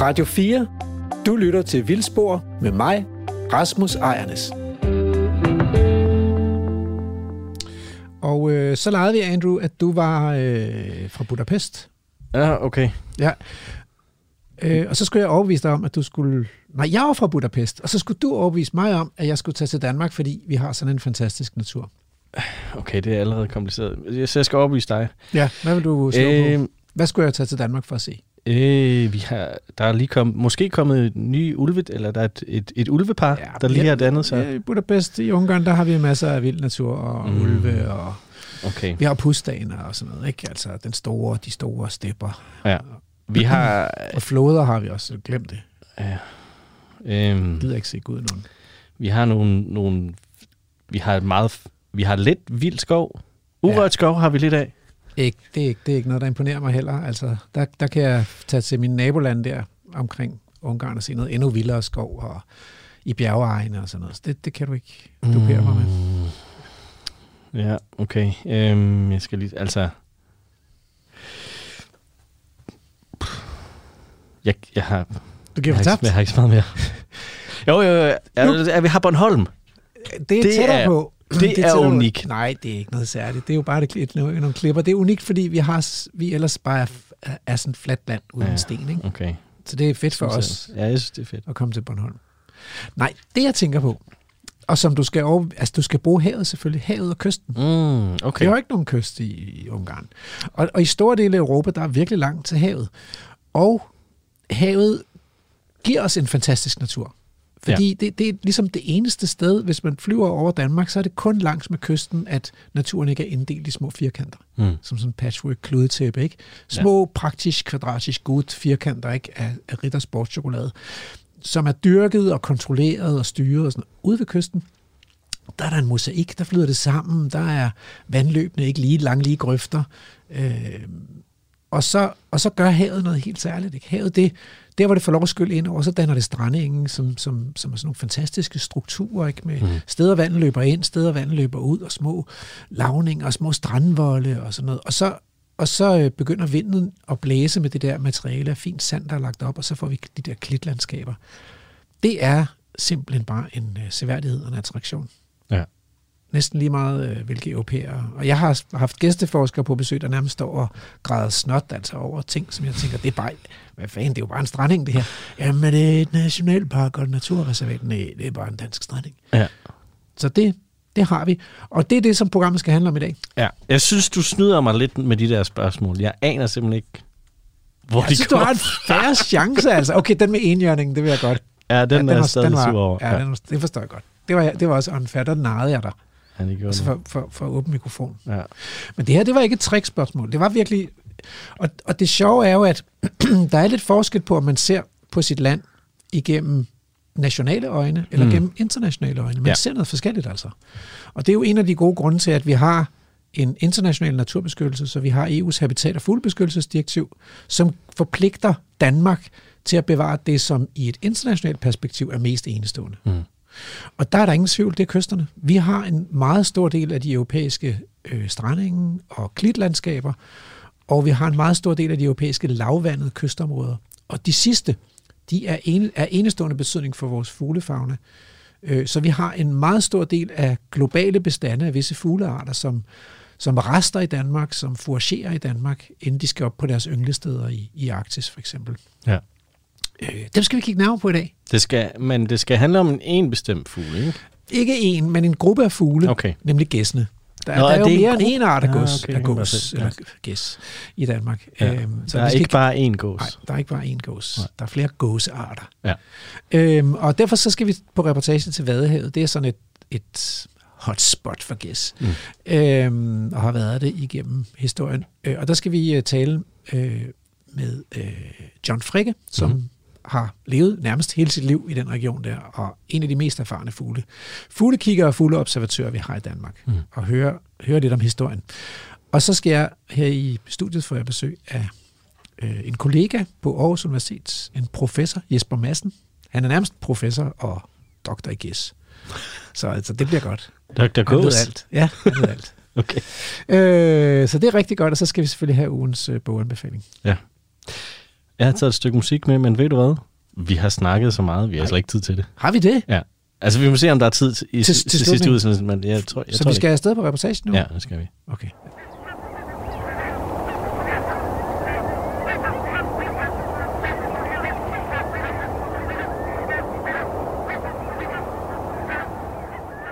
Radio 4. Du lytter til Vildspor med mig, Rasmus Ejernes. Og øh, så legede vi, Andrew, at du var øh, fra Budapest. Ja, okay. Ja. Øh, og så skulle jeg overbevise dig om, at du skulle... Nej, jeg var fra Budapest, og så skulle du overbevise mig om, at jeg skulle tage til Danmark, fordi vi har sådan en fantastisk natur. Okay, det er allerede kompliceret. Så jeg skal overbevise dig. Ja, hvad vil du slå øh, på? Hvad skulle jeg tage til Danmark for at se? Øh, vi har, der er lige kommet, måske kommet en ny ulve, eller der er et, et, et ulvepar, ja, der lige har dannet sig. Ja, I Budapest i Ungarn, der har vi masser af vild natur og mm. ulve, og okay. vi har pusdaner og sådan noget, ikke? Altså den store, de store stepper. Ja. Vi har... og floder har vi også, glem det. Ja. Øhm, Gider ikke se Gud nogen. Vi har nogle, nogle vi har et meget, vi har lidt vild skov. Urørt ja. skov har vi lidt af. Ikke, det, er ikke, det er ikke noget, der imponerer mig heller. Altså, der, der kan jeg tage til min naboland der omkring Ungarn og se noget endnu vildere skov og i bjergeegne og sådan noget. Så det, det kan du ikke dupere mm. mig med. Mm. Ja, okay. Øhm, jeg skal lige, altså... Jeg, jeg har... Du giver jeg, har ikke, jeg har ikke så meget mere. jo, jo, jo. Er, er vi har Bornholm? Det er det tættere er, på. Det, det er unikt. Nej, det er ikke noget særligt. Det er jo bare det, nogle, nogle klipper. Det er unikt, fordi vi har vi ellers bare er, er sådan fladt land uden ja, sten. Ikke? Okay. Så det er fedt for os ja, jeg synes, det er fedt. at komme til Bornholm. Nej, det jeg tænker på, og som du skal over, altså du skal bruge havet selvfølgelig, havet og kysten. Mm, okay. Vi har ikke nogen kyst i, i Ungarn. Og, og i store dele af Europa, der er virkelig langt til havet. Og havet giver os en fantastisk natur. Fordi ja. det, det er ligesom det eneste sted, hvis man flyver over Danmark, så er det kun langs med kysten, at naturen ikke er inddelt i små firkanter. Mm. Som sådan en patchwork kludetæppe, ikke? Små, ja. praktisk, kvadratisk, godt firkanter, ikke? Af, af Ritter Sportschokolade, som er dyrket og kontrolleret og styret og sådan Ude ved kysten, der er der en mosaik, der flyder det sammen, der er vandløbene ikke lige lange lige grøfter, øh, og så, og så gør havet noget helt særligt. Ikke? Havet, det, der hvor det får lov at skylle ind over, så danner det strandingen, som, som, som er sådan nogle fantastiske strukturer, ikke? med mm. steder vandet løber ind, steder vandet løber ud, og små lavninger, og små strandvolde og sådan noget. Og så, og så øh, begynder vinden at blæse med det der materiale af fint sand, der er lagt op, og så får vi de der klitlandskaber. Det er simpelthen bare en uh, seværdighed og en attraktion. Ja næsten lige meget, øh, hvilke europæere. Og jeg har haft gæsteforskere på besøg, der nærmest står og græder snot altså over ting, som jeg tænker, det er bare, hvad fanden, det er jo bare en stranding det her. Jamen, det er et nationalpark og et naturreservat. Nej, det er bare en dansk stranding. Ja. Så det, det har vi. Og det er det, som programmet skal handle om i dag. Ja, jeg synes, du snyder mig lidt med de der spørgsmål. Jeg aner simpelthen ikke, hvor jeg de synes, kommer du har en færre chance, altså. Okay, den med enhjørningen, det vil jeg godt. Ja, den, ja, den er var, stadig var, sur over. Ja, ja. Den, det forstår jeg godt. Det var, det var også unfair, der narrede jeg dig. Ja, det altså for, for, for åben mikrofon. Ja. Men det her, det var ikke et trickspørgsmål. Det var virkelig... Og, og det sjove er jo, at der er lidt forskel på, om man ser på sit land igennem nationale øjne, eller mm. gennem internationale øjne. Man ja. ser noget forskelligt altså. Og det er jo en af de gode grunde til, at vi har en international naturbeskyttelse, så vi har EU's habitat- og fuglebeskyttelsesdirektiv, som forpligter Danmark til at bevare det, som i et internationalt perspektiv er mest enestående. Mm. Og der er der ingen tvivl, det er kysterne. Vi har en meget stor del af de europæiske øh, strandingen og klitlandskaber, og vi har en meget stor del af de europæiske lavvandede kystområder. Og de sidste, de er, en, er enestående betydning for vores fuglefagne. Øh, så vi har en meget stor del af globale bestande af visse fuglearter, som, som rester i Danmark, som foragerer i Danmark, inden de skal op på deres ynglesteder i, i Arktis for eksempel. Ja. Øh, dem skal vi kigge nærmere på i dag. Det skal, men det skal handle om en, en bestemt fugl, ikke? Ikke en, men en gruppe af fugle, okay. nemlig gæssene. Der, Nå, der er, er jo mere end en art af gås, ja, okay, af gås eller gæs i Danmark. Ja. Øhm, så der er ikke bare én gås. Nej, der er ikke bare én gås. Nej. Der er flere gåsearter. Ja. Øhm, og derfor så skal vi på reportage til Vadehavet. Det er sådan et, et hotspot for gæs. Mm. Øhm, og har været det igennem historien. Øh, og der skal vi uh, tale øh, med øh, John Frikke, som mm har levet nærmest hele sit liv i den region der, og en af de mest erfarne fugle. Fuglekigger og fugleobservatører, vi har i Danmark, mm. og høre, høre lidt om historien. Og så skal jeg her i studiet få jeg besøg af øh, en kollega på Aarhus Universitet, en professor, Jesper Madsen. Han er nærmest professor og doktor i gæs. Så altså, det bliver godt. Dr. Gås? Han ved alt. Ja, han ved alt. okay. Øh, så det er rigtig godt, og så skal vi selvfølgelig have ugens øh, boganbefaling. Ja. Jeg har taget et stykke musik med, men ved du hvad? Vi har snakket så meget, vi har slet ikke tid til det. Har vi det? Ja. Altså, vi må se, om der er tid til, i, Til- til, til sidste udsendelse, men jeg tror, jeg Så tror vi skal afsted på reportagen nu? ikke. Ja, det skal vi. Okay.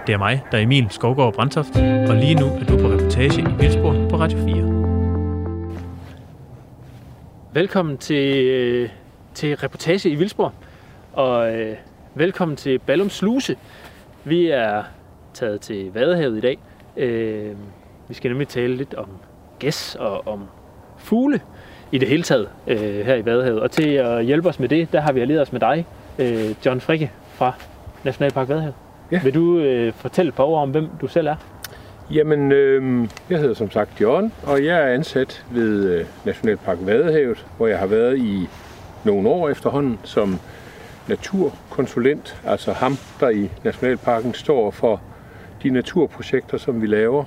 Det er mig, der er Emil Skovgaard Brandtoft, og lige nu er du på reportage i Vildsborg på Radio 4. Velkommen til, øh, til reportage i Vildsborg, og øh, velkommen til Ballum Sluse. Vi er taget til Vadehavet i dag. Øh, vi skal nemlig tale lidt om gæs og om fugle i det hele taget øh, her i Vadehavet. Og til at hjælpe os med det, der har vi allieret os med dig, øh, John Frikke fra Nationalpark Vadehavet. Ja. Vil du øh, fortælle et par ord om, hvem du selv er? Jamen, øh, jeg hedder som sagt John, og jeg er ansat ved øh, Nationalpark Vadehavet, hvor jeg har været i nogle år efterhånden som naturkonsulent, altså ham, der i Nationalparken står for de naturprojekter, som vi laver,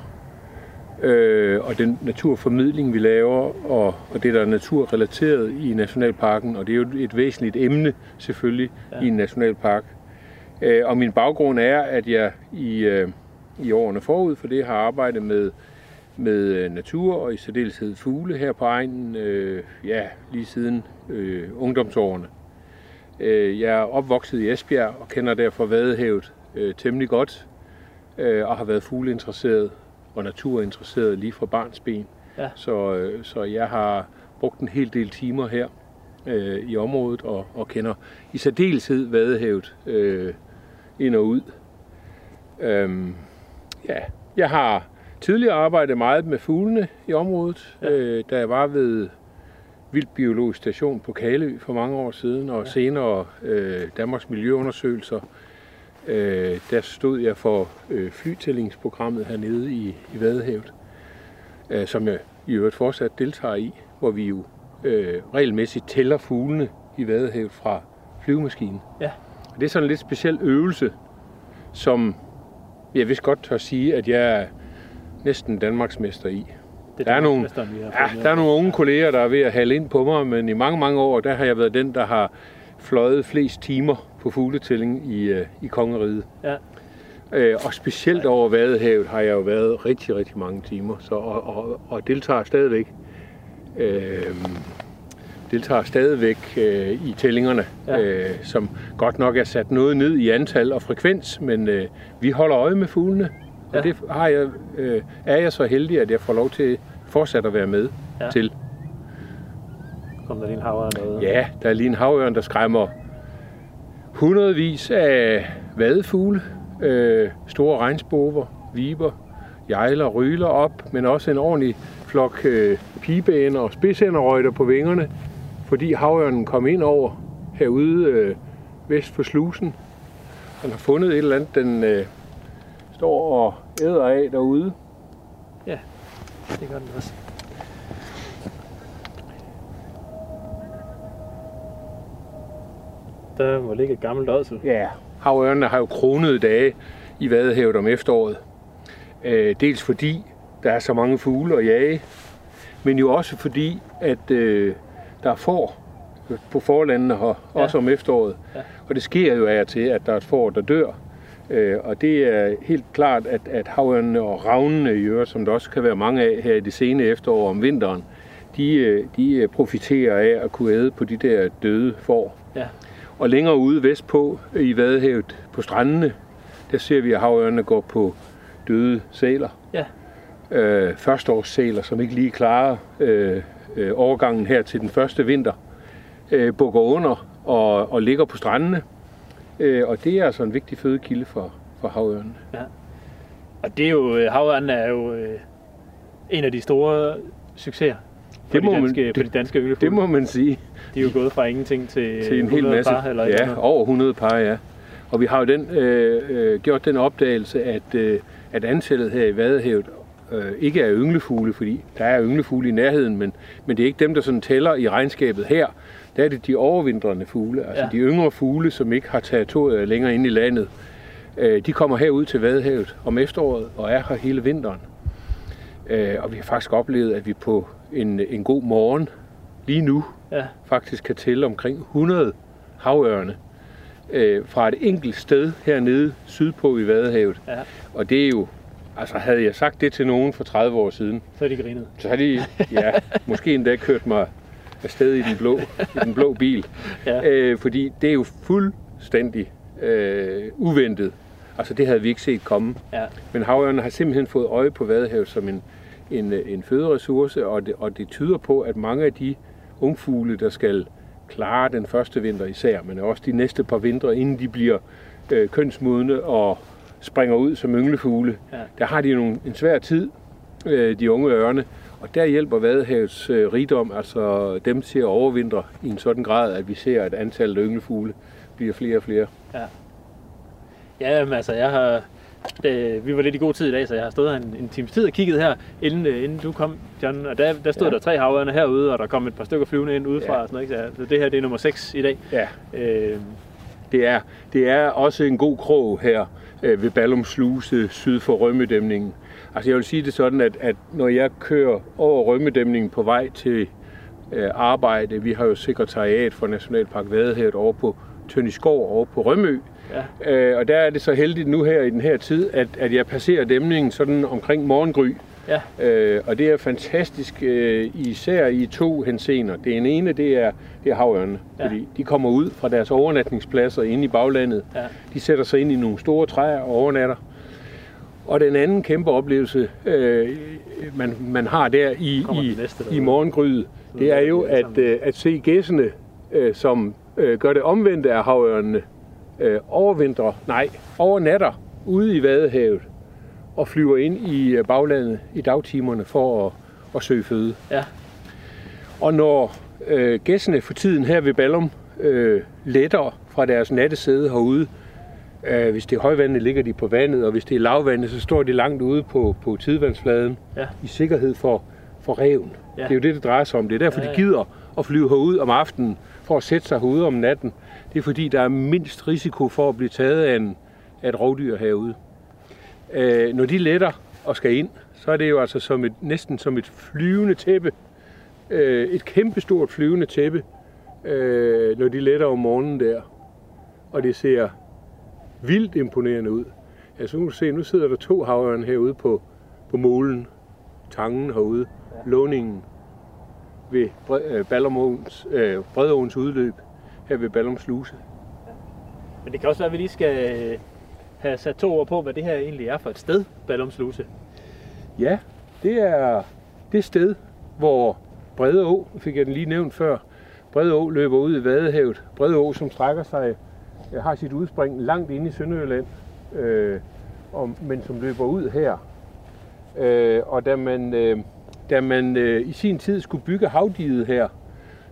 øh, og den naturformidling, vi laver, og, og det, der er naturrelateret i Nationalparken, og det er jo et væsentligt emne selvfølgelig Ja. i en nationalpark. Øh, og min baggrund er, at jeg i, øh, i årene forud for det har arbejdet med, med øh, natur og i særdeleshed fugle her på egnen, øh, ja, lige siden øh, ungdomsårene. Øh, jeg er opvokset i Esbjerg og kender derfor Vadehavet øh, temmelig godt, øh, og har været fugleinteresseret og naturinteresseret lige fra barns ben. Ja. Så, øh, så jeg har brugt en hel del timer her øh, i området og, og kender i særdeleshed Vadehavet øh, ind og ud. Øhm, ja, jeg har tidligere arbejdet meget med fuglene i området, Ja. øh, da jeg var ved Vildt Biologisk Station på Kalø for mange år siden, og Ja. ja. senere øh, Danmarks Miljøundersøgelser. Øh, der stod jeg for øh, flytællingsprogrammet hernede i, i Vadehavet, øh, som jeg i øvrigt fortsat deltager i, hvor vi jo øh, regelmæssigt tæller fuglene i Vadehavet fra flyvemaskinen. Ja. Og det er sådan en lidt speciel øvelse, som jeg vist godt tør sige, at jeg er næsten Danmarksmester i. Det Der er nogle- Ja, der er nogle unge kolleger, der er ved at halde ind på mig, men i mange, mange år, der har jeg været den, der har fløjet flest timer på fugletælling i, øh, i kongeriget. Ja. Øh, og specielt over Vadehavet har jeg jo været rigtig, rigtig mange timer, så, og, og, og deltager stadigvæk. Øh, deltager stadigvæk øh, i tællingerne, Ja. øh, som godt nok er sat noget ned i antal og frekvens, men øh, vi holder øje med fuglene. Ja. Og det har jeg, øh, er jeg så heldig, at jeg får lov til fortsat at være med Ja. til. Kom der lige en havre noget. Ja, der er lige en havørn, der skræmmer hundredvis af vadefugle, øh, store regnsbover, viber, jejler, ryler op, men også en ordentlig flok øh, pigebæner og spidsænderrøjter på vingerne, fordi havørnen kom ind over herude øh, vest for slusen. Han har fundet et eller andet, den øh, står og æder af derude. Det gør den også. Der må ligge et gammelt ådsel. Ja, havørnene har jo kronede dage i Vadehavet om efteråret. Øh, dels fordi der er så mange fugle at jage, men jo også fordi, at øh, der er får på forlandene her, Ja. også om efteråret. Ja. Og det sker jo af til, at der er et får, der dør. Øh, og det er helt klart, at, at havørnene og ravnene i øvrigt, som der også kan være mange af her i det sene efterår om vinteren, de, øh, de øh, profiterer af at kunne æde på de der døde får. Ja. Og længere ude vestpå i Vadehavet på strandene, der ser vi, at havørnene går på døde sæler. Ja. Øh, førsteårssæler, som ikke lige klarer øh, øh, overgangen her til den første vinter, øh, bukker under og, og ligger på strandene. Øh, og det er altså en vigtig fødekilde for, for havørnene. Og det er jo, øh, havørnen er jo øh, en af de store succeser for, Det de, må man- danske, for de det- danske yngelfugle. Det må man sige. De er jo gået fra ingenting til, til en hel 100 masse. par, eller ja, eller over 100 par, ja. Og vi har jo den, øh, øh, gjort den opdagelse, at, øh, at antallet her i Vadehavet øh, ikke er ynglefugle, fordi der er ynglefugle i nærheden, men, men det er ikke dem, der sådan tæller i regnskabet her. Der er det de overvintrende fugle, altså Ja. de yngre fugle, som ikke har territoriet længere inde i landet. Øh, de kommer herud til Vadehavet om efteråret og er her hele vinteren. Øh, og vi har faktisk oplevet, at vi på en, en god morgen lige nu Ja. faktisk kan tælle omkring 100 havørne øh, fra et enkelt sted hernede sydpå i Vadehavet. Ja. Og det er jo, altså havde jeg sagt det til nogen for 30 år siden, Så er de grinet. så har de, ja, måske endda kørt mig afsted i den blå, i den blå bil. Ja. Øh, fordi det er jo fuldstændig øh, uventet. Altså det havde vi ikke set komme. Ja. Men havørnen har simpelthen fået øje på Vadehavet som en, en, en føderessource, og det, og det tyder på, at mange af de ungfugle, der skal klare den første vinter især, men også de næste par vintre, inden de bliver øh, kønsmodne og springer ud som ynglefugle, Ja. der har de nogle, en svær tid, øh, de unge ørne, og der hjælper Vadehavets øh, rigdom altså dem til at overvintre i en sådan grad, at vi ser, at antallet af ynglefugle bliver flere og flere. Ja, men altså, jeg har... Det, vi var lidt i god tid i dag, så jeg har stået her en, en times tid og kigget her, inden, øh, inden du kom, John. Og der, der stod ja. Ja. der tre havørne herude, og der kom et par stykker flyvende ind udefra Ja. og sådan noget. Ikke? Så så det her, det er nummer 6 i dag. Ja, Øh, Det er, det er også en god krog her øh, ved Ballum Sluse syd for Rømmedæmningen. Altså jeg vil sige det sådan, at, at når jeg kører over Rømmedæmningen på vej til øh, arbejde, vi har jo sekretariat for Nationalpark Vadehavet over på Tønneskov over på Rømø, ja, øh, og der er det så heldigt nu her i den her tid, at, at jeg passerer dæmningen sådan omkring morgengry. Ja, Øh, og det er fantastisk, øh, især i to hensener. Det ene, det er, det er havørne, Ja. fordi de kommer ud fra deres overnatningspladser inde i baglandet. ja, De sætter sig ind i nogle store træer og overnatter. Og den anden kæmpe oplevelse, øh, man, man har der i, i, næste i morgengryet, det er jo at, øh, at se gæssene, øh, som øh, gør det omvendte af havørnene, øh, overvintrer, nej, overnatter ude i Vadehavet og flyver ind i øh, baglandet i dagtimerne for at, at søge føde. ja, Og når øh, gæssene for tiden her ved Ballum øh, letter fra deres nattesæde herude, øh, hvis det er højvandet, ligger de på vandet, og hvis det er lavvandet, så står de langt ude på, på tidevandsfladen Ja. i sikkerhed for, for reven. Ja. Det er jo det, det drejer sig om. Det er derfor, Ja, de ja. gider at flyve herud om aftenen for at sætte sig herude om natten. Det er fordi, der er mindst risiko for at blive taget af, en, af et rovdyr herude. Øh, når de letter og skal ind, så er det jo altså som et, næsten som et flyvende tæppe. Øh, et kæmpestort flyvende tæppe, øh, når de letter om morgenen der. Og det ser vildt imponerende ud. Ja, så kan du se, nu sidder der to havørn herude på, på målen, tangen herude, ja. låningen ved Bre- øh, Balleråens, øh, Bredåens udløb, her ved Ballum Sluse. Men det kan også være, at vi lige skal have sat to ord på, hvad det her egentlig er for et sted, Ballumsluse. Ja, det er det sted, hvor Brede Å, fik jeg den lige nævnt før, Brede Å løber ud i Vadehavet. Brede Å, som strækker sig, øh, har sit udspring langt inde i Sønderjylland, øh, og, men som løber ud her. Øh, og da man, øh, da man øh, i sin tid skulle bygge havdiget her,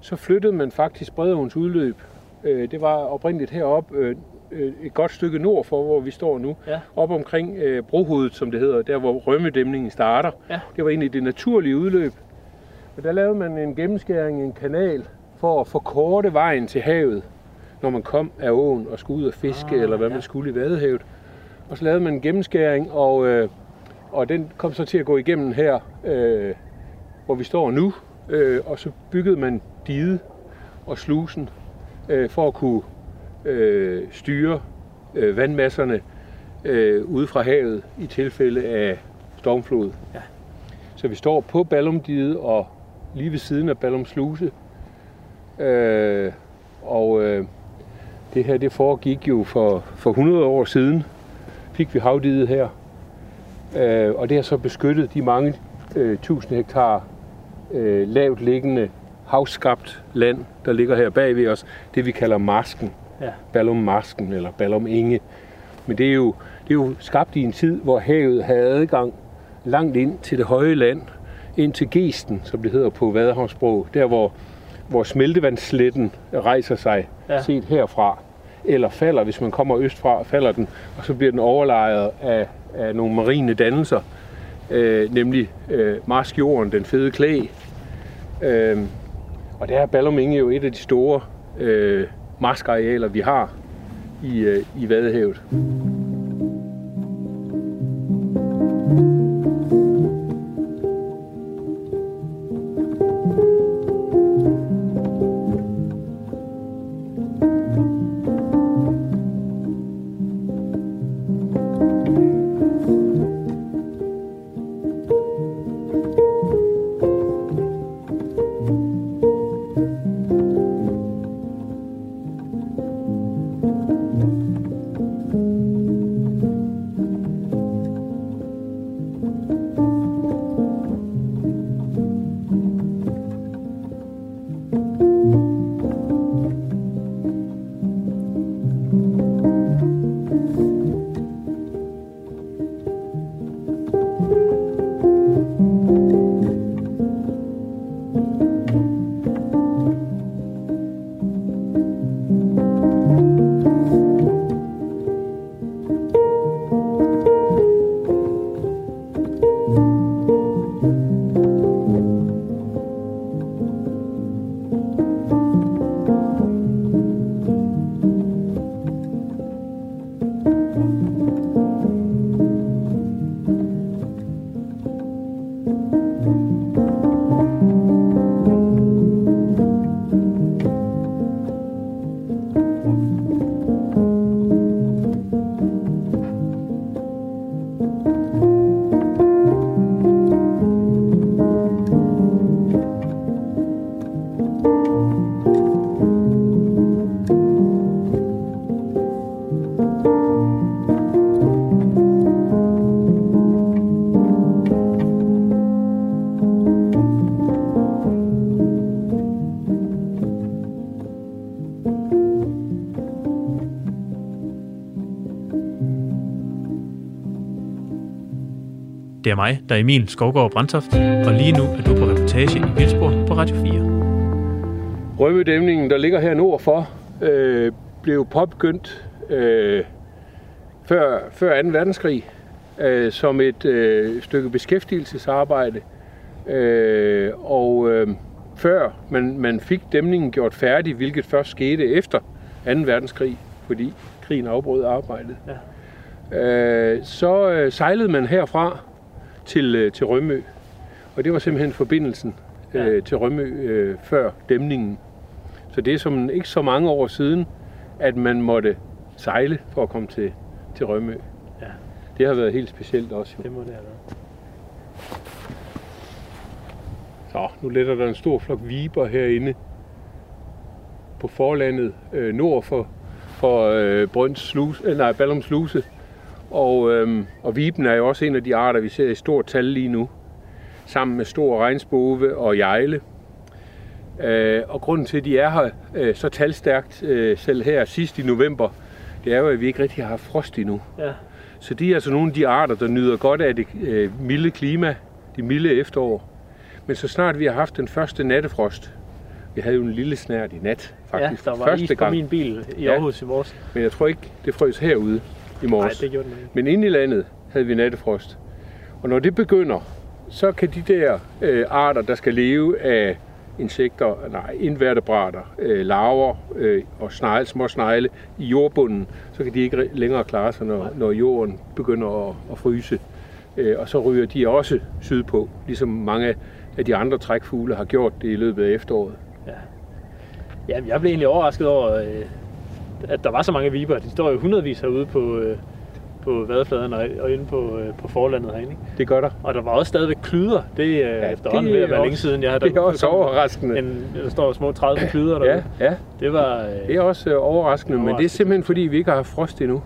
så flyttede man faktisk Bredeåens udløb. Øh, det var oprindeligt heroppe øh, et godt stykke nord for, hvor vi står nu. Ja. Op omkring øh, brohovedet, som det hedder, der hvor Rømmedæmningen starter. Ja. Det var egentlig det naturlige udløb. Og der lavede man en gennemskæring, en kanal, for at forkorte vejen til havet, når man kom af åen og skulle ud og fiske, Ah, ah, eller hvad ja. man skulle i Vadehavet. Og så lavede man en gennemskæring, og, øh, og den kom så til at gå igennem her, øh, hvor vi står nu. Øh, og så byggede man diget og slusen øh, for at kunne øh, styre øh, vandmasserne øh, ude fra havet i tilfælde af stormflod. Ja. Så vi står på Ballumdiget og lige ved siden af Ballum Sluse. Øh, og øh, det her det foregik jo for, for 100 år siden. Fik vi havdiget her. Øh, og det har så beskyttet de mange øh, tusind hektar øh, lavt liggende havskabt land, der ligger her bag ved os. Det vi kalder marsken. Ja. Ballum Marsken eller Ballum Inge. Men det er, jo, det er jo skabt i en tid, hvor havet havde adgang langt ind til det høje land, ind til Gesten, som det hedder på Vadehavssprog, der hvor, hvor smeltevandssletten rejser sig, Ja. ja. set herfra, eller falder, hvis man kommer østfra, falder den, og så bliver den overlejet af, af nogle marine dannelser, øh, nemlig øh, marskjorden, den fede klæ. Øh, og der er Ballum Inge jo et af de store øh, marskarealer, vi har i, øh, i Vadehavet. Det er mig, der er Emil Skovgaard Brandtoft, og lige nu er du på reportage i Vildsborg på Radio 4. Rømødæmningen, der ligger her nordfor, øh, blev påbegyndt øh, før, før 2. verdenskrig øh, som et øh, stykke beskæftigelsesarbejde. Øh, og øh, før man, man fik dæmningen gjort færdig, hvilket først skete efter 2. verdenskrig, fordi krigen afbrød arbejdet, ja. øh, så øh, sejlede man herfra til, øh, til Rømø. Og det var simpelthen forbindelsen øh, til Rømø øh, før dæmningen. Så det er som ikke så mange år siden, at man måtte sejle for at komme til, til Rømø. Ja. Det har været helt specielt også. Det må det have været. Så, nu letter der en stor flok viber herinde på forlandet øh, nord for, for øh, Brøns sluse, øh, nej, Ballum Sluse. Og, øh, og viben er jo også en af de arter, vi ser i stort tal lige nu, sammen med stor regnsbove og jejle. Øh, og grunden til, at de er her øh, så talstærkt, øh, selv her sidst i november, det er jo, at vi ikke rigtig har haft frost endnu. Ja. Så de er altså nogle af de arter, der nyder godt af det øh, milde klima, de milde efterår. Men så snart vi har haft den første nattefrost, vi havde jo en lille snært i nat, faktisk. Ja, der var første is på gang. min bil i Aarhus ja, i morges. Men jeg tror ikke, det frøs herude i morges. Nej, det gjorde det ikke. Men inde i landet havde vi nattefrost. Og når det begynder, så kan de der øh, arter, der skal leve af insekter, nej, invertebrater, øh, larver øh, og snegle, små snegle i jordbunden, så kan de ikke længere klare sig, når, når jorden begynder at, at fryse. Øh, og så ryger de også sydpå, ligesom mange af de andre trækfugle har gjort det i løbet af efteråret. Ja. Jamen, jeg blev egentlig overrasket over, øh, at der var så mange viber. De står jo hundredvis herude på, øh, på vadefladen og, og inde på, øh, på forlandet herinde. Ikke? Det gør der. Og der var også stadigvæk klyder. Det er ja, efterhånden ved at være længe siden, jeg havde Det er også overraskende. En, der står små 30 klyder derude. Ja, ja. Det, var, øh, det er også øh, overraskende, men det er simpelthen fordi, vi ikke har frost endnu.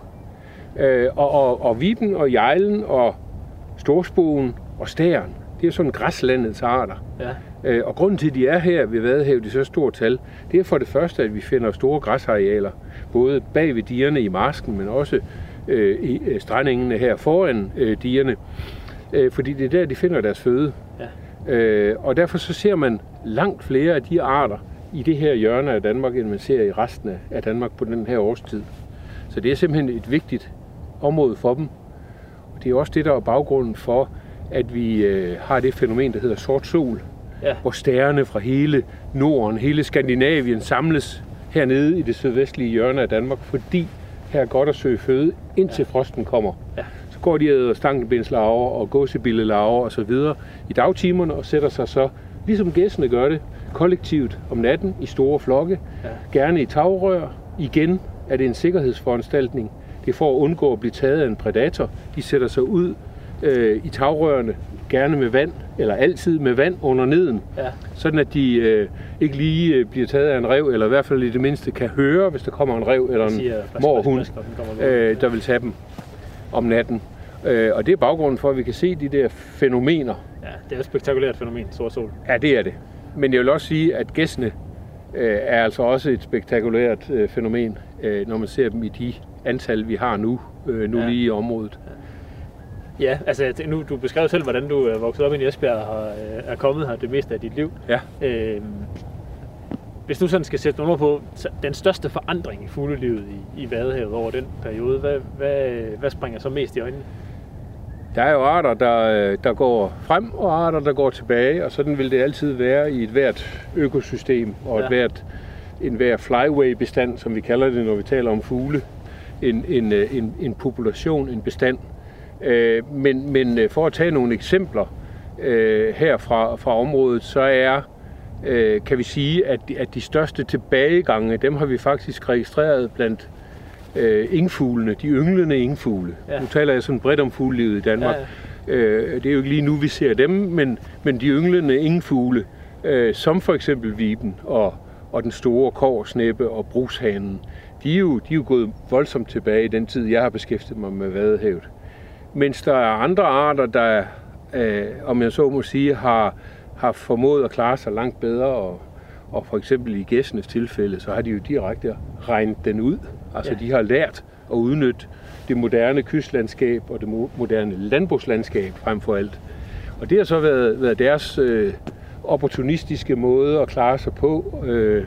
Øh, og, og, og viben og jejlen og storspogen og stæren, det er sådan græslandets arter. Ja. Øh, og grunden til, at de er her ved Vadehavet i så stort tal, det er for det første, at vi finder store græsarealer, både bag ved dierne i marsken, men også øh, i øh, strandingene her foran øh, dierne, øh, fordi det er der, de finder deres føde. Ja. Øh, og derfor så ser man langt flere af de arter i det her hjørne af Danmark, end man ser i resten af Danmark på den her årstid. Så det er simpelthen et vigtigt område for dem. Og det er også det, der er baggrunden for, at vi øh, har det fænomen, der hedder sort sol, ja. hvor stærne fra hele Norden, hele Skandinavien samles hernede i det sydvestlige hjørne af Danmark, fordi her er godt at søge føde, indtil ja. frosten kommer. Ja. Så går de og stankenbindslaver og gåsebillelaver og så videre i dagtimerne og sætter sig så, ligesom gæssene gør det, kollektivt om natten i store flokke, ja. gerne i tagrør. Igen er det en sikkerhedsforanstaltning. Det er for at undgå at blive taget af en predator. De sætter sig ud øh, i tagrørene, gerne med vand, eller altid med vand under neden, ja. sådan at de øh, ikke lige øh, bliver taget af en rev, eller i hvert fald i det mindste kan høre, hvis der kommer en rev eller en morhund, øh, der vil tage dem om natten. Øh, og det er baggrunden for, at vi kan se de der fænomener. Ja, det er et spektakulært fænomen, sort sol. Ja, det er det. Men jeg vil også sige, at gæstene øh, er altså også et spektakulært øh, fænomen, øh, når man ser dem i de antal, vi har nu, øh, nu ja. lige i området. Ja. Ja, altså nu, du beskrev selv, hvordan du er vokset op i Esbjerg og øh, er kommet her det meste af dit liv. Ja. Øhm, hvis du sådan skal sætte nogle på den største forandring i fuglelivet i, i Vadehavet over den periode, hvad, hvad, hvad springer så mest i øjnene? Der er jo arter, der, der går frem, og arter, der går tilbage, og sådan vil det altid være i et hvert økosystem, og ja. et hvert, en hver flyway-bestand, som vi kalder det, når vi taler om fugle. En, en, en, en population, en bestand. Øh, men, men øh, for at tage nogle eksempler øh, her fra, fra området, så er, øh, kan vi sige, at de, at de største tilbagegange, dem har vi faktisk registreret blandt øh, ingfuglene, de ynglende ingfugle. Ja. Nu taler jeg sådan bredt om fuglelivet i Danmark. Ja. Øh, det er jo ikke lige nu, vi ser dem, men, men de ynglende ingfugle, øh, som for eksempel viben og, og den store korsnæppe og brugshanen, de er, jo, de er jo gået voldsomt tilbage i den tid, jeg har beskæftiget mig med vadehavet. Mens der er andre arter, der, øh, om jeg så må sige, har, har formået at klare sig langt bedre, og, og for eksempel i gæssenes tilfælde, så har de jo direkte regnet den ud. Altså Ja. de har lært at udnytte det moderne kystlandskab og det mo- moderne landbrugslandskab frem for alt. Og det har så været, været deres øh, opportunistiske måde at klare sig på. Øh,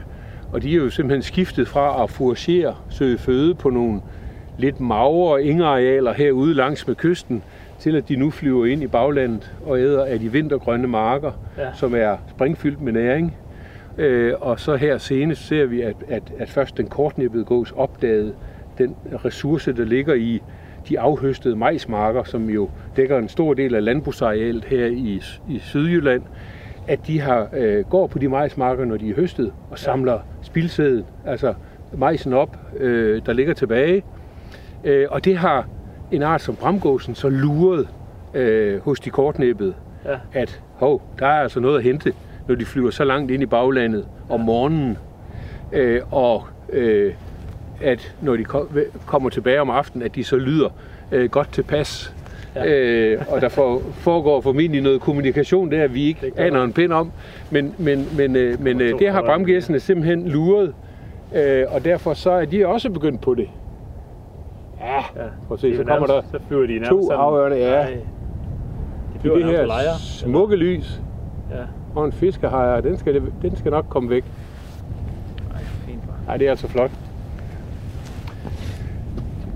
og de er jo simpelthen skiftet fra at foragere, søge føde på nogle lidt magre ingearealer herude langs med kysten, til at de nu flyver ind i baglandet og æder af de vintergrønne marker, Ja. ja. som er springfyldt med næring. Øh, og så her senest ser vi, at, at, at først den kortnippede gås opdagede den ressource, der ligger i de afhøstede majsmarker, som jo dækker en stor del af landbrugsarealet her i, i Sydjylland, at de har, øh, går på de majsmarker, når de er høstet, og samler spildsæden, altså majsen op, øh, der ligger tilbage. Øh, og det har en art som bramgåsen så luret øh, hos de kortnæbbede, Ja. at hov, der er altså noget at hente, når de flyver så langt ind i baglandet om morgenen. Øh, og øh, at når de ko- kommer tilbage om aftenen, at de så lyder øh, godt tilpas. Ja. Øh, og der for, foregår formentlig noget kommunikation der, vi ikke aner en pind om. Men, men, men, øh, men øh, det har bramgæssene simpelthen luret, øh, og derfor så er de også begyndt på det. Ja, Ja. prøv at se, så kommer der nærmest- Så flyver de to sådan- havørne, ja. Nej. De i flyver det her lejre. smukke lys. Ja. Og en fiskehajer, den skal, den skal nok komme væk. Ej, fint. Nej, det er altså flot.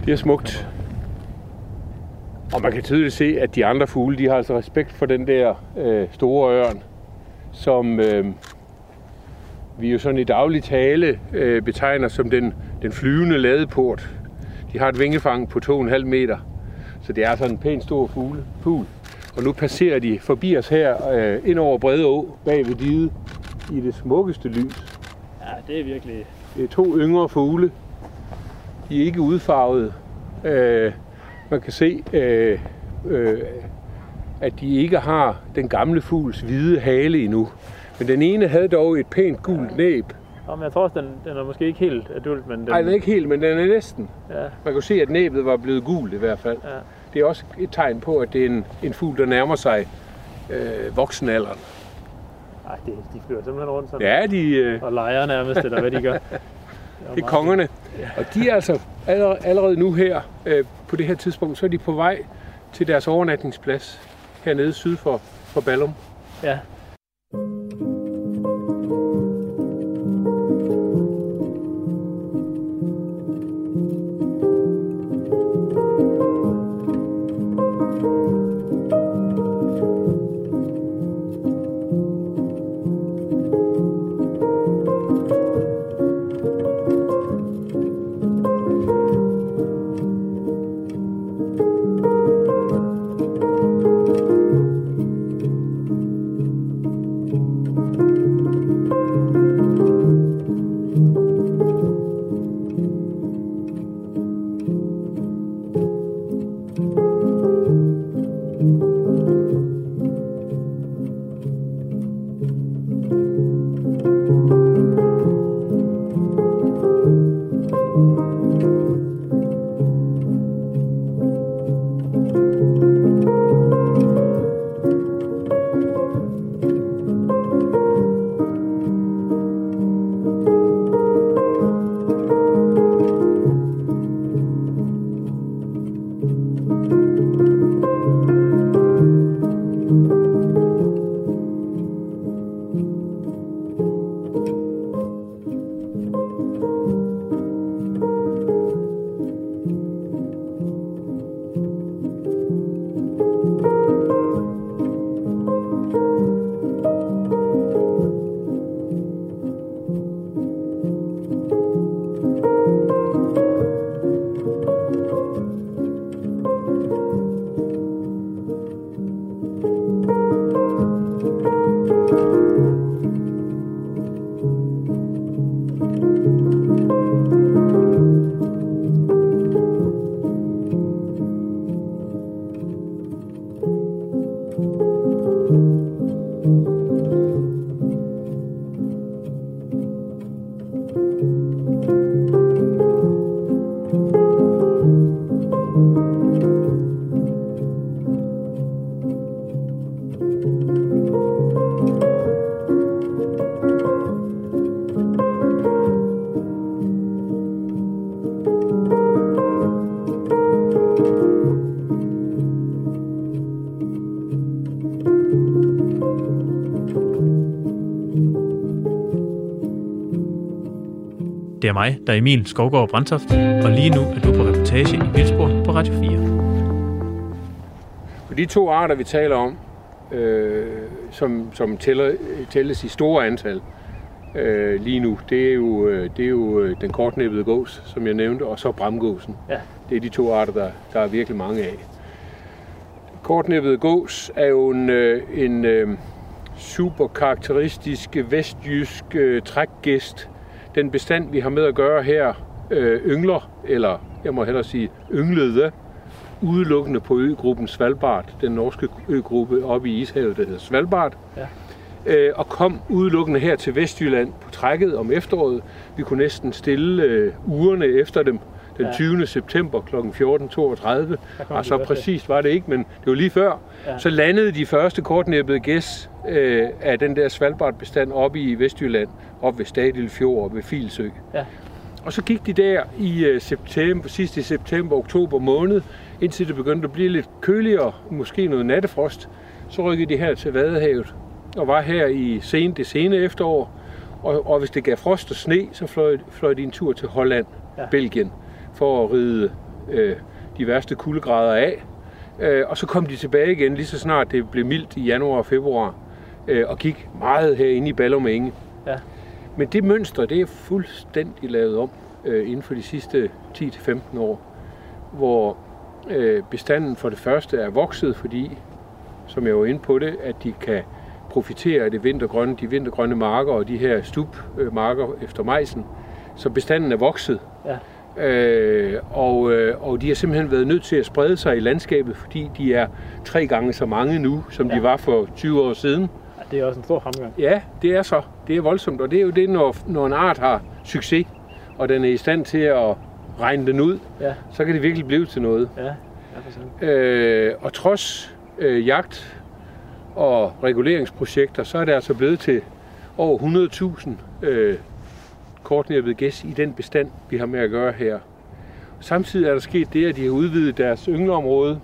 Det er smukt. Og man kan tydeligt se, at de andre fugle, de har altså respekt for den der øh, store ørn, som øh, vi jo sådan i daglig tale øh, betegner som den, den flyvende ladeport. De har et vingefang på 2,5 meter, så det er sådan en pænt stor fugle, fugl. Og nu passerer de forbi os her øh, ind over Brede Å, bag ved diget, i det smukkeste lys. Ja, det er virkelig... Det er to yngre fugle. De er ikke udfarvet. Øh, man kan se, øh, øh, at de ikke har den gamle fugls hvide hale endnu. Men den ene havde dog et pænt gult næb. Nå, men jeg tror også, den, den er måske ikke helt adult, men den... Nej, den er ikke helt, men den er næsten. Ja, Man kan se, at næbet var blevet gult i hvert fald. ja. Det er også et tegn på, at det er en, en fugl, der nærmer sig øh, voksenalderen. Ej, det, de flyver simpelthen rundt sådan. Ja, de, øh, Og leger nærmest, eller hvad de gør. det er kongerne. Og de er altså allerede, allerede nu her, øh, på det her tidspunkt, så er de på vej til deres overnatningsplads hernede syd for, for Ballum. Ja. Mig, der er Emil Skovgaard Brandtoft, og lige nu er du på reportage i Vildspor på Radio 4. Og de to arter, vi taler om, øh, som, som tæller, tælles i store antal øh, lige nu, det er jo, øh, det er jo øh, den kortnæbbede gås, som jeg nævnte, og så bramgåsen. Ja. Det er de to arter, der, der er virkelig mange af. Kortnæbbede gås er jo en, øh, en super karakteristisk vestjysk øh, trækgæst. Den bestand, vi har med at gøre her, øh, yngler, eller jeg må hellere sige ynglede, udelukkende på øgruppen Svalbard, den norske øgruppe oppe i Ishavet, der hedder Svalbard. Ja. Øh, og kom udelukkende her til Vestjylland på trækket om efteråret. Vi kunne næsten stille øh, ugerne efter dem den Ja. 20. september kl. 14.32. Der kom Og de så præcist var det ikke, men det var lige før. Ja. Så landede de første kortnæbbede gæs øh, af den der Svalbard-bestand oppe i Vestjylland, op ved Stadil Fjord og ved Filsø. Ja. Og så gik de der i øh, september, sidst i september, oktober måned, indtil det begyndte at blive lidt køligere, måske noget nattefrost. Så rykkede de her til Vadehavet og var her i sen, det sene efterår. Og, og hvis det gav frost og sne, så fløj, fløj de en tur til Holland, Ja. Belgien, for at ride øh, de værste kuldegrader af. Øh, og så kom de tilbage igen, lige så snart det blev mildt i januar og februar, øh, og gik meget herinde i Ballum Enge. Ja. Men det mønster, det er fuldstændig lavet om øh, inden for de sidste 10-15 år, hvor øh, bestanden for det første er vokset, fordi, som jeg var inde på det, at de kan profitere af det vintergrønne, de vintergrønne marker og de her stubmarker efter majsen. Så bestanden er vokset. Ja. Øh, og, øh, og de har simpelthen været nødt til at sprede sig i landskabet, fordi de er tre gange så mange nu, som ja. Ja. de var for 20 år siden. Det er også en stor fremgang. Ja, det er så. Det er voldsomt, og det er jo det, når, når en art har succes, og den er i stand til at regne den ud, Ja, så kan det virkelig blive til noget. ja. ja. Øh, og trods øh, jagt og reguleringsprojekter, så er det altså blevet til over 100.000 øh, kortnæbbede gæs i den bestand, vi har med at gøre her. Samtidig er der sket det, at de har udvidet deres yngleområde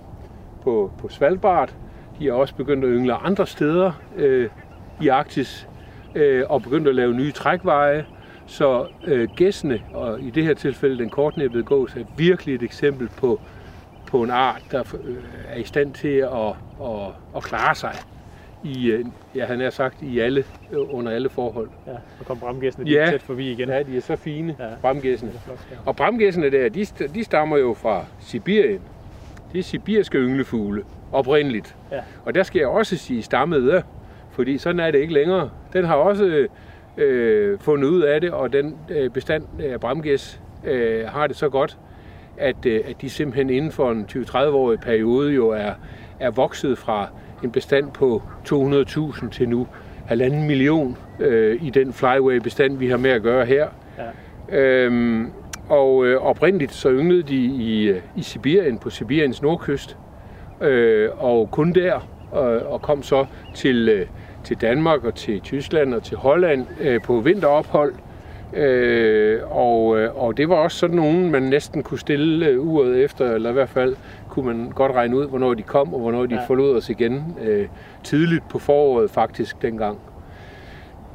på, på Svalbard. De har også begyndt at yngle andre steder øh, i Arktis øh, og begyndt at lave nye trækveje. Så øh, gæssene, og i det her tilfælde den kortnæbbede gås, er virkelig et eksempel på, på en art, der øh, er i stand til at, at, at klare sig i, øh, ja, han er sagt, i alle, øh, under alle forhold. Ja, og kom bramgæssene Ja. tæt forbi igen. Ja, de er så fine, Ja. bramgæssene. Er. Og bramgæssene der, de, de stammer jo fra Sibirien. Det er sibirske ynglefugle, oprindeligt. Ja. Og der skal jeg også sige stammede, fordi sådan er det ikke længere. Den har også øh, fundet ud af det, og den øh, bestand af bramgæs øh, har det så godt, at, øh, at de simpelthen inden for en 20-30-årig periode jo er, er vokset fra en bestand på 200.000 til nu halvanden million øh, i den flyway-bestand, vi har med at gøre her. Ja. Øhm, og øh, oprindeligt så ynglede de i, øh, i Sibirien, på Sibiriens nordkyst, øh, og kun der, øh, og kom så til, øh, til Danmark og til Tyskland og til Holland øh, på vinterophold. Øh, og, øh, og det var også sådan nogen, man næsten kunne stille øh, uret efter, eller i hvert fald kunne man godt regne ud, hvornår de kom, og hvornår de Ja. ja. forlod os igen. Øh, tidligt på foråret faktisk dengang.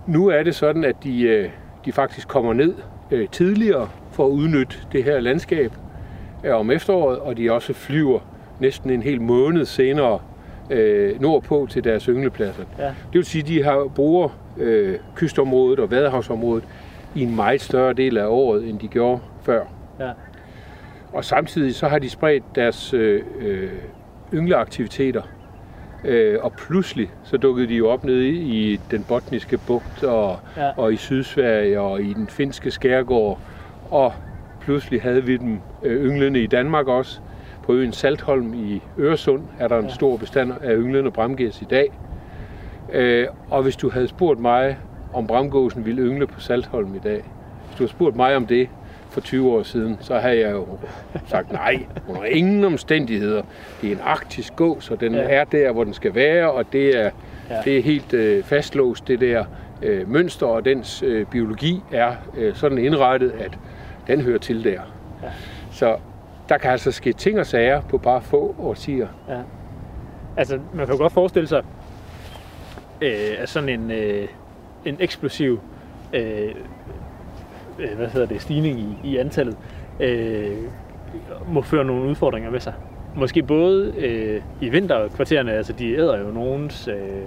Nu er det sådan, at de, øh, de faktisk kommer ned øh, tidligere for at udnytte det her landskab øh, om efteråret, og de også flyver næsten en hel måned senere øh, nordpå til deres ynglepladser. Ja. Det vil sige, at de har, bruger øh, kystområdet og vadehavsområdet i en meget større del af året, end de gjorde før. Ja. Og samtidig så har de spredt deres øh, øh, yngleaktiviteter. Øh, og pludselig så dukkede de jo op nede i, den botniske bugt og, ja. og i Sydsverige og i den finske skærgård. Og pludselig havde vi dem øh, ynglende i Danmark også. På øen Saltholm i Øresund er der en stor bestand af ynglende bramgæs i dag. Øh, og hvis du havde spurgt mig, om bramgåsen ville yngle på Saltholm i dag, hvis du havde spurgt mig om det for 20 år siden, så havde jeg jo sagt nej, under ingen omstændigheder. Det er en arktisk gås, og den Ja. er der, hvor den skal være, og det er, ja. det er helt øh, fastlåst, det der øh, mønster, og dens øh, biologi er øh, sådan indrettet, at den hører til der. Ja. Så der kan altså ske ting og sager på bare få årtier. Ja. Altså, man kan jo godt forestille sig, øh, at sådan en, øh, en eksplosiv øh, øh, hvad hedder det, stigning i, i antallet, øh, må føre nogle udfordringer med sig. Måske både øh, i vinterkvartererne, altså de æder jo nogens, øh,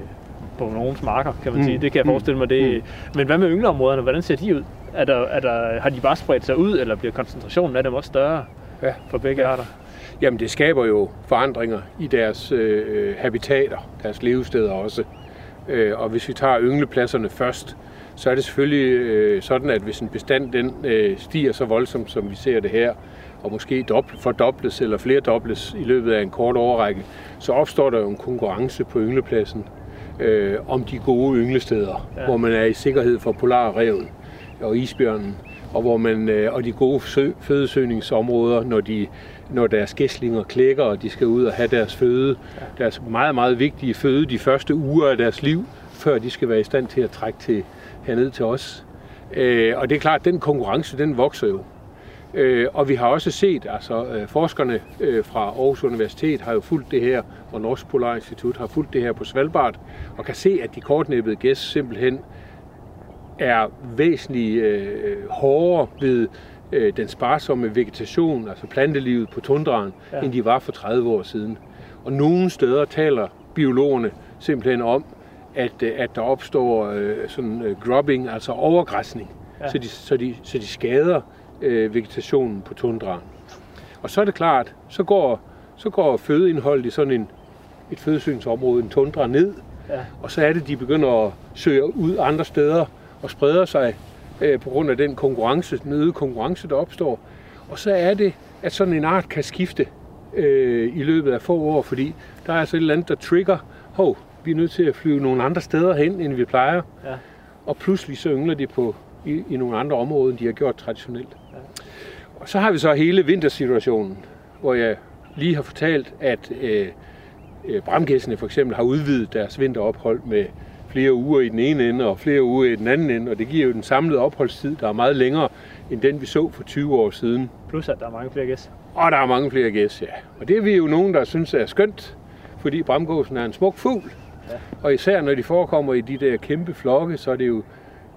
på nogens marker, kan man Mm. sige. Det kan jeg Mm. forestille mig. Det, Mm. Men hvad med yngleområderne? Hvordan ser de ud? Er der, er der, har de bare spredt sig ud, eller bliver koncentrationen af dem også større Ja. for begge arter? Jamen, det skaber jo forandringer i deres øh, habitater, deres levesteder også. Øh, og hvis vi tager ynglepladserne først, så er det selvfølgelig øh, sådan, at hvis en bestand den øh, stiger så voldsomt, som vi ser det her, og måske dobbelt, fordobles eller flere dobles i løbet af en kort overrække, så opstår der jo en konkurrence på ynglepladsen øh, om de gode ynglesteder, Ja. ja. hvor man er i sikkerhed for polarrevet og isbjørnen, og hvor man øh, og de gode sø, fødesøgningsområder, når de når deres gæslinger klækker, og de skal ud og have deres føde, deres meget, meget vigtige føde de første uger af deres liv, før de skal være i stand til at trække til, herned til os. Øh, og det er klart, at den konkurrence, den vokser jo. Øh, og vi har også set, altså øh, forskerne øh, fra Aarhus Universitet har jo fulgt det her, og Norsk Polar Institut har fulgt det her på Svalbard, og kan se, at de kortnæbbede gæs simpelthen er væsentligt øh, hårdere ved øh, den sparsomme vegetation, altså plantelivet på tundraen, Ja. end de var for 30 år siden. Og nogle steder taler biologerne simpelthen om, at, øh, at der opstår øh, sådan øh, grubbing, altså overgræsning, ja. så, de, så, de, så de skader øh, vegetationen på tundraen. Og så er det klart, så går, så går fødeindholdet i sådan en, et fødesøgningsområde, en tundra, ned, Ja. og så er det, de begynder at søge ud andre steder og spreder sig øh, på grund af den konkurrence, den øgede konkurrence, der opstår. Og så er det, at sådan en art kan skifte øh, i løbet af få år, fordi der er altså et eller andet, der trigger, hov, vi er nødt til at flyve nogle andre steder hen, end vi plejer. Ja. Og pludselig så yngler de på, i, i nogle andre områder, end de har gjort traditionelt. Og så har vi så hele vintersituationen, hvor jeg lige har fortalt, at øh, øh, bramgæssene for eksempel har udvidet deres vinterophold med flere uger i den ene ende og flere uger i den anden ende, og det giver jo den samlede opholdstid, der er meget længere end den, vi så for 20 år siden. Plus at der er mange flere gæs. Og der er mange flere gæs, ja. Og det er vi jo nogen, der synes er skønt, fordi bramgåsen er en smuk fugl. Ja. Og især når de forekommer i de der kæmpe flokke, så er det jo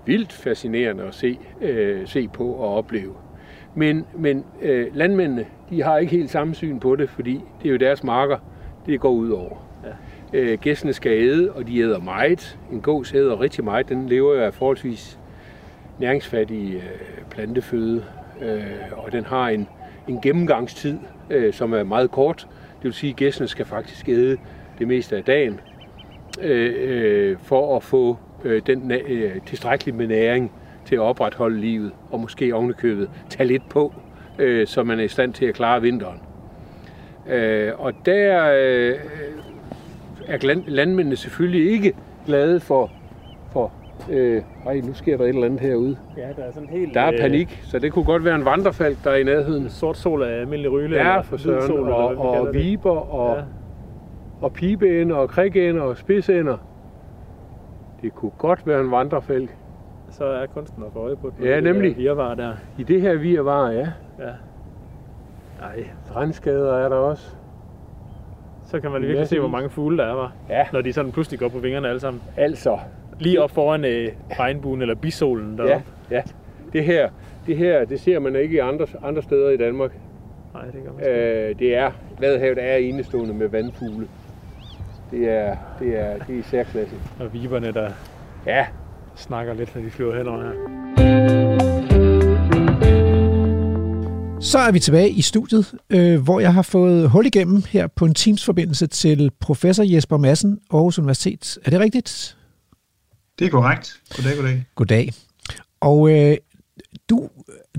vildt fascinerende at se, øh, se på og opleve. Men, men øh, landmændene, de har ikke helt samme syn på det, fordi det er jo deres marker, det går ud over. Ja. Øh, gæstene skal æde, og de æder meget. En gås æder rigtig meget. Den lever jo af forholdsvis næringsfattig øh, planteføde, øh, og den har en, en gennemgangstid, øh, som er meget kort. Det vil sige, at gæstene skal faktisk æde det meste af dagen, øh, øh, for at få øh, den øh, tilstrækkeligt med næring til at opretholde livet, og måske ovenikøbet tage lidt på, øh, så man er i stand til at klare vinteren. Øh, og der øh, er glan- landmændene selvfølgelig ikke glade for, for øh, ej, nu sker der et eller andet herude. Ja, der er sådan helt... Der er panik, så det kunne godt være en vandrefalk, der er i nærheden. Sort sol af almindelig ryle. Ja, for søren, sol, og, og det. viber, og, Ja. og pibeænder, og krigænder, og spidsænder. Det kunne godt være en vandrefalk. Så er kunsten at få øje på den. Ja, Det. Virvar der. I det her virvar, ja. Ja. Nej, Brandskader er der også. så kan man virkelig se, hvor mange fugle der er, var. Ja. Når de sådan pludselig går på vingerne alle sammen. Altså, Lige op foran øh, regnbuen eller bisolen ja, deroppe. ja. Det her, det her, det ser man ikke i andre, andre steder i Danmark. Nej, det gør man sgu. Øh, det er, Vadehavet er enestående med vandfugle. Det er, det er, det er særklasse. Og viberne, der Ja, snakker lidt, når de flyver henover her. Så er vi tilbage i studiet, øh, hvor jeg har fået hul igennem her på en Teams-forbindelse til professor Jesper Madsen, Aarhus Universitet. Er det rigtigt? Det er korrekt. Goddag, goddag. Goddag. Og øh, du,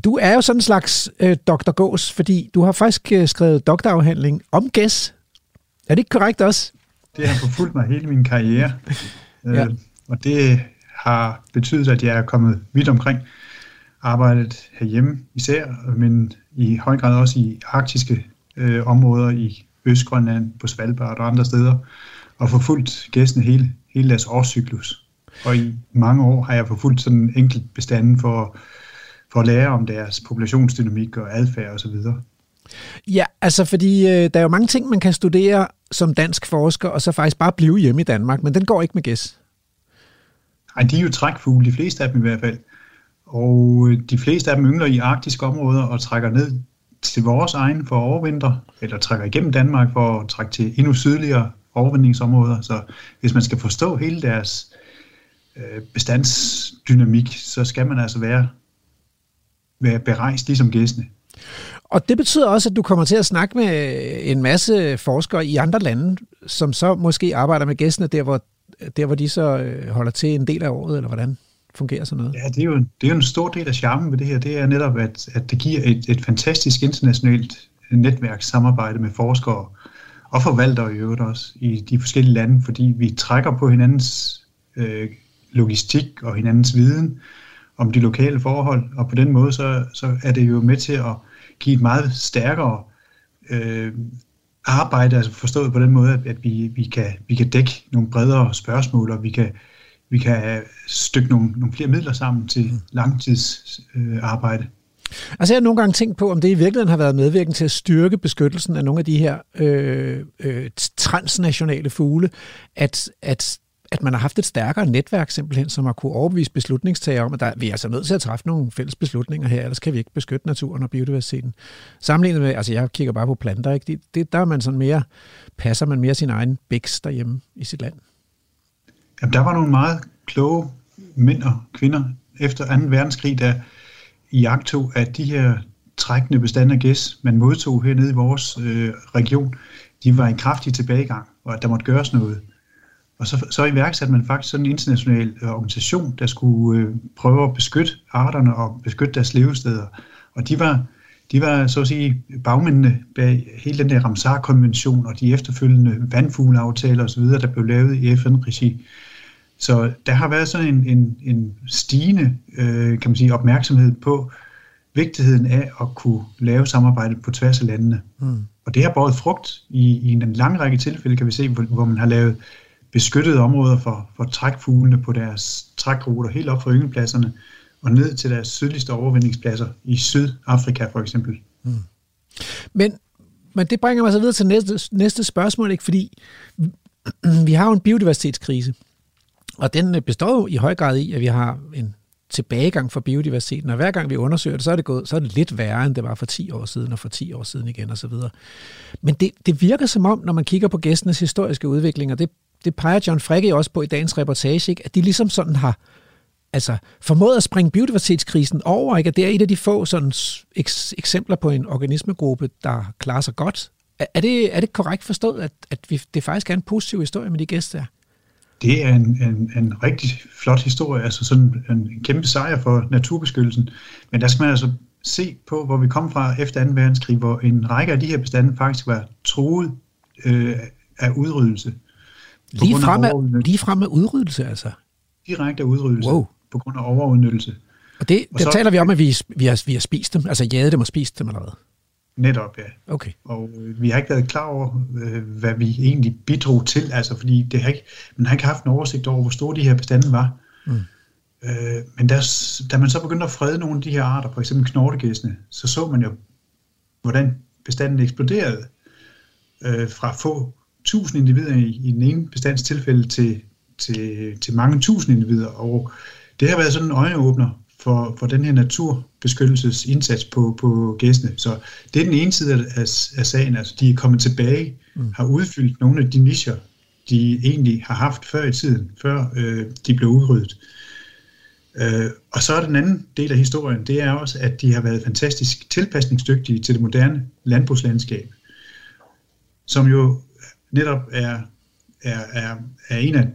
du er jo sådan en slags øh, Dr. Gås, fordi du har faktisk øh, skrevet doktorafhandling om gæs. Er det ikke korrekt også? Det har forfulgt mig hele min karriere. Ja. Øh, og det har betydet, at jeg er kommet vidt omkring. Arbejdet herhjemme især, men i høj grad også i arktiske øh, områder i Østgrønland, på Svalbard og andre steder, og forfulgt gæstene hele, hele deres årscyklus. Og i mange år har jeg forfulgt sådan en enkelt bestanden for, for at lære om deres populationsdynamik og adfærd osv. Ja, altså fordi øh, der er jo mange ting, man kan studere som dansk forsker, og så faktisk bare blive hjemme i Danmark, men den går ikke med gæs. Nej, de er jo trækfugle, de fleste af dem i hvert fald. og øh, de fleste af dem yngler i arktiske områder og trækker ned til vores egen for overvinter, eller trækker igennem Danmark for at trække til endnu sydligere overvintringsområder. Så hvis man skal forstå hele deres øh, bestandsdynamik, så skal man altså være, være berejst ligesom gæstene. Og det betyder også, at du kommer til at snakke med øh, en masse forskere i andre lande, som så måske arbejder med gæstene der, hvor, der, hvor de så øh, holder til en del af året, eller hvordan fungerer sådan noget? Ja, det er jo, det er jo en stor del af charmen ved det her. Det er netop, at, at det giver et, et fantastisk internationalt øh, netværkssamarbejde med forskere og forvaltere i øvrigt også i de forskellige lande, fordi vi trækker på hinandens øh, logistik og hinandens viden om de lokale forhold, og på den måde så, så er det jo med til at give et meget stærkere øh, arbejde, altså forstået på den måde, at, at vi, vi, kan, vi kan dække nogle bredere spørgsmål, og vi kan, vi kan stykke nogle, nogle flere midler sammen til mm. langtidsarbejde. Øh, Altså jeg har nogle gange tænkt på, om det i virkeligheden har været medvirkende til at styrke beskyttelsen af nogle af de her øh, øh, transnationale fugle, at, at at man har haft et stærkere netværk simpelthen, som har kunne overbevise beslutningstager om, at der, vi er altså nødt til at træffe nogle fælles beslutninger her, ellers kan vi ikke beskytte naturen og biodiversiteten. Sammenlignet med, altså jeg kigger bare på planter, ikke? Det, det, der er man sådan mere, passer man mere sin egen bæks derhjemme i sit land. Jamen, der var nogle meget kloge mænd og kvinder efter 2. verdenskrig, der i jagtog at de her trækkende bestande af gæs, man modtog hernede i vores øh, region, de var i kraftig tilbagegang, og at der måtte gøres noget. Og så, så iværksatte man faktisk sådan en international øh, organisation, der skulle øh, prøve at beskytte arterne og beskytte deres levesteder. Og de var, de var så at sige bagmændene bag hele den der Ramsar-konvention og de efterfølgende vandfugleaftaler osv., der blev lavet i FN-regi. Så der har været sådan en, en, en stigende øh, kan man sige, opmærksomhed på vigtigheden af at kunne lave samarbejde på tværs af landene. Mm. Og det har båret frugt i, i en lang række tilfælde, kan vi se, hvor, hvor man har lavet beskyttede områder for, for trækfuglene på deres trækruter, helt op fra yngelpladserne og ned til deres sydligste overvindingspladser i Sydafrika for eksempel. Mm. Men, men det bringer mig så videre til næste, næste spørgsmål, ikke? fordi vi har jo en biodiversitetskrise, og den består jo i høj grad i, at vi har en tilbagegang for biodiversiteten, og hver gang vi undersøger det, så er det, gået, så er det lidt værre, end det var for 10 år siden, og for 10 år siden igen, og så videre. Men det, det virker som om, når man kigger på gæstenes historiske udvikling, og det det peger John Fricke også på i dagens reportage, ikke? at de ligesom sådan har altså, formået at springe biodiversitetskrisen over, ikke? at det er et af de få sådan, eks- eksempler på en organismegruppe, der klarer sig godt. Er, det, er det korrekt forstået, at, at vi, det faktisk er en positiv historie med de gæster her? Det er en, en, en rigtig flot historie, altså sådan en kæmpe sejr for naturbeskyttelsen. Men der skal man altså se på, hvor vi kom fra efter 2. verdenskrig, hvor en række af de her bestande faktisk var truet øh, af udryddelse. Lige frem, af, lige frem med udryddelse, altså? Direkte udryddelse wow. på grund af overudnyttelse. Og det, og der så, taler vi om, at vi, vi, har, vi har spist dem, altså jaget dem og spist dem eller hvad? Netop, ja. Okay. Og øh, vi har ikke været klar over, øh, hvad vi egentlig bidrog til, altså fordi det har ikke, man har ikke haft en oversigt over, hvor store de her bestande var. Mm. Øh, men der, da man så begyndte at frede nogle af de her arter, for eksempel knortegæsene, så så man jo, hvordan bestanden eksploderede øh, fra få tusind individer i, i den ene bestandstilfælde til, til, til mange tusind individer. Og det har været sådan en øjenåbner for, for den her naturbeskyttelsesindsats på, på gæstene. Så det er den ene side af, af sagen, altså de er kommet tilbage, mm. har udfyldt nogle af de nischer, de egentlig har haft før i tiden, før øh, de blev udryddet. Øh, og så er den anden del af historien, det er også, at de har været fantastisk tilpasningsdygtige til det moderne landbrugslandskab, som jo netop er, er, er, er en af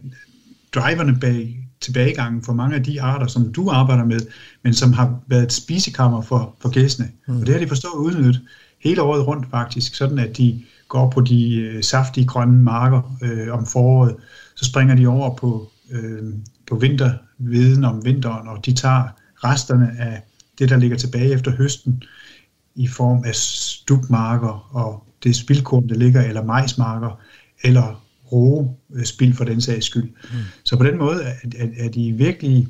driverne bag tilbagegangen for mange af de arter, som du arbejder med, men som har været et spisekammer for, for gæstene. Mm. Og det har de forstået udnyttet hele året rundt faktisk, sådan at de går på de øh, saftige grønne marker øh, om foråret, så springer de over på, øh, på vinterviden om vinteren, og de tager resterne af det, der ligger tilbage efter høsten, i form af stubmarker og det spildkorn, der ligger, eller majsmarker, eller rå øh, spild for den sags skyld. Mm. Så på den måde er, er, er de virkelig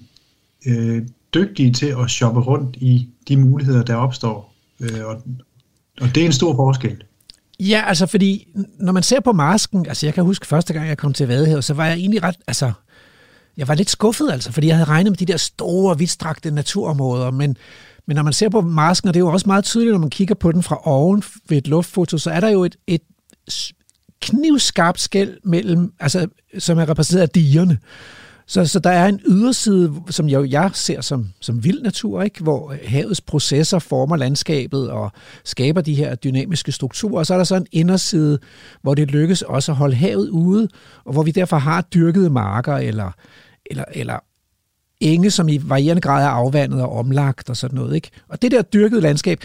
øh, dygtige til at shoppe rundt i de muligheder, der opstår. Øh, og, og det er en stor forskel. Ja, altså fordi, når man ser på masken, altså jeg kan huske første gang, jeg kom til Vadehavet, så var jeg egentlig ret, altså, jeg var lidt skuffet altså, fordi jeg havde regnet med de der store, vidtstrakte naturområder, men, men når man ser på marsken, og det er jo også meget tydeligt, når man kigger på den fra oven ved et luftfoto, så er der jo et, et knivskarpt skæld mellem, altså, som er repræsenteret af digerne. Så, så der er en yderside, som jeg, jeg ser som, som vild natur, ikke? hvor øh, havets processer former landskabet og skaber de her dynamiske strukturer. Og så er der så en inderside, hvor det lykkes også at holde havet ude, og hvor vi derfor har dyrkede marker eller, eller, eller enge, som i varierende grad er afvandet og omlagt og sådan noget. Ikke? Og det der dyrkede landskab,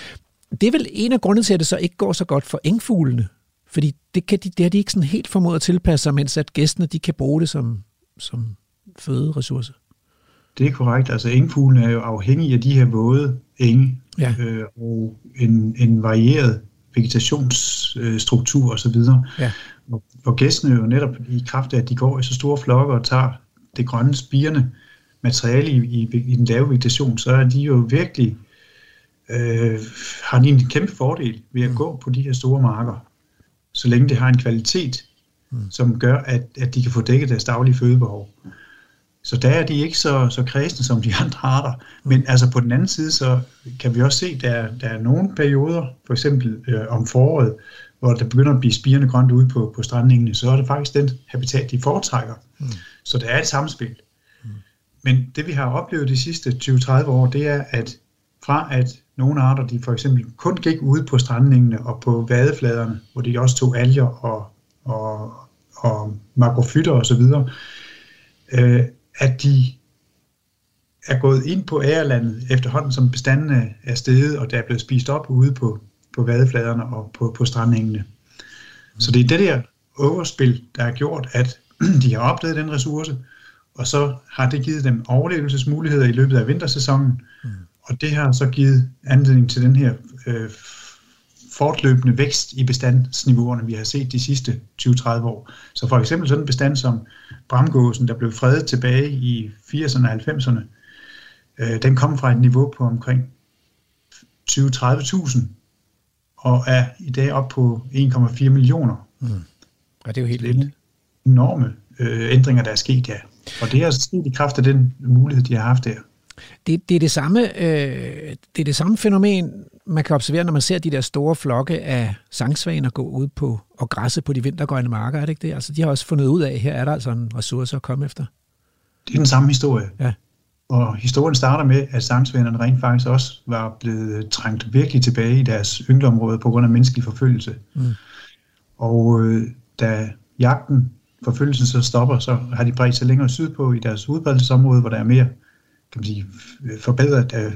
det er vel en af grundene til, at det så ikke går så godt for engfuglene. Fordi det, kan de, det har de ikke sådan helt formået at tilpasse sig, mens at gæstene de kan bruge det som, som føderessource. Det er korrekt. Altså engfuglene er jo afhængige af de her våde enge ja. øh, og en, en varieret vegetationsstruktur osv. Ja. Og, og gæstene jo netop i kraft af, at de går i så store flokke og tager det grønne spirende materiale i, i, i den lave vegetation, så er de jo virkelig øh, har de en kæmpe fordel ved at mm. gå på de her store marker, så længe det har en kvalitet, mm. som gør, at, at de kan få dækket deres daglige fødebehov. Så der er de ikke så, så kredsende som de andre arter. Men altså på den anden side, så kan vi også se, at der, der er nogle perioder, for eksempel øh, om foråret, hvor der begynder at blive spirende grønt ude på, på strandingene, så er det faktisk den habitat, de foretrækker. Mm. Så der er et samspil. Mm. Men det vi har oplevet de sidste 20-30 år, det er, at fra at nogle arter, de for eksempel kun gik ude på strandningene og på vadefladerne, hvor de også tog alger og, og, og makrofytter osv., øh, at de er gået ind på ærelandet efterhånden, som bestandene er steget, og der er blevet spist op ude på, på vadefladerne og på, på strandningene. Så det er det der overspil, der har gjort, at de har opdaget den ressource, og så har det givet dem overlevelsesmuligheder i løbet af vintersæsonen, mm og det har så givet anledning til den her øh, fortløbende vækst i bestandsniveauerne, vi har set de sidste 20-30 år. Så for eksempel sådan en bestand som bramgåsen, der blev fredet tilbage i 80'erne og 90'erne, øh, den kom fra et niveau på omkring 20-30.000 og er i dag op på 1,4 millioner. Mm. Og det er jo helt vildt. Enorme øh, ændringer, der er sket, ja. Og det er altså sket i kraft af den mulighed, de har haft der. Det, det, er det, samme, øh, det er det samme fænomen, man kan observere, når man ser de der store flokke af sangsvaner gå ud på og græsse på de vintergrønne marker, er det ikke det? Altså, de har også fundet ud af, at her er der altså en ressource at komme efter. Det er den samme historie. Ja. Og historien starter med, at sangsvanerne rent faktisk også var blevet trængt virkelig tilbage i deres yngleområde på grund af menneskelig forfølgelse. Mm. Og øh, da jagten, forfølgelsen så stopper, så har de bredt sig længere sydpå i deres udbredelsesområde, hvor der er mere kan man sige, forbedret, øh,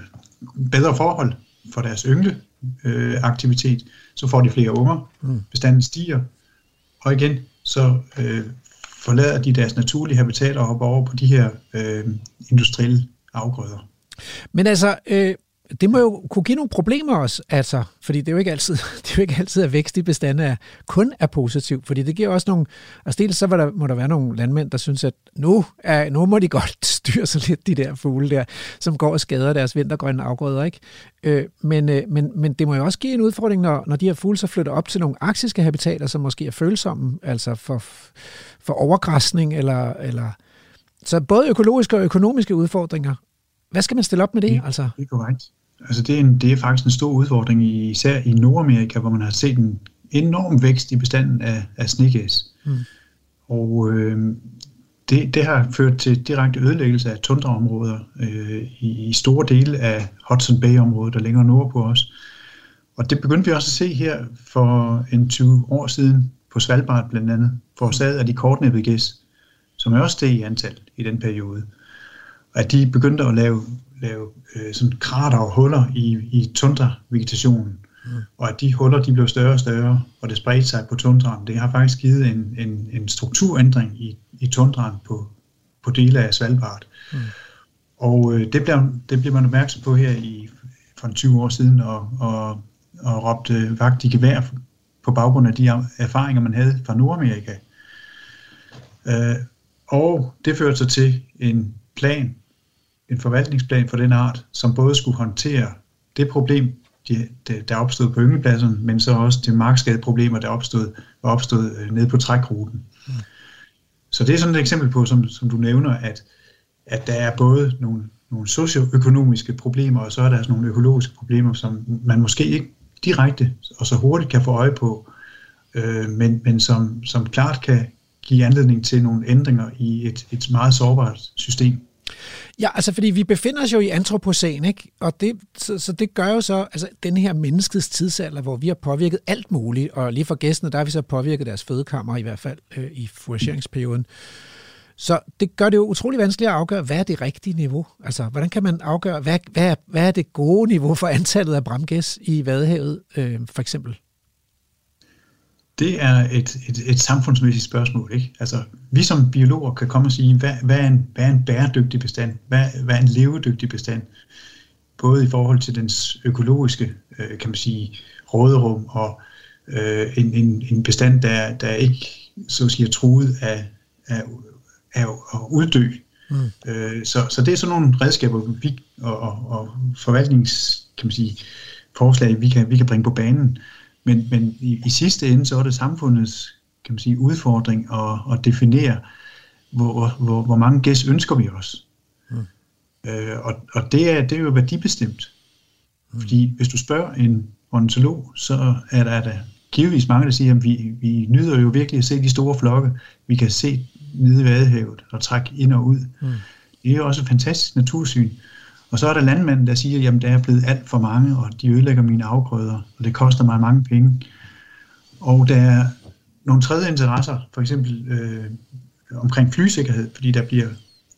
bedre forhold for deres yngle øh, aktivitet, så får de flere unger, mm. bestanden stiger, og igen, så øh, forlader de deres naturlige habitater og hopper over på de her øh, industrielle afgrøder. Men altså, øh, det må jo kunne give nogle problemer også, altså, fordi det er jo ikke altid, det er jo ikke altid at vækst i bestande er, kun er positiv, fordi det giver også nogle, altså dels så må der, må der være nogle landmænd, der synes, at nu, er, nu må de godt styre sig lidt, de der fugle der, som går og skader deres vintergrønne afgrøder, ikke? Øh, men, øh, men, men det må jo også give en udfordring, når, når de her fugle så flytter op til nogle arktiske habitater, som måske er følsomme, altså for, for overgræsning, eller, eller så både økologiske og økonomiske udfordringer. Hvad skal man stille op med det? Det, altså? det er korrekt. Altså det er, en, det er faktisk en stor udfordring, især i Nordamerika, hvor man har set en enorm vækst i bestanden af, af snegæs. Mm. Og øh, det, det har ført til direkte ødelæggelse af tundraområder øh, i, i store dele af Hudson Bay-området og længere nordpå også. Og det begyndte vi også at se her for en 20 år siden på Svalbard blandt andet, forårsaget af de kortnæbbede gæs, som er også steg i antal i den periode. Og at de begyndte at lave lave øh, sådan krater og huller i, i tundra-vegetationen. Mm. Og at de huller de blev større og større, og det spredte sig på tundraen. Det har faktisk givet en, en, en strukturændring i, i tundraen på, på dele af Svalbard. Mm. Og øh, det, blev, det blev man opmærksom på her i, for 20 år siden, og, og, og råbte vagt i gevær på baggrund af de erfaringer, man havde fra Nordamerika. Øh, og det førte sig til en plan en forvaltningsplan for den art, som både skulle håndtere det problem, de, der opstod på ynglepladserne, men så også de markskadeproblemer, der opstod, var opstået øh, nede på trækruten. Mm. Så det er sådan et eksempel på, som, som du nævner, at at der er både nogle, nogle socioøkonomiske problemer, og så er der altså nogle økologiske problemer, som man måske ikke direkte og så hurtigt kan få øje på, øh, men, men som, som klart kan give anledning til nogle ændringer i et, et meget sårbart system. Ja, altså fordi vi befinder os jo i antropocen, ikke? Og det, så, så det gør jo så, altså den her menneskets tidsalder, hvor vi har påvirket alt muligt, og lige for gæstene, der har vi så påvirket deres fødekammer i hvert fald øh, i fourageringsperioden. Så det gør det jo utrolig vanskeligt at afgøre, hvad er det rigtige niveau? Altså, hvordan kan man afgøre, hvad, hvad, er, hvad er det gode niveau for antallet af bramgæs i Vadehavet, øh, for eksempel? Det er et, et, et samfundsmæssigt spørgsmål. Ikke? Altså, vi som biologer kan komme og sige, hvad, hvad, er, en, hvad er en bæredygtig bestand? Hvad, hvad er en levedygtig bestand? Både i forhold til dens økologiske, øh, kan man sige, råderum og øh, en, en, en bestand, der, der ikke så at sige, er truet af, af, af at uddø. Mm. Øh, så, så det er sådan nogle redskaber vi, og, og, og forvaltnings, kan man sige, forslag, vi kan, vi kan bringe på banen. Men, men i, i sidste ende, så er det samfundets kan man sige, udfordring at, at definere, hvor, hvor, hvor mange gæs ønsker vi os. Mm. Øh, og og det, er, det er jo værdibestemt. Mm. Fordi hvis du spørger en ornitolog, så er der, er der givetvis mange, der siger, at vi, vi nyder jo virkelig at se de store flokke. Vi kan se nede i Vadehavet og trække ind og ud. Mm. Det er jo også et fantastisk natursyn. Og så er der landmanden, der siger, jamen der er blevet alt for mange, og de ødelægger mine afgrøder, og det koster mig mange penge. Og der er nogle tredje interesser, for eksempel øh, omkring flysikkerhed, fordi der bliver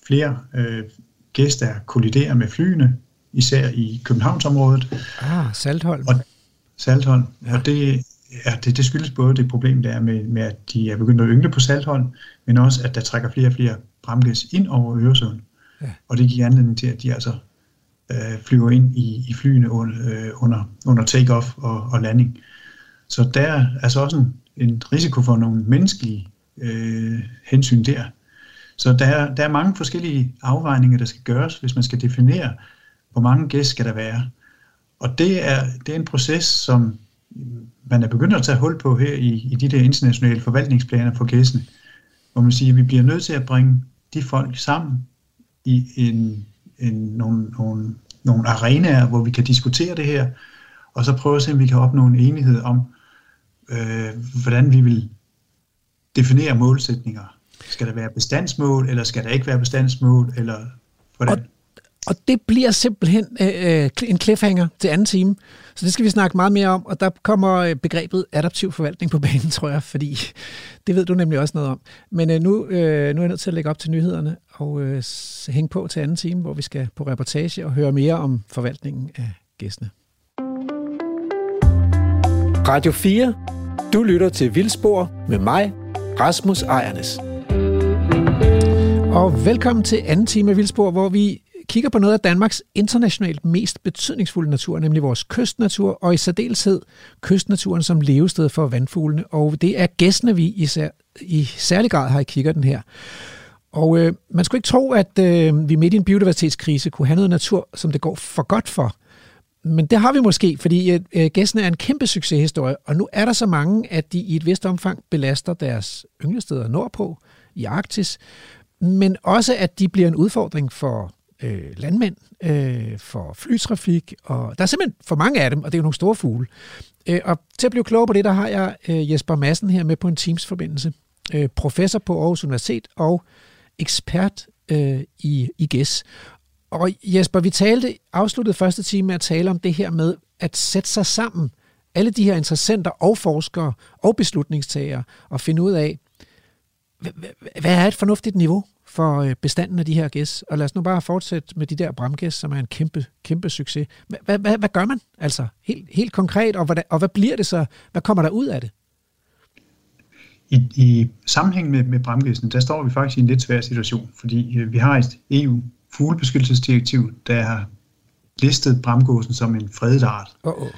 flere øh, gæster, der kolliderer med flyene, især i Københavnsområdet. Ah, Saltholm. Og, Saltholm. Ja. Og det, ja, det, det skyldes både det problem, der er med, med, at de er begyndt at yngle på Saltholm, men også, at der trækker flere og flere bramgæs ind over Øresund. Ja. Og det giver anledning til, at de altså øh, flyver ind i, i flyene under, øh, under, under take-off og, og landing. Så der er altså også en, en risiko for nogle menneskelige øh, hensyn der. Så der er, der er mange forskellige afvejninger, der skal gøres, hvis man skal definere, hvor mange gæst skal der være. Og det er, det er en proces, som man er begyndt at tage hul på her i, i de der internationale forvaltningsplaner for gæstene, hvor man siger, at vi bliver nødt til at bringe de folk sammen i en en, nogle, nogle, nogle arenaer, hvor vi kan diskutere det her, og så prøve at se, om vi kan opnå en enighed om, øh, hvordan vi vil definere målsætninger. Skal der være bestandsmål, eller skal der ikke være bestandsmål, eller hvordan? Og, og det bliver simpelthen øh, øh en cliffhanger til anden time. Så det skal vi snakke meget mere om, og der kommer øh, begrebet adaptiv forvaltning på banen, tror jeg, fordi det ved du nemlig også noget om. Men øh, nu, øh, nu er jeg nødt til at lægge op til nyhederne og øh, hænge på til anden time, hvor vi skal på reportage og høre mere om forvaltningen af gæstene. Radio 4. Du lytter til Vildspor med mig, Rasmus Ejernes. Og velkommen til anden time af Vildspor, hvor vi kigger på noget af Danmarks internationalt mest betydningsfulde natur, nemlig vores kystnatur, og i særdeleshed kystnaturen som levested for vandfuglene. Og det er gæstene, vi især, i særlig grad har i kigger den her. Og øh, man skulle ikke tro, at øh, vi midt i en biodiversitetskrise kunne have noget natur, som det går for godt for. Men det har vi måske, fordi øh, øh gæstene er en kæmpe succeshistorie, og nu er der så mange, at de i et vist omfang belaster deres ynglesteder nordpå, i Arktis, men også at de bliver en udfordring for øh, landmænd, øh, for flytrafik, og der er simpelthen for mange af dem, og det er jo nogle store fugle. Øh, og til at blive klog på det, der har jeg øh, Jesper Madsen her med på en Teams-forbindelse. Øh, professor på Aarhus Universitet og ekspert øh, i, i GES. Og Jesper, vi talte, afsluttede første time med at tale om det her med at sætte sig sammen, alle de her interessenter og forskere og beslutningstagere, og finde ud af, hvad er et fornuftigt niveau for øh, bestanden af de her gæs. Og lad os nu bare fortsætte med de der bramgæs, som er en kæmpe, kæmpe succes. Hvad, hvad, hvad gør man altså helt, helt konkret, og hvad, og hvad bliver det så? Hvad kommer der ud af det? I, i sammenhæng med, med bramgæsen, der står vi faktisk i en lidt svær situation, fordi øh, vi har et EU-fuglebeskyttelsesdirektiv, der har listet bramgåsen som en fredet art. Uh-oh.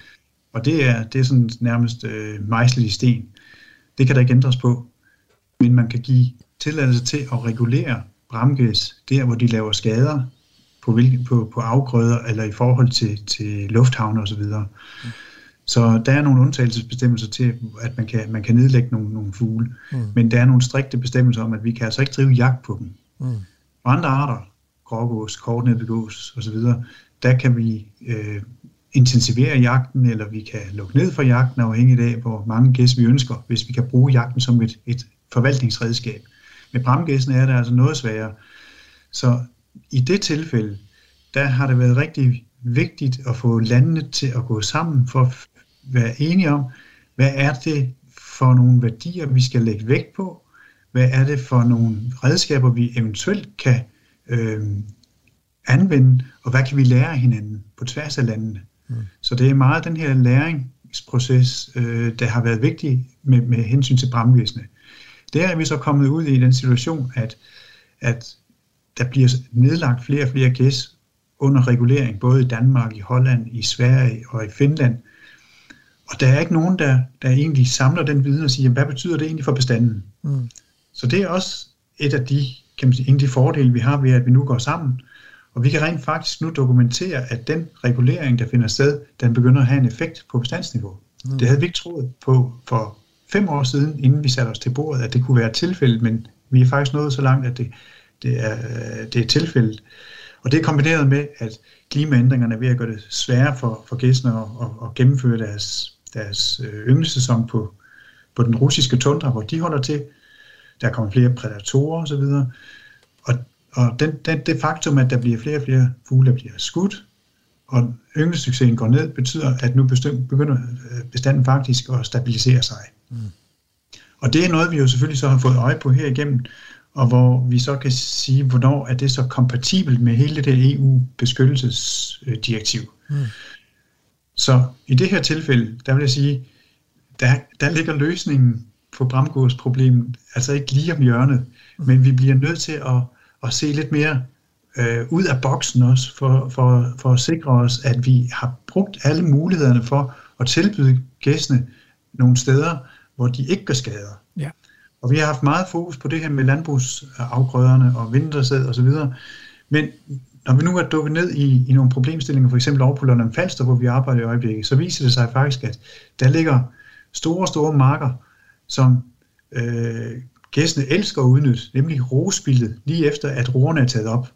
Og det er, det er sådan nærmest øh, mejslet i sten. Det kan der ikke ændres på. Men man kan give tilladelse til at regulere bramgæs der, hvor de laver skader på, hvilke, på, på afgrøder eller i forhold til, til lufthavne osv. Mm. Så der er nogle undtagelsesbestemmelser til, at man kan, man kan nedlægge nogle, nogle fugle. Mm. Men der er nogle strikte bestemmelser om, at vi kan altså ikke drive jagt på dem. Mm. Og andre arter, grågås, kortnettet gås osv., der kan vi øh, intensivere jagten, eller vi kan lukke ned for jagten, afhængigt af, hvor mange gæs vi ønsker, hvis vi kan bruge jagten som et, et forvaltningsredskab. Med bramgæsene er det altså noget sværere. Så i det tilfælde, der har det været rigtig vigtigt at få landene til at gå sammen for at være enige om, hvad er det for nogle værdier, vi skal lægge vægt på, hvad er det for nogle redskaber, vi eventuelt kan øh, anvende, og hvad kan vi lære af hinanden på tværs af landene. Mm. Så det er meget den her læringsproces, øh, der har været vigtig med, med hensyn til bramvæsenet. Der er vi så kommet ud i den situation, at, at der bliver nedlagt flere og flere gæs under regulering, både i Danmark, i Holland, i Sverige og i Finland. Og der er ikke nogen, der, der egentlig samler den viden og siger, hvad betyder det egentlig for bestanden? Mm. Så det er også et af de, kan man sige, en af de fordele, vi har ved, at vi nu går sammen. Og vi kan rent faktisk nu dokumentere, at den regulering, der finder sted, den begynder at have en effekt på bestandsniveau. Mm. Det havde vi ikke troet på for fem år siden, inden vi satte os til bordet, at det kunne være tilfældet, men vi er faktisk nået så langt, at det, det, er, det er tilfældet. Og det er kombineret med, at klimaændringerne er ved at gøre det sværere for, for gæstene at, at, at gennemføre deres, deres øh, ynglesæson på, på den russiske tundra, hvor de holder til. Der kommer flere prædatorer osv. Og, og den, den, det faktum, at der bliver flere og flere fugle, der bliver skudt, og ynglesuccesen går ned, betyder, at nu begynder øh, bestanden faktisk at stabilisere sig. Mm. Og det er noget, vi jo selvfølgelig så har fået øje på her igennem, og hvor vi så kan sige, hvornår er det så kompatibelt med hele det EU-beskyttelsesdirektiv. Mm. Så i det her tilfælde, der vil jeg sige, der, der ligger løsningen på bramgårdsproblemet altså ikke lige om hjørnet, men vi bliver nødt til at, at se lidt mere øh, ud af boksen også, for, for, for at sikre os, at vi har brugt alle mulighederne for at tilbyde gæstene nogle steder, hvor de ikke gør skader. Ja. Og vi har haft meget fokus på det her med landbrugsafgrøderne og vintersæd osv., men når vi nu er dukket ned i, i nogle problemstillinger, for eksempel over på London Falster, hvor vi arbejder i øjeblikket, så viser det sig faktisk, at der ligger store, store marker, som øh, gæstene elsker at udnytte, nemlig roespildet, lige efter at roerne er taget op.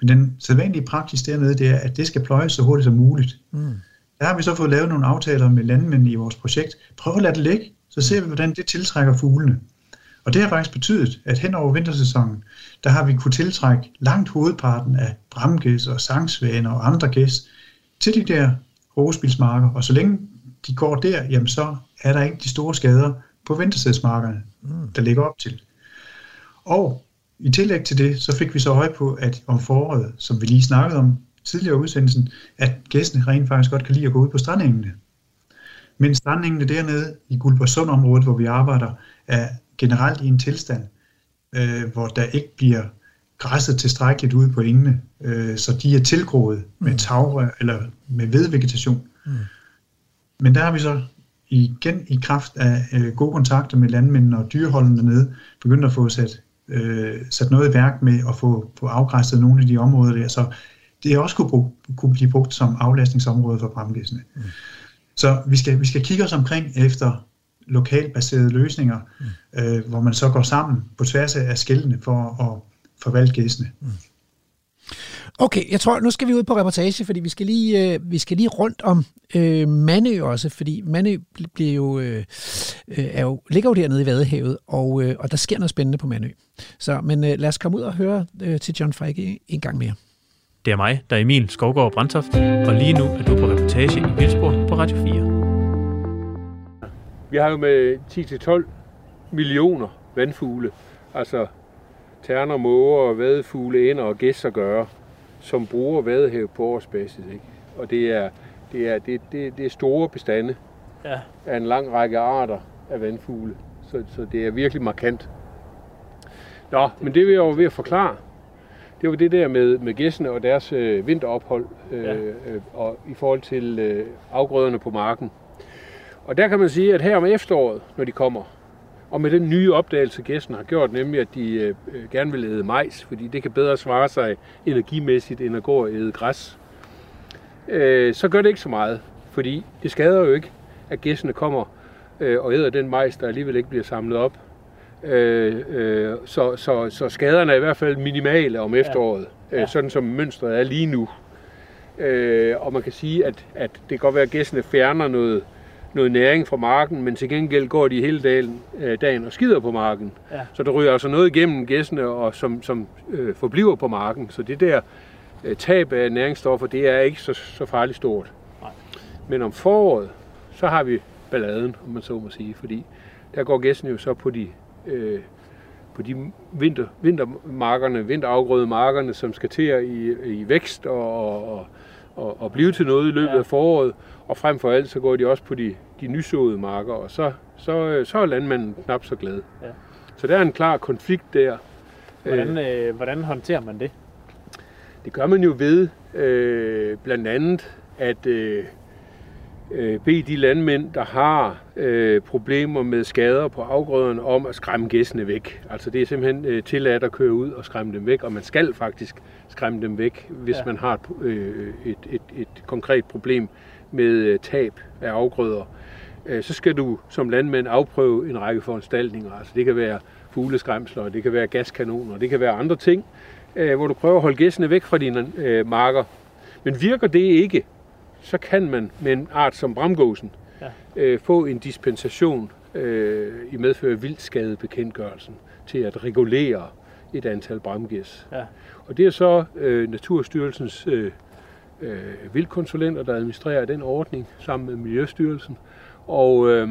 Men den sædvanlige praksis dernede, det er, at det skal pløjes så hurtigt som muligt. Mm. Der har vi så fået lavet nogle aftaler med landmænd i vores projekt. Prøv at lade det ligge, så ser vi, hvordan det tiltrækker fuglene. Og det har faktisk betydet, at hen over vintersæsonen, der har vi kunne tiltrække langt hovedparten af bramgæs og sangsvaner og andre gæs til de der roespilsmarker. Og så længe de går der, jamen så er der ikke de store skader på vintersædsmarkerne, mm. der ligger op til. Og i tillæg til det, så fik vi så øje på, at om foråret, som vi lige snakkede om tidligere udsendelsen, at gæstene rent faktisk godt kan lide at gå ud på strandengene. Men strandengene dernede i Guldborgsund-området, hvor vi arbejder, er generelt i en tilstand, øh, hvor der ikke bliver græsset tilstrækkeligt ud på engene, øh, så de er tilgroet med mm. tagrør eller med vedvegetation. Mm. Men der har vi så igen i kraft af øh, gode kontakter med landmændene og dyreholdene dernede, begyndt at få sat, øh, sat noget i værk med at få, få afgræsset nogle af de områder der, så det også kunne, brug, kunne blive brugt som aflastningsområde for bramgæsene. Mm. Så vi skal, vi skal kigge os omkring efter lokalt baserede løsninger, mm. øh, hvor man så går sammen på tværs af skældene for at forvalte gæstene. Mm. Okay, jeg tror, nu skal vi ud på reportage, fordi vi skal lige, øh, vi skal lige rundt om øh, Mandø også, fordi Mandø bliver jo, øh, øh, er jo, ligger jo dernede i Vadehavet, og, øh, og der sker noget spændende på Mandø. Så, men øh, lad os komme ud og høre øh, til John Freike en gang mere. Det er mig, der er Emil Skovgaard Brandtoft, og lige nu er du på reportage i Vildsborg på Radio 4. Vi har jo med 10-12 millioner vandfugle, altså terner, måger, vadefugle, ender og gæs at gøre, som bruger vadehav på årsbasis. Ikke? Og det er, det, er, det, det, det er store bestande ja. af en lang række arter af vandfugle. Så, så det er virkelig markant. Nå, men det vil jeg jo ved at forklare det var det der med, med gæssene og deres øh, vinterophold øh, ja. øh, og i forhold til øh, afgrøderne på marken. Og der kan man sige, at her om efteråret, når de kommer, og med den nye opdagelse, gæsten har gjort, nemlig at de øh, gerne vil æde majs, fordi det kan bedre svare sig energimæssigt, end at gå og æde græs, øh, så gør det ikke så meget, fordi det skader jo ikke, at gæstene kommer øh, og æder den majs, der alligevel ikke bliver samlet op. Øh, øh, så, så, så skaderne er i hvert fald minimale om efteråret. ja. Ja. øh, sådan som mønstret er lige nu. Øh, og man kan sige, at, at det kan godt være, at gæssene fjerner noget, noget næring fra marken, men til gengæld går de hele dagen, øh, dagen og skider på marken. Ja. Så der ryger altså noget igennem gæssene, og som, som øh, forbliver på marken. Så det der øh, tab af næringsstoffer, det er ikke så, så farligt stort. Nej. Men om foråret, så har vi balladen, om man så må sige, fordi der går gæssene jo så på de, øh, på de vinter, vintermarkerne, vinterafgrøde markerne, som skal til i, i vækst og, og, og, og blive til noget i løbet Ja. af foråret. Og frem for alt, så går de også på de, de nysåede marker, og så, så, øh, så er landmanden knap så glad. Ja. Så der er en klar konflikt der. Hvordan, øh, hvordan håndterer man det? Det gør man jo ved øh, blandt andet at øh, øh, bede de landmænd, der har øh, problemer med skader på afgrøderne, om at skræmme gæssene væk. Altså det er simpelthen øh, tilladt at køre ud og skræmme dem væk, og man skal faktisk skræmme dem væk, hvis ja. man har et, øh, et, et, et konkret problem med øh, tab af afgrøder. Øh, så skal du som landmand afprøve en række foranstaltninger. Altså det kan være fugleskræmsler, det kan være gaskanoner, det kan være andre ting, øh, hvor du prøver at holde gæssene væk fra dine marker. Men virker det ikke, så kan man med en art som bramgåsen Ja. få en dispensation i medfør af vildskadebekendtgørelsen til at regulere et antal bramgæs. Ja. Og det er så øh, Naturstyrelsens øh, øh, vildkonsulenter, der administrerer den ordning sammen med Miljøstyrelsen. Og, øh,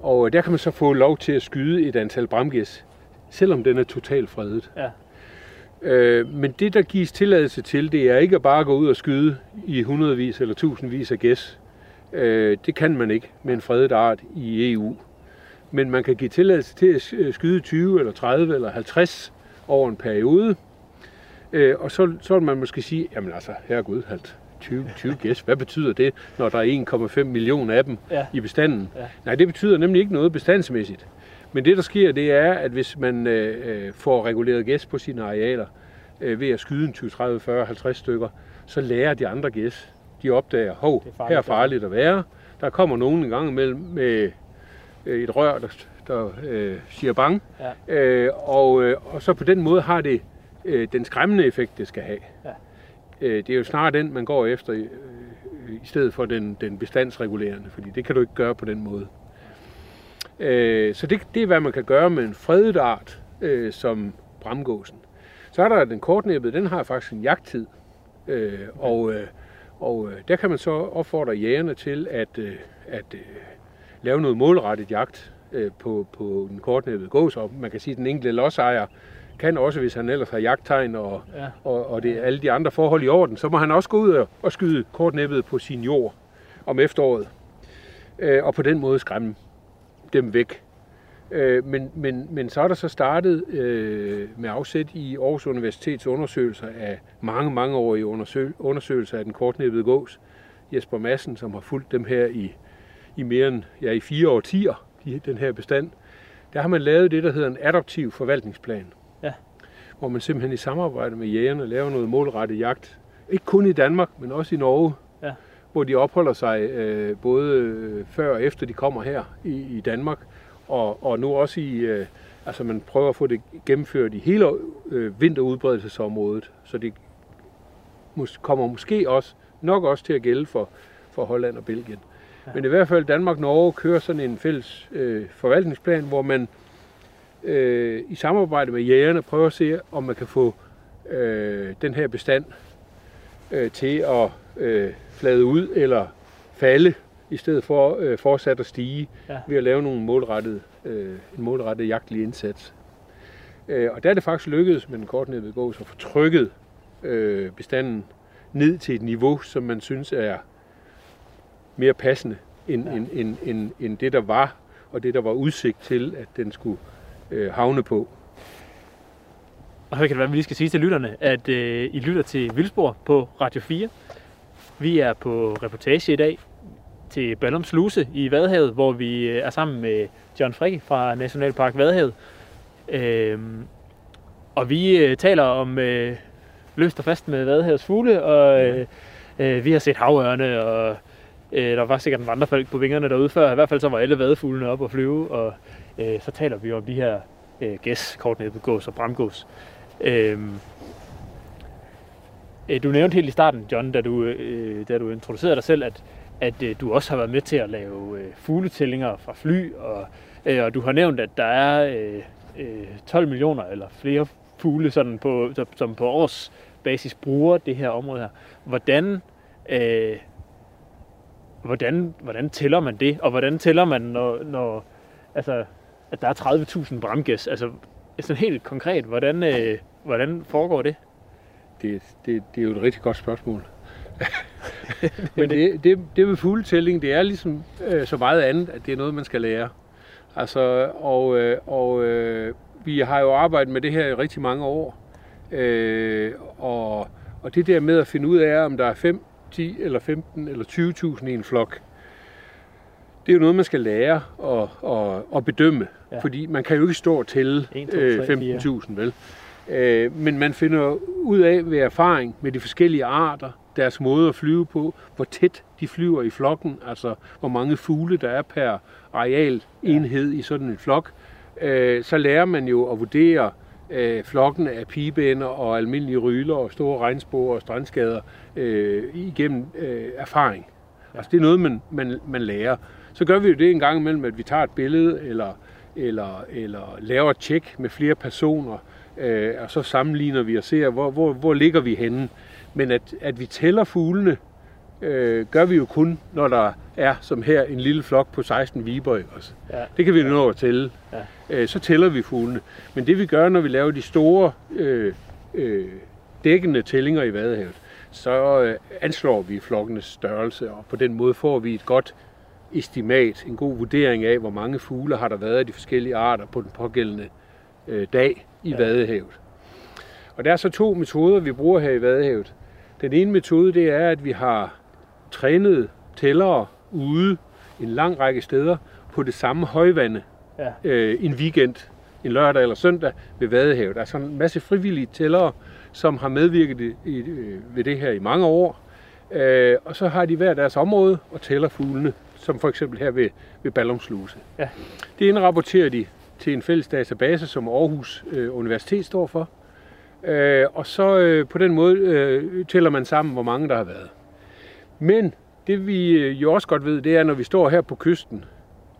og der kan man så få lov til at skyde et antal bramgæs, selvom den er totalt fredet. Ja. Øh, men det, der gives tilladelse til, det er ikke at bare gå ud og skyde i hundredvis eller tusindvis af gæs. Øh, det kan man ikke med en fredet art i EU. Men man kan give tilladelse til at skyde 20 eller 30 eller 50 over en periode. Øh, og så, så vil man måske sige, jamen altså, herregud, halt, 20, 20 gæs, hvad betyder det, når der er 1,5 millioner af dem Ja. i bestanden? Ja. Nej, det betyder nemlig ikke noget bestandsmæssigt. Men det, der sker, det er, at hvis man øh, øh, får reguleret gæs på sine arealer øh, ved at skyde en 20, 30, 40, 50 stykker, så lærer de andre gæs. De opdager, hov, er her er farligt at være. Der kommer nogen en gang imellem med øh, et rør, der, der øh, siger bang. Ja. Øh, og, øh, og så på den måde har det øh, den skræmmende effekt, det skal have. Ja. Øh, det er jo snarere den, man går efter, øh, i stedet for den, den bestandsregulerende, fordi det kan du ikke gøre på den måde. Øh, så det, det er, hvad man kan gøre med en fredet art, øh, som bramgåsen. Så er der den kortnæbbede, den har faktisk en jagttid, øh, og, øh, og øh, der kan man så opfordre jægerne til at, øh, at øh, lave noget målrettet jagt øh, på, på den kortnæbbede gås, og man kan sige, at den enkelte lodsejer kan også, hvis han ellers har jagttegn og, Ja. og, og det alle de andre forhold i orden, så må han også gå ud og, og skyde kortnæbbet på sin jord om efteråret, øh, og på den måde skræmme dem væk. Øh, men, men, men så er der så startet øh, med afsæt i Aarhus Universitets undersøgelser af mange, mange år i undersøg, undersøgelser af den kortnæbbede gås. Jesper Madsen, som har fulgt dem her i, i mere end ja, i fire årtier, de, den her bestand, der har man lavet det, der hedder en adaptiv forvaltningsplan. Hvor man simpelthen i samarbejde med jægerne laver noget målrettet jagt. Ikke kun i Danmark, men også i Norge. Ja. Hvor de opholder sig øh, både øh, før og efter de kommer her i, i Danmark. Og, og nu også i, øh, altså man prøver at få det gennemført i hele øh, vinterudbredelsesområdet. Så det mås- kommer måske også, nok også til at gælde for, for Holland og Belgien. Ja. Men i hvert fald Danmark og Norge kører sådan en fælles øh, forvaltningsplan, hvor man øh, i samarbejde med jægerne prøver at se, om man kan få øh, den her bestand øh, til at øh, flade ud eller falde, i stedet for øh, fortsat at stige Ja. ved at lave nogle målrettede, øh, en målrettet jagtlig indsats. Øh, og der er det faktisk lykkedes med den kortnæbbede gås at få trykket øh, bestanden ned til et niveau, som man synes er mere passende end, Ja. ja. end, end, end, end det, der var, og det, der var udsigt til, at den skulle øh, havne på. Og så kan det være, at vi lige skal sige til lytterne, at øh, I lytter til Vildsborg på Radio 4. Vi er på reportage i dag til Ballum Sluse i Vadehavet, hvor vi øh, er sammen med John Frick fra Nationalpark Vadehavet. Øhm, og vi øh, taler om øh, løst og fast med Vadehavets fugle, og øh, øh, vi har set havørne, og øh, der var sikkert en vandrefalk på vingerne derude før. I hvert fald så var alle vadefuglene op og flyve, og øh, så taler vi om de her øh, gæs, kortnæbbet gås og bramgås. Øh, øh, Du nævnte helt i starten, John, da du, øh, da du introducerede dig selv, at, at øh, du også har været med til at lave øh, fugletællinger fra fly, og, øh, og du har nævnt, at der er øh, øh, 12 millioner eller flere fugle, sådan på, som- som på årsbasis bruger det her område her. Hvordan, øh, hvordan, hvordan tæller man det, og hvordan tæller man, når, når altså, at der er 30.000 bramgæs? Altså, sådan helt konkret, hvordan, øh, hvordan foregår det? Det, det, det er jo et rigtig godt spørgsmål. Men det, det, det med fugletælling, det er ligesom øh, så meget andet, at det er noget, man skal lære. Altså, og øh, og øh, vi har jo arbejdet med det her i rigtig mange år. Øh, og, og det der med at finde ud af, om der er 5, 10 eller 15 eller 20.000 i en flok, det er jo noget, man skal lære at, at, at bedømme. Ja. Ja. Fordi man kan jo ikke stå og tælle 1, 2, øh, 3, 4. 15.000, vel? Øh, men man finder ud af ved erfaring med de forskellige arter, deres måde at flyve på, hvor tæt de flyver i flokken, altså hvor mange fugle der er per areal enhed i sådan en flok. Øh, så lærer man jo at vurdere øh, flokken af pigebænder og almindelige ryler og store regnspor og strandskader øh, igennem øh, erfaring. Altså det er noget, man, man, man lærer. Så gør vi jo det en gang imellem, at vi tager et billede eller, eller, eller laver et tjek med flere personer, øh, og så sammenligner vi og ser, hvor, hvor, hvor ligger vi henne. Men at, at vi tæller fuglene, øh, gør vi jo kun, når der er, som her, en lille flok på 16 viber. Ikke også? Ja. Det kan vi nå at tælle. Ja. Øh, så tæller vi fuglene. Men det vi gør, når vi laver de store øh, øh, dækkende tællinger i Vadehavet, så øh, anslår vi flokkenes størrelse, og på den måde får vi et godt estimat, en god vurdering af, hvor mange fugle har der været af de forskellige arter på den pågældende øh, dag i Ja. Vadehavet. Og der er så to metoder, vi bruger her i Vadehavet. Den ene metode, det er, at vi har trænet tællere ude en lang række steder på det samme højvande Ja. øh, en weekend, en lørdag eller søndag ved Vadehavet. Der er sådan en masse frivillige tællere, som har medvirket i, i, øh, ved det her i mange år. Øh, og så har de hver deres område og tæller fuglene, som for eksempel her ved, ved Ballumsluse. Ja. Det indrapporterer de til en fælles database, som Aarhus øh, Universitet står for. Øh, og så øh, på den måde øh, tæller man sammen, hvor mange der har været. Men det vi øh, jo også godt ved, det er, når vi står her på kysten,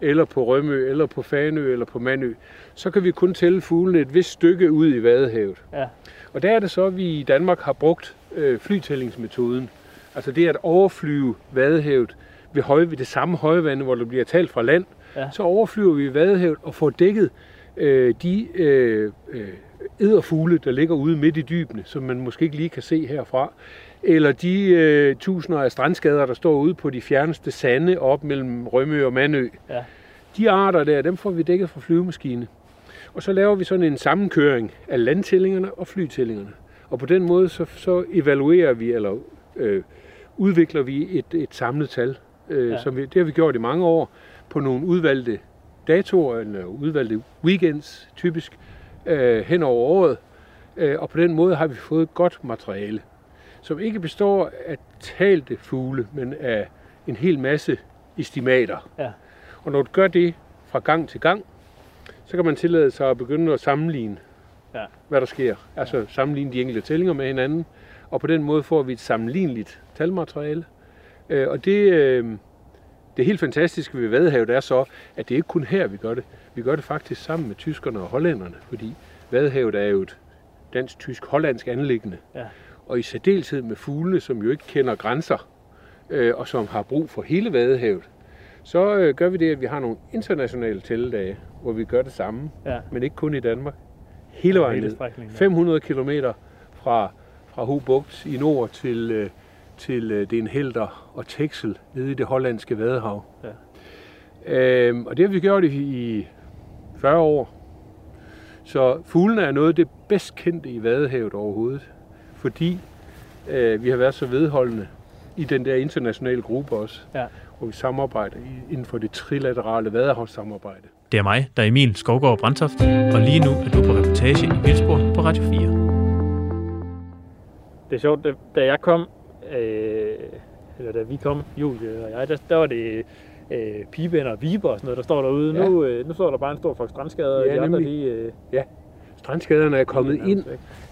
eller på Rømø, eller på Fanø, eller på Mandø, så kan vi kun tælle fuglene et vist stykke ud i Vadehavet. Ja. Og der er det så, at vi i Danmark har brugt øh, flytællingsmetoden. Altså det at overflyve Vadehavet ved, høj, ved det samme højvande, hvor der bliver talt fra land. Ja. Så overflyver vi Vadehavet og får dækket øh, de øh, øh, æderfugle, der ligger ude midt i dybene, som man måske ikke lige kan se herfra. Eller de øh, tusinder af strandskader, der står ude på de fjerneste sande op mellem Rømø og Mandø. Ja. De arter der, dem får vi dækket fra flyvemaskine. Og så laver vi sådan en sammenkøring af landtællingerne og flytællingerne. Og på den måde så, så evaluerer vi, eller øh, udvikler vi et, et samlet tal. Øh, Ja. ja. som vi, det har vi gjort i mange år på nogle udvalgte datoer, eller udvalgte weekends typisk, øh, hen over året. Øh, og på den måde har vi fået et godt materiale, som ikke består af talte fugle, men af en hel masse estimater. Ja. Og når du gør det fra gang til gang, så kan man tillade sig at begynde at sammenligne, Ja. hvad der sker. Altså sammenligne de enkelte tællinger med hinanden, og på den måde får vi et sammenligneligt talmateriale. Øh, og det, øh, det helt fantastiske ved Vadehavet er så, at det ikke kun her, vi gør det. Vi gør det faktisk sammen med tyskerne og hollænderne, fordi Vadehavet er jo et dansk-tysk-hollandsk anlæggende. Ja. Og i særdeleshed med fuglene, som jo ikke kender grænser, øh, og som har brug for hele Vadehavet, så øh, gør vi det, at vi har nogle internationale tælledage, hvor vi gør det samme, Ja. men ikke kun i Danmark. Hele vejen ned. strækningen, ja. 500 km fra, fra Hobugt i nord til, øh, til øh, Den Helder og Texel nede i det hollandske Vadehav. Ja. Øhm, og det har vi gjort i, i 40 år. Så fuglene er noget af det bedst kendte i Vadehavet overhovedet, fordi øh, vi har været så vedholdende i den der internationale gruppe også, Ja. hvor vi samarbejder inden for det trilaterale vadehavssamarbejde. Det er mig, der er Emil Skovgaard Brandtoft, og lige nu er du på reportage i Vildsborg på Radio 4. Det er sjovt, da jeg kom, øh, eller da vi kom, Julie og jeg, der, der var det øh, pibænder og viber og sådan noget, der står derude. Ja. Nu, øh, nu står der bare en stor flok strandskader, og Ja, de andre, nemlig. de, øh, strandskaderne er kommet ind.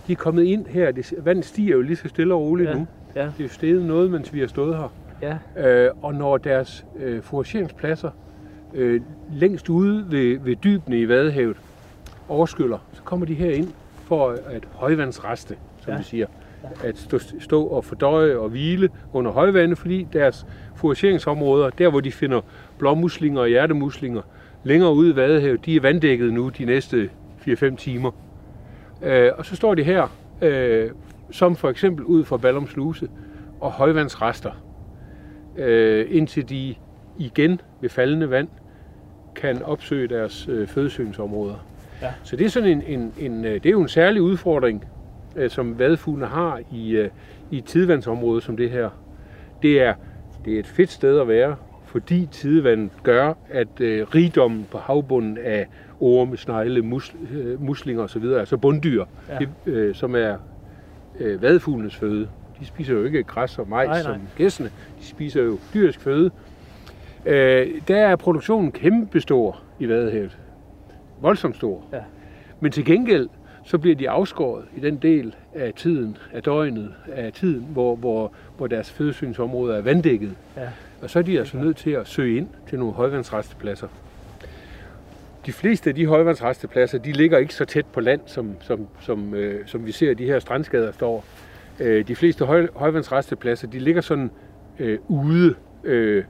De er kommet ind her. Det, vandet stiger jo lige så stille og roligt Ja. nu. Ja. Det er jo steget noget, mens vi har stået her. Ja. Øh, og når deres øh, forageringspladser øh, længst ude ved, ved dybene i Vadehavet overskyller, så kommer de her ind for at højvandsreste, som Ja. ja. vi siger. At stå, stå og fordøje og hvile under højvande, fordi deres forageringsområder, der hvor de finder blåmuslinger og hjertemuslinger, længere ude i Vadehavet, de er vanddækket nu de næste 4-5 timer. Øh, og så står de her, øh, som for eksempel ud for Ballum Sluse, og højvandsrester, øh, indtil de igen ved faldende vand kan opsøge deres øh, fødesøgningsområder. Ja. Så det er sådan en, en, en øh, det er jo en særlig udfordring, øh, som vadefuglene har i, øh, i et tidevandsområde som det her. Det er, det er et fedt sted at være, fordi tidevandet gør, at øh, rigdommen på havbunden af orme, snegle, mus, øh, muslinger osv., altså bunddyr, Ja. det, øh, som er øh, vadefuglenes føde. De spiser jo ikke græs og majs Nej, nej. som gæstene. De spiser jo dyrisk føde. Øh, der er produktionen kæmpe stor i Vadehavet. Voldsomt stor. Ja. Men til gengæld, så bliver de afskåret i den del af tiden, af døgnet, af tiden, hvor, hvor, hvor deres fødesynsområde er vanddækket. Ja. Og så er de altså nødt til at søge ind til nogle højvandsrestepladser. De fleste af de højvandsrestepladser, de ligger ikke så tæt på land, som, som, som, øh, som vi ser de her strandskader står. Øh, de fleste høj, højvandsrestepladser, de ligger sådan øh, ude øh,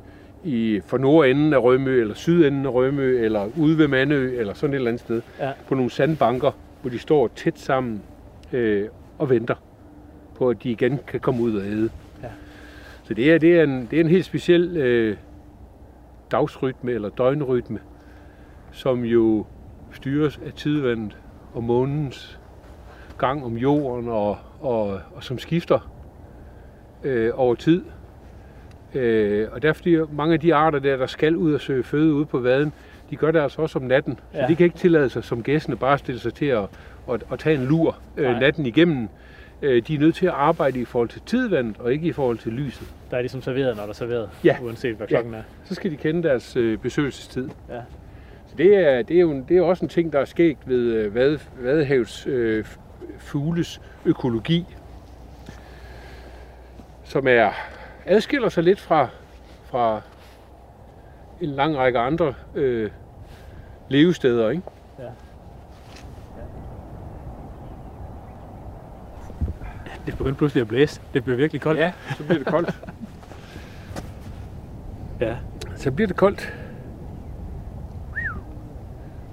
i, for nordenden af Rømø, eller sydenden af Rømø, eller ude ved Mandø, eller sådan et eller andet sted. Ja. På nogle sandbanker, hvor de står tæt sammen øh, og venter på, at de igen kan komme ud og æde. Ja. Så det er, det er, en, det er en helt speciel øh, dagsrytme eller døgnrytme, som jo styres af tidevandet og månens gang om jorden, og, og, og som skifter øh, over tid. Øh, og derfor bliver mange af de arter der, der skal ud og søge føde ude på vaden, de gør det altså også om natten. Så Ja. de kan ikke tillade sig som gæstene bare at stille sig til at, at, at tage en lur øh, natten igennem. Øh, de er nødt til at arbejde i forhold til tidvandet, og ikke i forhold til lyset. Der er ligesom serveret, når der er serveret, Ja. uanset hvad Ja. klokken er. Så skal de kende deres øh, besøgelsestid. Ja. Så det er, det, er jo, det er også en ting, der er skægt ved øh, Vade, Vadehavs øh, fugles økologi, som er adskiller sig lidt fra, fra en lang række andre øh, levesteder. Ikke? Det begyndte pludselig at blæse. Det blev virkelig koldt. Ja, så bliver det koldt. ja. så bliver det koldt.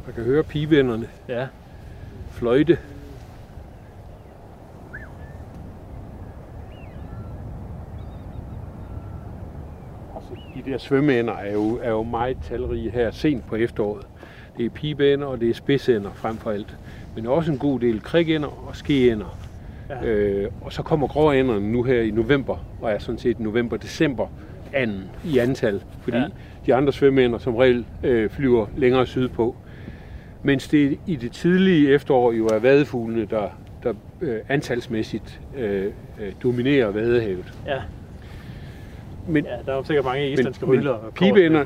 Man kan høre pigevennerne ja. fløjte. Altså, de der svømmeænder er jo, er jo meget talrige her sent på efteråret. Det er pibeænder, og det er spidsænder frem for alt. Men også en god del krigænder og skeænder. Ja. Øh, og så kommer gråænderne nu her i november, og er sådan set november-december anden i antal. Fordi ja. de andre svømmeænder som regel øh, flyver længere sydpå. Mens det i det tidlige efterår jo er vadefuglene, der, der øh, antalsmæssigt øh, øh, dominerer vadehavet. Ja. Men, ja, der er jo sikkert mange islandske men, ryler. men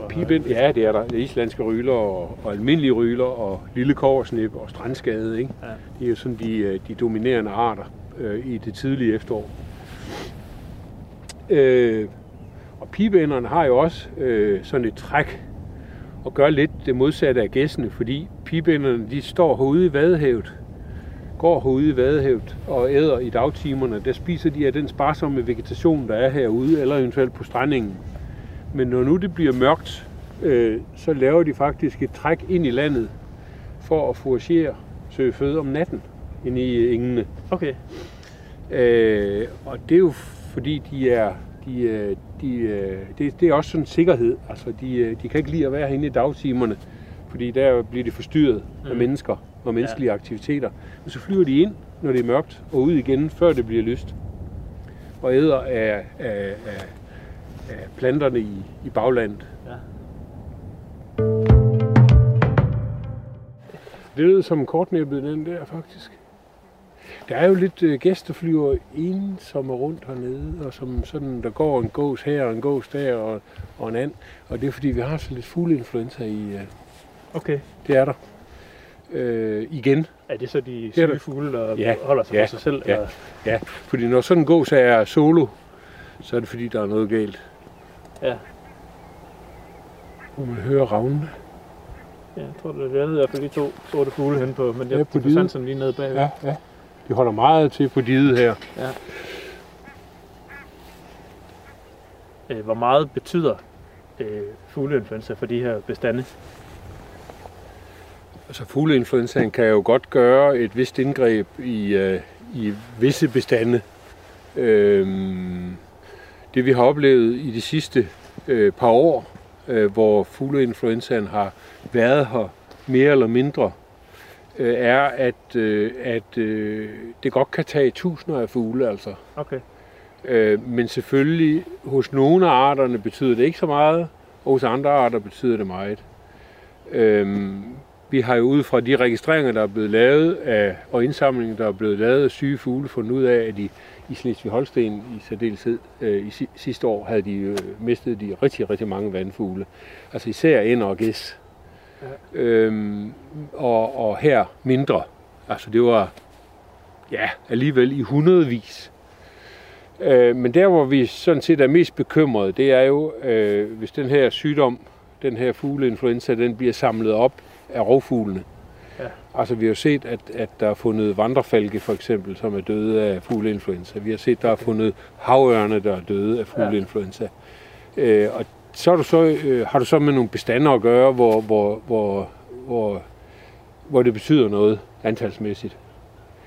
og- pibeænder, ja, det er der. Er islandske ryler og, og almindelige ryler og lille koversnip og strandskade. Ikke? Ja. Det er jo sådan de, øh, de dominerende arter øh, i det tidlige efterår. Øh, og pibeænderne har jo også øh, sådan et træk og gør lidt det modsatte af gæssene, fordi pibeænderne de står herude i vadehavet, går herude i vadehavet og æder i dagtimerne. Der spiser de af den sparsomme vegetation, der er herude, eller eventuelt på strandingen. Men når nu det bliver mørkt, øh, så laver de faktisk et træk ind i landet for at foragere, søge føde om natten inde i engene. Okay. Øh, og det er jo fordi, de er, de, øh, de, øh, det, det er også sådan en sikkerhed. Altså, de, øh, de kan ikke lide at være herinde i dagtimerne, fordi der bliver de forstyrret mm. af mennesker og menneskelige ja. aktiviteter. Men så flyver de ind, når det er mørkt, og ud igen, før det bliver lyst. Og æder af, af, af, af planterne i, i baglandet. Ja. Det lød som kortnæbbet, den der faktisk. Der er jo lidt øh, gæsteflyver ensomme rundt hernede, og som sådan, der går en gås her og en gås der og, og en and. Og det er fordi, vi har så lidt fugleinfluenza i, øh, Okay. det er der. Øh, igen. Er det så de syge det. fugle, der Ja, holder sig ja, for sig selv? ja. Eller? Ja, fordi når sådan en gås er solo, så er det fordi, der er noget galt. Ja. Må man høre ravnene. ja, jeg tror, det er i hvert fald de to sorte fugle hen på, men jeg Ja, ja, på diden. sådan lige nede bagved. Ja, ja. De holder meget til på diget her. Øh, hvor meget betyder øh, fugleinfluenza for de her bestande? Altså fugleinfluenzaen kan jo godt gøre et vist indgreb i, øh, i visse bestande. Øhm, det vi har oplevet i de sidste øh, par år, øh, hvor fugleinfluenzaen har været her mere eller mindre, øh, er, at, øh, at øh, det godt kan tage tusinder af fugle. Altså. Okay. Øh, men selvfølgelig, hos nogle af arterne betyder det ikke så meget, og hos andre arter betyder det meget. Øhm, vi har jo ud fra de registreringer, der er blevet lavet af, og indsamlinger, der er blevet lavet af syge fugle, fundet ud af, at de i Slesvig-Holsten i særdeleshed øh, i si- sidste år havde de øh, mistet de rigtig, rigtig mange vandfugle. Altså især ender og gæs. Ja. Øhm, og, og her mindre. Altså det var ja, alligevel i hundredvis. Øh, men der, hvor vi sådan set er mest bekymrede, det er jo, øh, hvis den her sygdom, den her fugleinfluenza, den bliver samlet op af rovfuglene. Ja. Altså vi har set, at, at der er fundet vandrefalke for eksempel, som er døde af fugleinfluenza. Vi har set, der er fundet havørne, der er døde af fugleinfluenza. Ja. Øh, og så, er du så øh, har du så med nogle bestander at gøre, hvor, hvor, hvor, hvor, hvor det betyder noget antalsmæssigt.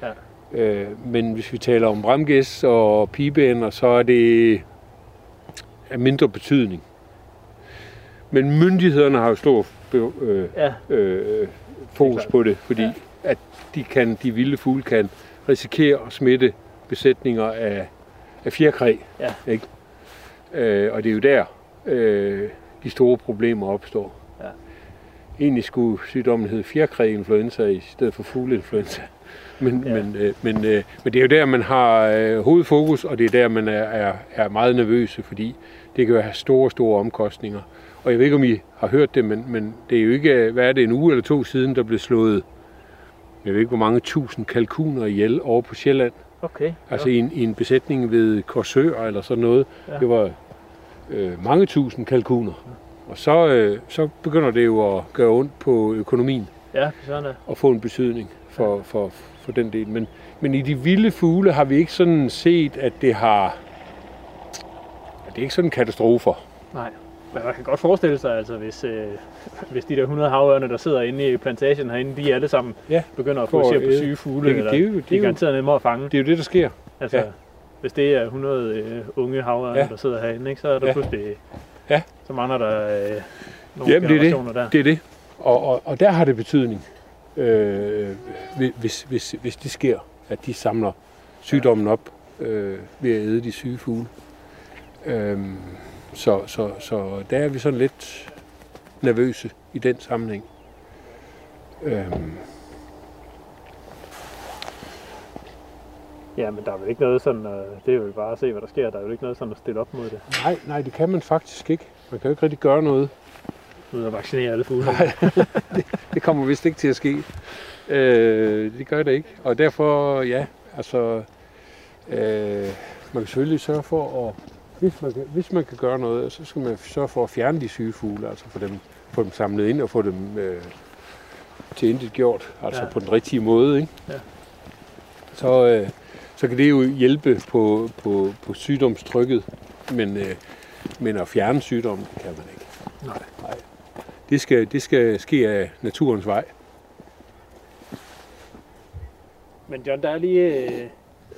Ja. Øh, men hvis vi taler om bramgæs og pibeænder, så er det af mindre betydning. Men myndighederne har jo stor øh, Ja, øh, fokus klart. på det, fordi Ja. at de, kan, de vilde fugle kan risikere at smitte besætninger af, af fjerkræ. Ja. Ikke? Øh, og det er jo der, øh, de store problemer opstår. Ja. Egentlig skulle sygdommen hedde fjerkræ-influenza i stedet for fugleinfluenza. Men, ja. men, øh, men, øh, men det er jo der, man har øh, hovedfokus, og det er der, man er, er, er meget nervøse, fordi det kan jo have store, store omkostninger. Og jeg ved ikke, om I har hørt det, men, men det er jo ikke, hvad er det, en uge eller to siden, der blev slået, jeg ved ikke, hvor mange tusind kalkuner ihjel over på Sjælland. okay. Altså i en, i en besætning ved Korsør eller sådan noget. Ja. Ja. Det var øh, mange tusind kalkuner. Og så, øh, så begynder det jo at gøre ondt på økonomien Ja, sådan er. og få en betydning for, for, for den del. Men, men i de vilde fugle har vi ikke sådan set, at det har... at det er ikke sådan katastrofer. Nej. Men man kan godt forestille sig, altså, hvis, øh, hvis de der 100 havørne, der sidder inde i plantagen herinde, de alle sammen Ja. begynder at at fokusere på syge fugle, Det, eller det, jo, det, de er er garanteret nemmere at fange. det er jo det, der sker. Altså, Ja. hvis det er 100 øh, unge havørne, Ja. der sidder herinde, ikke, så er der Ja. pludselig... Ja. Så mangler der øh, nogle Jamen, det er det. der. Det er det. Og, og, og der har det betydning, øh, hvis, hvis, hvis det sker, at de samler sygdommen op øh, ved at æde de syge fugle. Øhm, så, så, så der er vi sådan lidt nervøse i den sammenhæng. Øhm, Ja, men der er vel ikke noget sådan, øh, det er jo bare at se, hvad der sker. Der er jo ikke noget sådan at stille op mod det. nej, nej, det kan man faktisk ikke. Man kan jo ikke rigtig gøre noget. Ud at vaccinere alle fugle. Nej, det, det kommer vist ikke til at ske. Øh, det gør det ikke. Og derfor, ja, altså, øh, man kan selvfølgelig sørge for at, hvis man, kan, hvis man kan gøre noget, så skal man sørge for at fjerne de syge fugle, altså få dem, få dem samlet ind og få dem øh, til intet gjort, altså Ja. på den rigtige måde. Ikke? Ja. Så, øh, så kan det jo hjælpe på, på, på sygdomstrykket, men, øh, men at fjerne sygdommen, det kan man ikke. Nej. Nej. Det skal, det skal ske af naturens vej. Men John, der er lige, øh,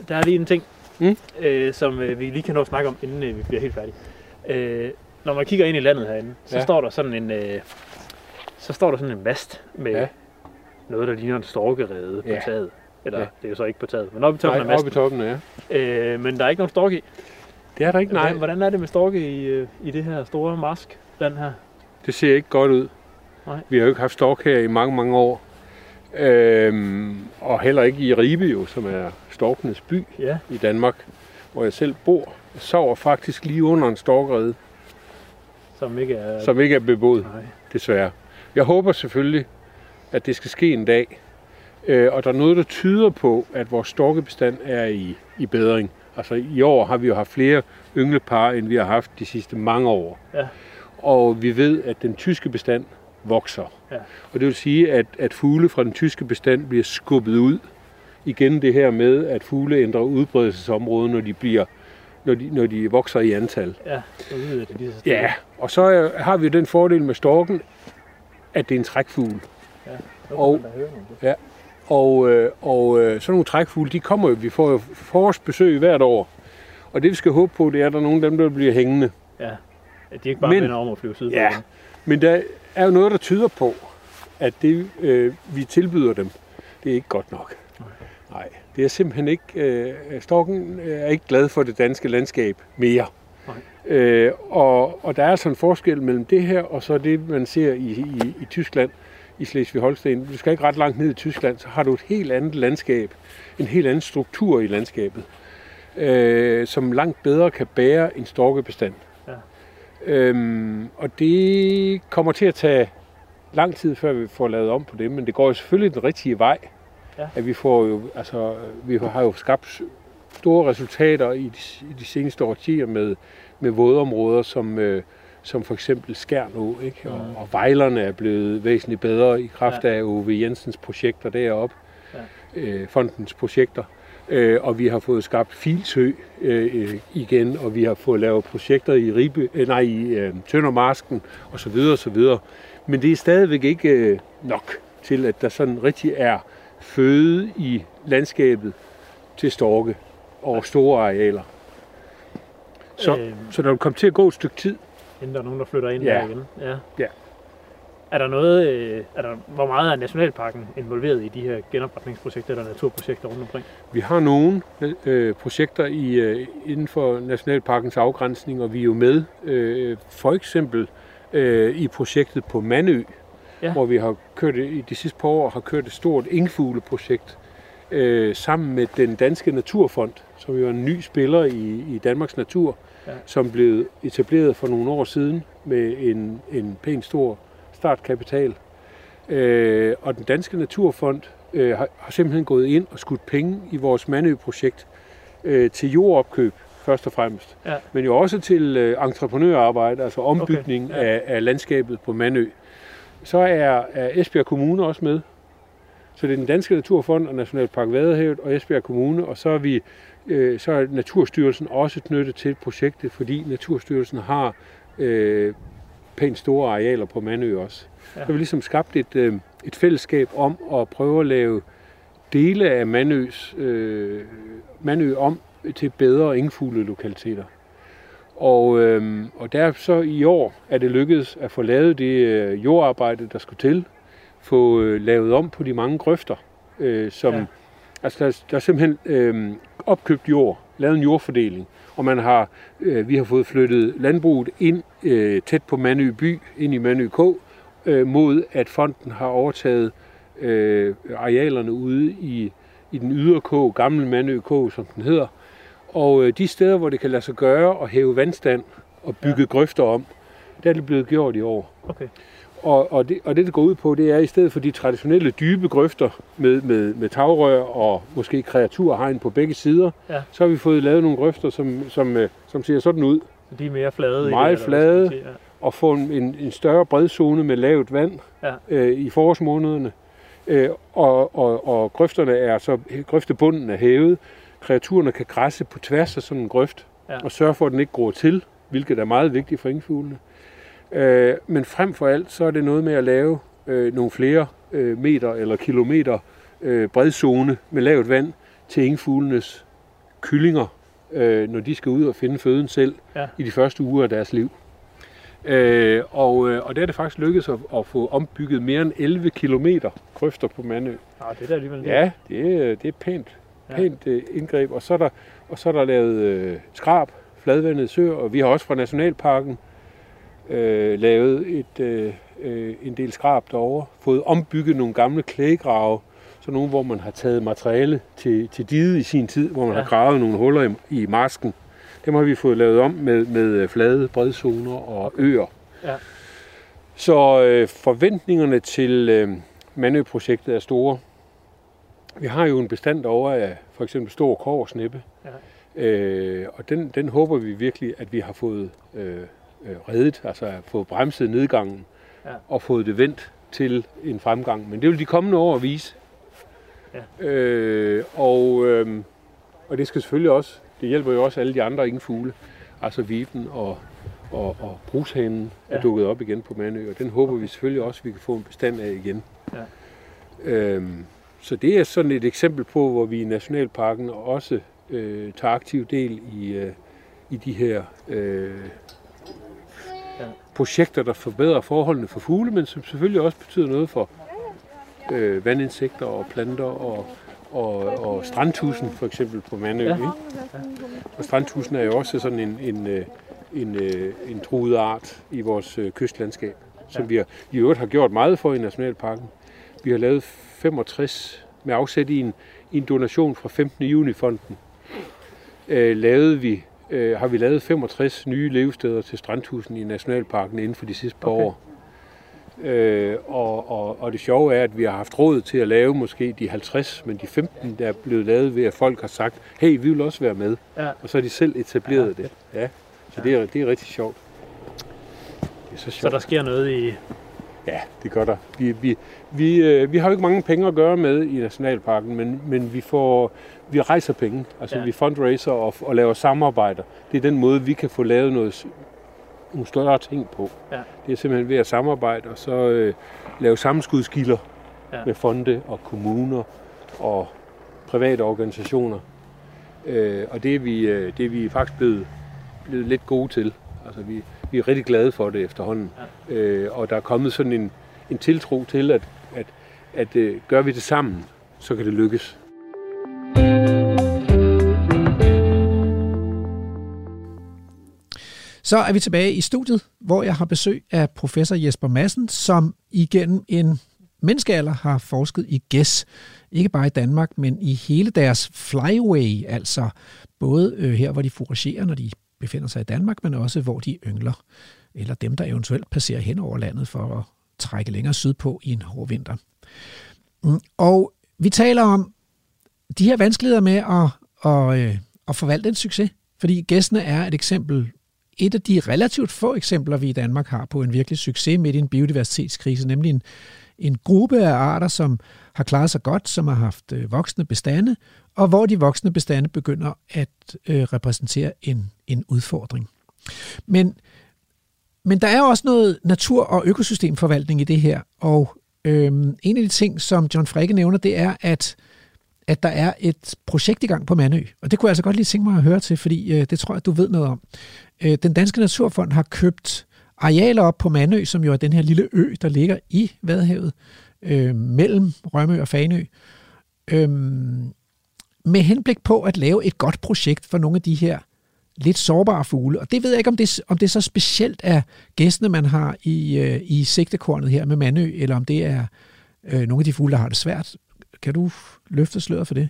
der er lige en ting, Mm. øh, som øh, vi lige kan nå at snakke om, inden øh, vi bliver helt færdige. Øh, når man kigger ind i landet herinde, så Ja. står der sådan en, øh, så står der sådan en mast med Ja. noget, der ligner en storkerede på Ja. taget. Eller Ja. det er jo så ikke på taget, men oppe i toppen Nej, af oppe i masten. toppen, ja. Øh, men der er ikke nogen storke i. Det er der ikke, nej. Hvordan, er det med storke i, øh, i det her store marskland her? Det ser ikke godt ud. Nej. Vi har jo ikke haft stork her i mange, mange år. Øhm, og heller ikke i Ribe, jo, som er storkenes by Ja, i Danmark, hvor jeg selv bor. Jeg sover faktisk lige under en storkerede, som ikke er... som ikke er beboet, Nej. desværre. Jeg håber selvfølgelig, at det skal ske en dag. Øh, og der er noget, der tyder på, at vores storkebestand er i, i bedring. Altså i år har vi jo haft flere ynglepar, end vi har haft de sidste mange år. Ja. Og vi ved, at den tyske bestand vokser. Ja. Og det vil sige, at, at fugle fra den tyske bestand bliver skubbet ud. Igen det her med, at fugle ændrer udbredelsesområde, når de bliver når de, når de vokser i antal. Ja, så jeg det lige så stille. Ja, og så øh, har vi den fordel med storken, at det er en trækfugl. Kan og- noget. Og, øh, og øh, sådan nogle trækfugle, de kommer jo, vi får jo forårsbesøg hvert år. Og det vi skal håbe på, det er, at der er nogle af dem, der bliver hængende. Ja. At de ikke bare Men- vender om og flyver sydpå. Ja. igen. Men der er jo noget, der tyder på, at det øh, vi tilbyder dem, det er ikke godt nok. Det er simpelthen ikke, øh, storken er ikke glad for det danske landskab mere. Nej. Øh, og, og der er altså en forskel mellem det her, og så det, man ser i, i, i Tyskland, i Slesvig-Holsten. Du skal ikke ret langt ned i Tyskland, så har du et helt andet landskab, en helt anden struktur i landskabet, øh, som langt bedre kan bære en storkebestand. Ja. Øhm, og det kommer til at tage lang tid, før vi får lavet om på det, men det går jo selvfølgelig den rigtige vej. Ja. At vi får jo, altså, vi har jo skabt store resultater i de, i de seneste årtier med, med vådområder, som, øh, som for eksempel Skærnå, ikke? Og, Mm. og vejlerne er blevet væsentligt bedre i kraft Ja. af Ove Jensens projekter deroppe, Ja. øh, fondens projekter. Øh, og vi har fået skabt Filsø øh, øh, igen, og vi har fået lavet projekter i Ribe, øh, nej, i øh, Tøndermarsken osv. osv. Men det er stadigvæk ikke øh, nok til, at der sådan rigtig er føde i landskabet til storke over store arealer. Så, Øhm. så der vil komme til at gå et stykke tid. Inden der er nogen, der flytter ind Ja. der igen. Ja. Ja. Er der noget, øh, er der, hvor meget er Nationalparken involveret i de her genopretningsprojekter eller naturprojekter rundt omkring? Vi har nogle øh, projekter i, øh, inden for Nationalparkens afgrænsning, og vi er jo med øh, for eksempel øh, i projektet på Mandø, Ja. hvor vi har kørt i de sidste par år har kørt et stort ingfugleprojekt øh, sammen med den danske Naturfond, som jo er en ny spiller i, i Danmarks natur, Ja. som blev etableret for nogle år siden med en, en pænt stor startkapital. Øh, og den danske Naturfond øh, har, har simpelthen gået ind og skudt penge i vores Mandø-projekt øh, til jordopkøb først og fremmest. Ja. Men jo også til øh, entreprenørarbejde, altså ombygning Okay, ja. af, af landskabet på Mandø. Så er, er Esbjerg Kommune også med. Så det er den danske Naturfond og Nationalpark Vadehavet og Esbjerg Kommune, og så er, vi, øh, så er Naturstyrelsen også knyttet til projektet, fordi Naturstyrelsen har øh, pænt store arealer på Mandø også. Ja. Så vi ligesom skabt et, øh, et fællesskab om at prøve at lave dele af Mandøs, øh, Mandø om til bedre ingfugle lokaliteter. Og, øh, og der så i år er det lykkedes at få lavet det øh, jordarbejde, der skulle til. Få øh, lavet om på de mange grøfter, øh, som... Ja. Altså, der, der er simpelthen øh, opkøbt jord, lavet en jordfordeling, og man har, øh, vi har fået flyttet landbruget ind øh, tæt på Mandø by, ind i Mandø K, øh, mod at fonden har overtaget øh, arealerne ude i, i den ydre K, gamle Mandø K, som den hedder. Og øh, de steder, hvor det kan lade sig gøre at hæve vandstand og bygge ja. grøfter om, der er det blevet gjort i år. Okay. Og, og, det, og det, det går ud på, det er i stedet for de traditionelle dybe grøfter med, med, med tagrør og måske kreaturhegn på begge sider, Ja. så har vi fået lavet nogle grøfter, som, som, øh, som ser sådan ud, Så de er mere flade? i Meget det, hvad skal man sige? og få en, en, en større bredzone med lavt vand Ja. øh, i forårsmånederne. Øh, og, og, og grøfterne er så, grøftebunden er hævet. Kreaturerne kan græsse på tværs af sådan en grøft, Ja. og sørge for, at den ikke gror til, hvilket er meget vigtigt for ingfuglene. Øh, men frem for alt, så er det noget med at lave øh, nogle flere øh, meter eller kilometer øh, bredzone med lavt vand til ingfuglenes kyllinger, øh, når de skal ud og finde føden selv Ja. i de første uger af deres liv. Øh, og, øh, og der er det faktisk lykkedes at, at få ombygget mere end 11 kilometer grøfter på Mandø. Nå, det er da alligevel Ja, det er, det er pænt, Ja. Pænt øh, indgreb. Og så er der, og så er der lavet øh, skrab, fladvandede søer, og vi har også fra Nationalparken øh, lavet et, øh, øh, en del skrab derovre. Fået ombygget nogle gamle klægegrave, så nogle, hvor man har taget materiale til, til dide i sin tid, hvor man Ja. har gravet nogle huller i, i marsken. Dem har vi fået lavet om med, med øh, flade bredzoner og øer. Ja. Så øh, forventningerne til, øh, Mandø-projektet er store. Vi har jo en bestand over af for eksempel stor korsnippe. Ja. Øh, og den, den håber vi virkelig, at vi har fået øh, øh, reddet, altså fået bremset nedgangen ja. og fået det vendt til en fremgang. Men det vil de kommende år vise. Ja. Øh, og, øh, og det skal selvfølgelig også, det hjælper jo også alle de andre ingfugle, altså viben og, og, og brushanen ja. er dukket op igen på Mandø, og den håber vi selvfølgelig også, at vi kan få en bestand af igen. Ja. Øhm, så det er sådan et eksempel på, hvor vi i Nationalparken også øh, tager aktiv del i, øh, i de her øh, projekter, der forbedrer forholdene for fugle, men som selvfølgelig også betyder noget for øh, vandinsekter og planter og, og, og strandtusen for eksempel på Mandø. Ja. Ikke? Og strandtusen er jo også sådan en, en, øh, en, øh, en truet art i vores øh, kystlandskab, som ja. vi har, i øvrigt har gjort meget for i Nationalparken. Vi har lavet 65 med afsæt i en, i en donation fra 15. juni-fonden. Øh, lavede vi, øh, har vi lavet 65 nye levesteder til Strandhusen i Nationalparken inden for de sidste par okay. år. Øh, og, og, og det sjove er, at vi har haft råd til at lave måske de 50, men de 15, der er blevet lavet ved, at folk har sagt, hey, vi vil også være med. Ja. Og så har de selv etableret ja. det. Ja. Så det er, det er rigtig sjovt. Det er så, sjovt. så der sker noget i... Ja, det gør der. Vi, vi, vi, øh, vi har jo ikke mange penge at gøre med i Nationalparken, men, men vi, får, vi rejser penge. Altså ja. vi fundraiser og, og laver samarbejder. Det er den måde, vi kan få lavet noget, nogle større ting på. Ja. Det er simpelthen ved at samarbejde og så øh, lave sammenskudskilder ja. med fonde og kommuner og private organisationer. Øh, og det er, vi, øh, det er vi faktisk blevet blevet lidt gode til. Altså, vi, vi er rigtig glade for det efterhånden. Ja. Øh, og der er kommet sådan en, en tiltro til, at, at, øh, gør vi det sammen, så kan det lykkes. Så er vi tilbage i studiet, hvor jeg har besøg af professor Jesper Madsen, som igennem en menneskealder har forsket i gæs. Ikke bare i Danmark, men i hele deres flyway, altså både øh, her, hvor de foragerer, når de befinder sig i Danmark, men også hvor de yngler, eller dem, der eventuelt passerer hen over landet for at trække længere sydpå i en hård vinter. Mm, og vi taler om de her vanskeligheder med at, at, øh, at forvalte en succes, fordi gæstene er et eksempel, et af de relativt få eksempler, vi i Danmark har på en virkelig succes midt i en biodiversitetskrise, nemlig en, en gruppe af arter, som har klaret sig godt, som har haft øh, voksne bestande, og hvor de voksne bestande begynder at øh, repræsentere en, en udfordring. Men, men der er også noget natur- og økosystemforvaltning i det her, og Øhm, en af de ting, som John Frege nævner, det er, at at der er et projekt i gang på Manø. Og det kunne jeg altså godt lige tænke mig at høre til, fordi øh, det tror jeg, du ved noget om. Øh, den Danske Naturfond har købt arealer op på Manø, som jo er den her lille ø, der ligger i Vadehavet, øh, mellem Rømø og Fanø. Øh, med henblik på at lave et godt projekt for nogle af de her lidt sårbare fugle. Og det ved jeg ikke, om det, om det så specielt er gæstene, man har i, øh, i sigtekornet her med Mandø, eller om det er øh, nogle af de fugle, der har det svært. Kan du løfte sløret for det?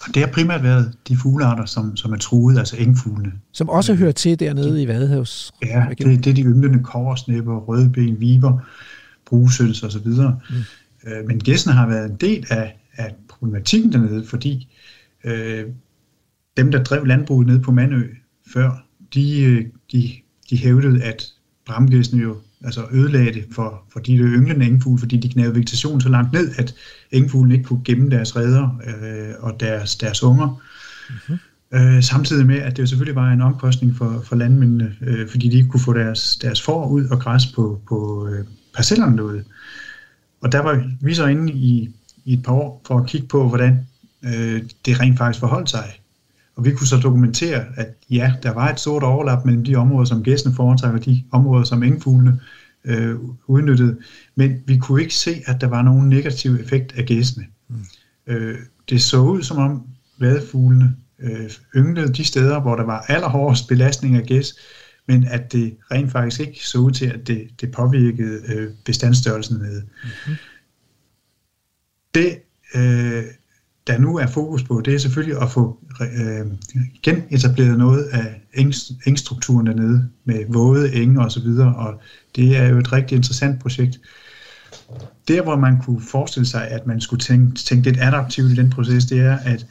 Og det har primært været de fuglearter, som, som er truet, altså engfuglene. Som også hører til dernede de, i Vadehavs. Ja, det, det er de ynglende koversnæpper, rødben, viber, brusøls osv. Mm. Øh, men gæstene har været en del af, af problematikken dernede, fordi øh, dem, der drev landbruget nede på Mandø før, de, øh, de, de hævdede, at bramgæsten jo altså ødelagde det for, for de ynglende engfugle, fordi de knævede vegetationen så langt ned, at engfuglen ikke kunne gemme deres redder øh, og deres, deres unger. Mm-hmm. Øh, samtidig med, at det jo selvfølgelig var en omkostning for, for landmændene, øh, fordi de ikke kunne få deres, deres får ud og græs på, på øh, parcellerne derude. Og der var vi så inde i, i et par år for at kigge på, hvordan øh, det rent faktisk forholdt sig. Og vi kunne så dokumentere, at ja, der var et stort overlap mellem de områder, som gæstene foretrækker, og de områder, som engfuglene øh, udnyttede. Men vi kunne ikke se, at der var nogen negativ effekt af gæstene. Mm. Øh, det så ud som om vadefuglene øh, ynglede de steder, hvor der var allerhårdest belastning af gæs, men at det rent faktisk ikke så ud til, at det, det påvirkede øh, bestandstørrelsen nede. Mm-hmm. Det øh, der nu er fokus på, det er selvfølgelig at få øh, genetableret noget af engstrukturen dernede med våde enge og så videre, og det er jo et rigtig interessant projekt. der, hvor man kunne forestille sig, at man skulle tænke, tænke lidt adaptivt i den proces, det er, at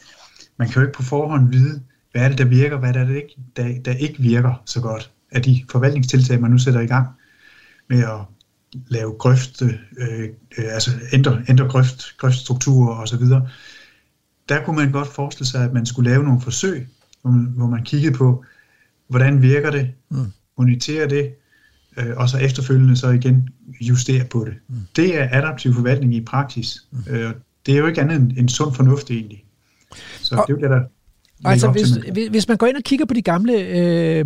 man kan jo ikke på forhånd vide, hvad er det, der virker, hvad er det, der ikke, der, der ikke virker så godt af de forvaltningstiltag, man nu sætter i gang med at lave grøfte, øh, øh, altså ændre, ændre grøft, grøftstrukturer osv., der kunne man godt forestille sig, at man skulle lave nogle forsøg, hvor man, hvor man kiggede på, hvordan virker det, mm. monitere det, øh, og så efterfølgende så igen justere på det. Mm. Det er adaptiv forvaltning i praksis. Mm. Øh, det er jo ikke andet end, end sund fornuft egentlig. Så og, det er jo det, der Altså, hvis, man hvis man går ind og kigger på de gamle øh,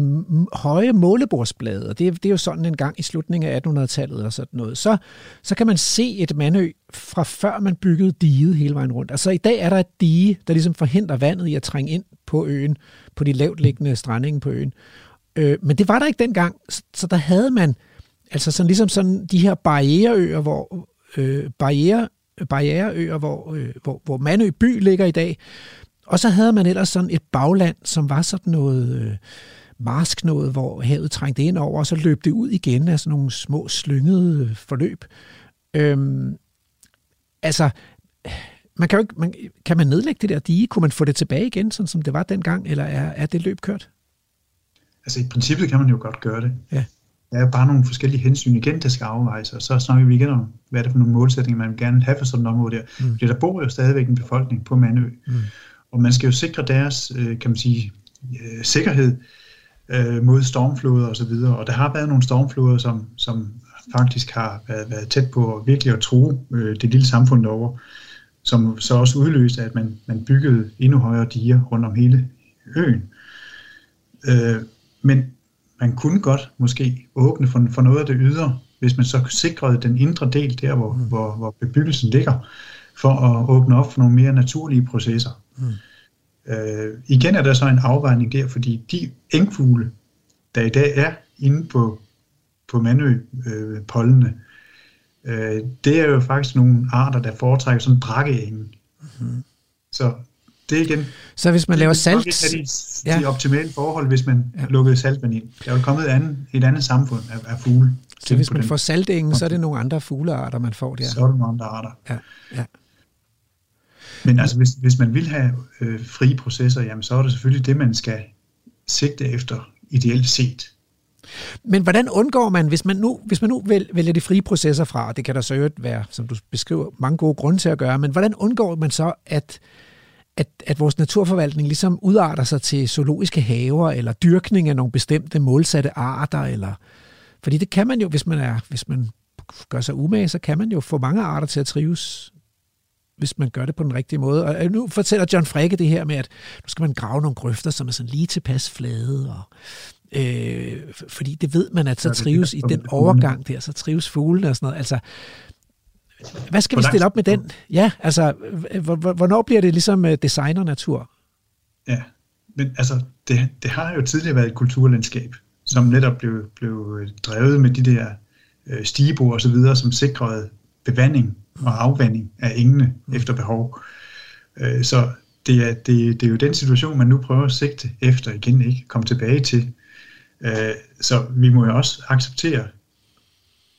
høje målebordsblade, og det, det er jo sådan en gang i slutningen af 1800-tallet eller sådan noget, så, så kan man se et mandø fra før man byggede diget hele vejen rundt. Altså i dag er der et dige, der ligesom forhindrer vandet i at trænge ind på øen, på de lavt liggende strandingen på øen. Øh, men det var der ikke dengang, så der havde man altså sådan ligesom sådan de her barriereøer, hvor øh, barriere, barriereøer, hvor, øh, hvor, hvor Manø by ligger i dag, og så havde man ellers sådan et bagland, som var sådan noget øh, marsk noget, hvor havet trængte ind over, og så løb det ud igen af sådan nogle små slyngede øh, forløb. Øhm, altså, man kan, jo ikke, man, kan man nedlægge det der dige? Kunne man få det tilbage igen, sådan som det var dengang, eller er, er det løb kørt? Altså i princippet kan man jo godt gøre det. Ja. Der er bare nogle forskellige hensyn igen, der skal afvejes, og så snakker vi igen om, hvad er det for nogle målsætninger, man vil gerne have for sådan et område der. Mm. Fordi der bor jo stadigvæk en befolkning på Mandø. Mm og man skal jo sikre deres, øh, kan man sige, øh, sikkerhed øh, mod stormfloder osv., og, og der har været nogle stormfloder, som, som faktisk har været, været tæt på virkelig at true øh, det lille samfund derovre, som så også udløste, at man, man byggede endnu højere diger rundt om hele øen. Øh, men man kunne godt måske åbne for, for noget af det ydre, hvis man så sikrede den indre del der, hvor, mm. hvor, hvor bebyggelsen ligger, for at åbne op for nogle mere naturlige processer. Mm. Øh, igen er der så en afvejning der, fordi de engfugle, der i dag er inde på, på Mandø-pollene, øh, øh, det er jo faktisk nogle arter, der foretrækker sådan brakkeenge. Mm-hmm. Så det igen... Så hvis man laver salt... Det er de, ja. de optimale forhold, hvis man ja. lukkede saltvand ind. Der er jo kommet et andet, et andet samfund af, af fugle. Så hvis man får saltingen, så er det nogle andre fuglearter, man får der? Så er det nogle andre arter. Ja, ja. Men altså, hvis, hvis man vil have øh, frie processer, jamen, så er det selvfølgelig det, man skal sigte efter ideelt set. Men hvordan undgår man, hvis man nu, hvis man nu vælger de frie processer fra, og det kan der så være, som du beskriver, mange gode grunde til at gøre, men hvordan undgår man så, at, at, at vores naturforvaltning ligesom udarter sig til zoologiske haver, eller dyrkning af nogle bestemte målsatte arter, eller, fordi det kan man jo, hvis man, er, hvis man gør sig umage, så kan man jo få mange arter til at trives hvis man gør det på den rigtige måde. Og øh, nu fortæller John Frække det her med, at nu skal man grave nogle grøfter, som er sådan lige tilpas flade, og Øh, fordi det ved man, at så trives i den overgang der, så trives fuglene og sådan noget. Altså, hvad skal vi stille op med den? Ja, altså, hvornår bliver det ligesom øh, designer-natur? Ja, men altså, det, det har jo tidligere været et kulturlandskab, som netop blev, blev drevet med de der øh, stigebord og så videre, som sikrede bevanding og afvanding af engene efter behov. Øh, så det er, det, det er jo den situation, man nu prøver at sigte efter igen, ikke komme tilbage til. Øh, så vi må jo også acceptere,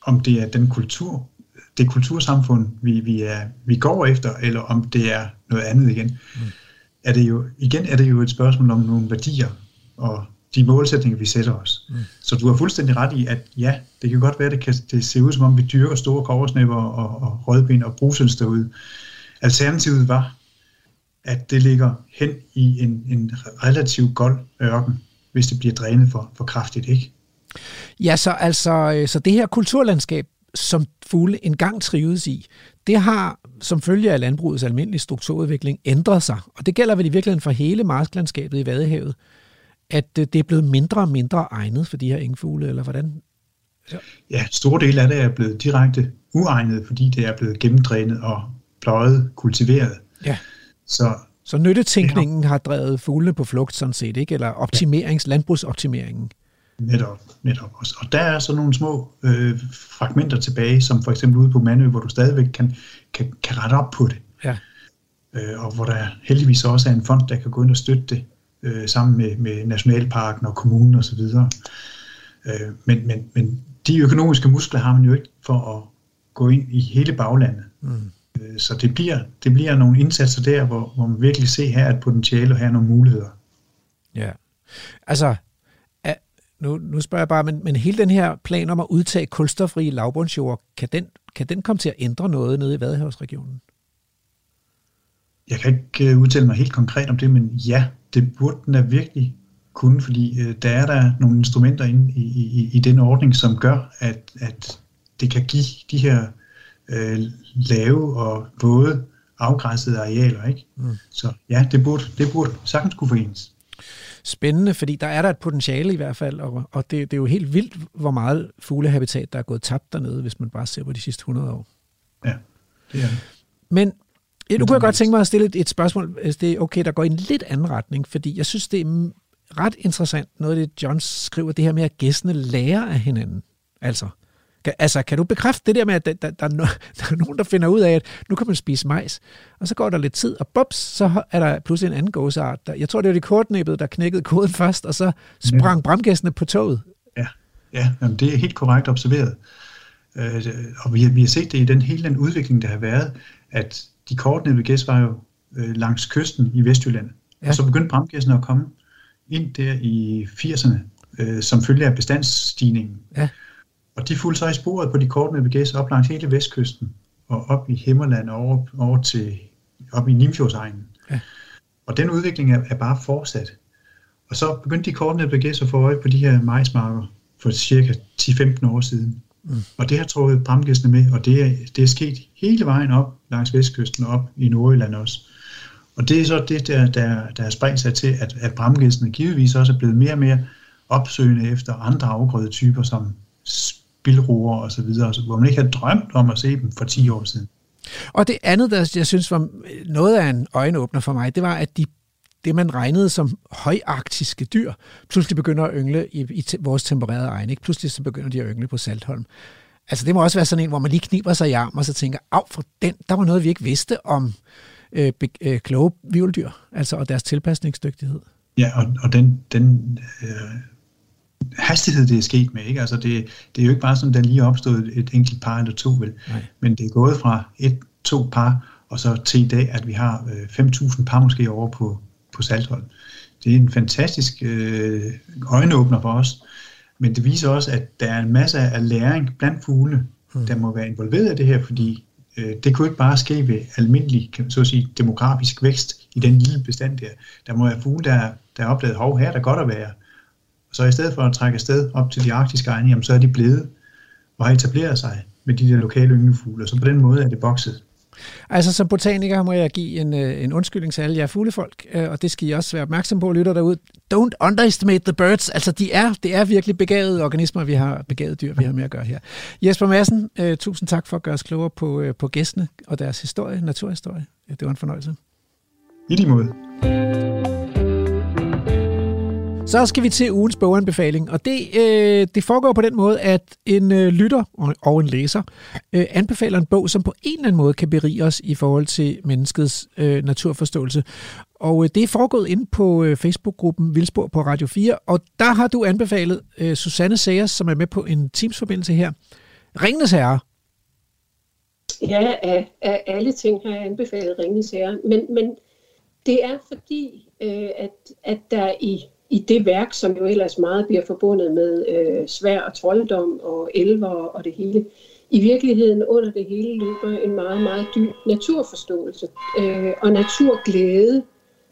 om det er den kultur, det kultursamfund, vi, vi, er, vi går efter, eller om det er noget andet igen. Mm. Er det jo, igen er det jo et spørgsmål om nogle værdier, og de målsætninger, vi sætter os. Mm. Så du har fuldstændig ret i, at ja, det kan godt være, det kan det se ud, som om vi dyrker store koversnæpper og, og rødben og brusels derude. Alternativet var, at det ligger hen i en, en relativt gold ørken, hvis det bliver drænet for, for kraftigt, ikke? Ja, så altså, øh, så det her kulturlandskab, som fugle engang trives i, det har som følge af landbrugets almindelige strukturudvikling ændret sig. Og det gælder vel i virkeligheden for hele marsklandskabet i Vadehavet at øh, det er blevet mindre og mindre egnet for de her engfugle, eller hvordan? Ja, ja store dele af det er blevet direkte uegnet, fordi det er blevet gennemdrænet og pløjet, kultiveret. Ja. Så, så nyttetænkningen har drevet fuglene på flugt, sådan set, ikke? Eller optimerings, ja. landbrugsoptimeringen. Netop, netop. Og der er så nogle små øh, fragmenter tilbage, som for eksempel ude på Mandø, hvor du stadigvæk kan, kan, kan rette op på det. Ja. Øh, og hvor der heldigvis også er en fond, der kan gå ind og støtte det øh, sammen med, med Nationalparken og kommunen osv. Øh, men, men, men de økonomiske muskler har man jo ikke for at gå ind i hele baglandet. Mm. Så det bliver, det bliver nogle indsatser der, hvor, hvor man virkelig ser her et potentiale og her nogle muligheder. Ja, altså, nu, nu spørger jeg bare, men, men hele den her plan om at udtage kulstofrige lavbundsjord, kan den, kan den komme til at ændre noget nede i Vadehavsregionen? Jeg kan ikke øh, udtale mig helt konkret om det, men ja, det burde den da virkelig kunne, fordi øh, der er der nogle instrumenter inde i, i, i den ordning, som gør, at, at det kan give de her øh, lave og våde afgrænsede arealer. Ikke? Mm. Så ja, det burde, det burde sagtens kunne forenes. Spændende, fordi der er der et potentiale i hvert fald, og, og det, det er jo helt vildt, hvor meget fuglehabitat, der er gået tabt dernede, hvis man bare ser på de sidste 100 år. Ja, det er det. Men nu kunne jeg godt tænke mig at stille et, et spørgsmål, hvis det er okay, der går i en lidt anden retning, fordi jeg synes, det er ret interessant, noget af det, John skriver, det her med, at gæstene lærer af hinanden. Altså, kan, altså, kan du bekræfte det der med, at der, der, der, er no, der er nogen, der finder ud af, at nu kan man spise majs, og så går der lidt tid, og bops, så er der pludselig en anden gåseart. Der, jeg tror, det var de kortnæbbede, der knækkede koden først, og så sprang ja. bramgæstene på toget. Ja, ja jamen, det er helt korrekt observeret. Øh, og vi har, vi har set det i den hele den udvikling, der har været, at de kortnæbbede gæs var jo øh, langs kysten i Vestjylland. Ja. Og så begyndte bramgæsene at komme ind der i 80'erne, øh, som følge af bestandsstigningen. Ja. Og de fulgte så i sporet på de kortnæbbede gæs op langs hele vestkysten, og op i Himmerland og over, over til op i Nimfjordsegnen. Ja. Og den udvikling er, er bare fortsat. Og så begyndte de kortnæbbede gæs at få øje på de her majsmarker for cirka 10-15 år siden. Mm. Og det har trukket bramgæsene med, og det er, det er sket hele vejen op langs vestkysten og op i Nordjylland også. Og det er så det, der, der, der er spredt sig til, at, at bramgæsene givetvis også er blevet mere og mere opsøgende efter andre afgrødetyper, som så videre, hvor man ikke havde drømt om at se dem for 10 år siden. Og det andet, der jeg synes var noget af en øjenåbner for mig, det var, at de det, man regnede som højarktiske dyr, pludselig begynder at yngle i, i vores tempererede egne. Ikke? Pludselig så begynder de at yngle på Saltholm. Altså det må også være sådan en, hvor man lige kniber sig i armen og så tænker, af for den, der var noget, vi ikke vidste om øh, be, øh, kloge vivldyr, altså og deres tilpasningsdygtighed. Ja, og, og den, den øh, hastighed, det er sket med, ikke? Altså det, det er jo ikke bare sådan, der lige er opstået et enkelt par eller to, vel? Nej. men det er gået fra et, to par, og så til i dag, at vi har øh, 5.000 par måske over på, på Saltholm. Det er en fantastisk øh, øjenåbner for os, men det viser også, at der er en masse af læring blandt fugle, hmm. der må være involveret i det her, fordi øh, det kunne ikke bare ske ved almindelig, så at sige, demografisk vækst i den lille bestand der. Der må være fugle, der, der er oplevet, hov, her er der godt at være. Så i stedet for at trække afsted op til de arktiske egne, jamen, så er de blevet og har etableret sig med de der lokale ynglefugle, så på den måde er det vokset. Altså som botaniker må jeg give en, øh, en undskyldning til alle jer fuglefolk, øh, og det skal I også være opmærksom på, lytter derude. Don't underestimate the birds. Altså de er, det er virkelig begavede organismer, vi har begavede dyr, vi har med at gøre her. Jesper Madsen, uh, tusind tak for at gøre os klogere på, på gæstene og deres historie, naturhistorie. Det var en fornøjelse. I lige måde. Så skal vi til ugens boganbefaling, og det, øh, det foregår på den måde, at en øh, lytter og en læser øh, anbefaler en bog, som på en eller anden måde kan berige os i forhold til menneskets øh, naturforståelse. Og øh, det er foregået inde på øh, Facebook-gruppen Vildspor på Radio 4, og der har du anbefalet øh, Susanne Sayers, som er med på en Teams-forbindelse her. Ringnes Herre. Ja, af, af alle ting har jeg anbefalet Ringnes Herre, men, men det er fordi, øh, at, at der i i det værk, som jo ellers meget bliver forbundet med øh, svær og trolddom og elver og det hele, i virkeligheden under det hele løber en meget, meget dyb naturforståelse øh, og naturglæde.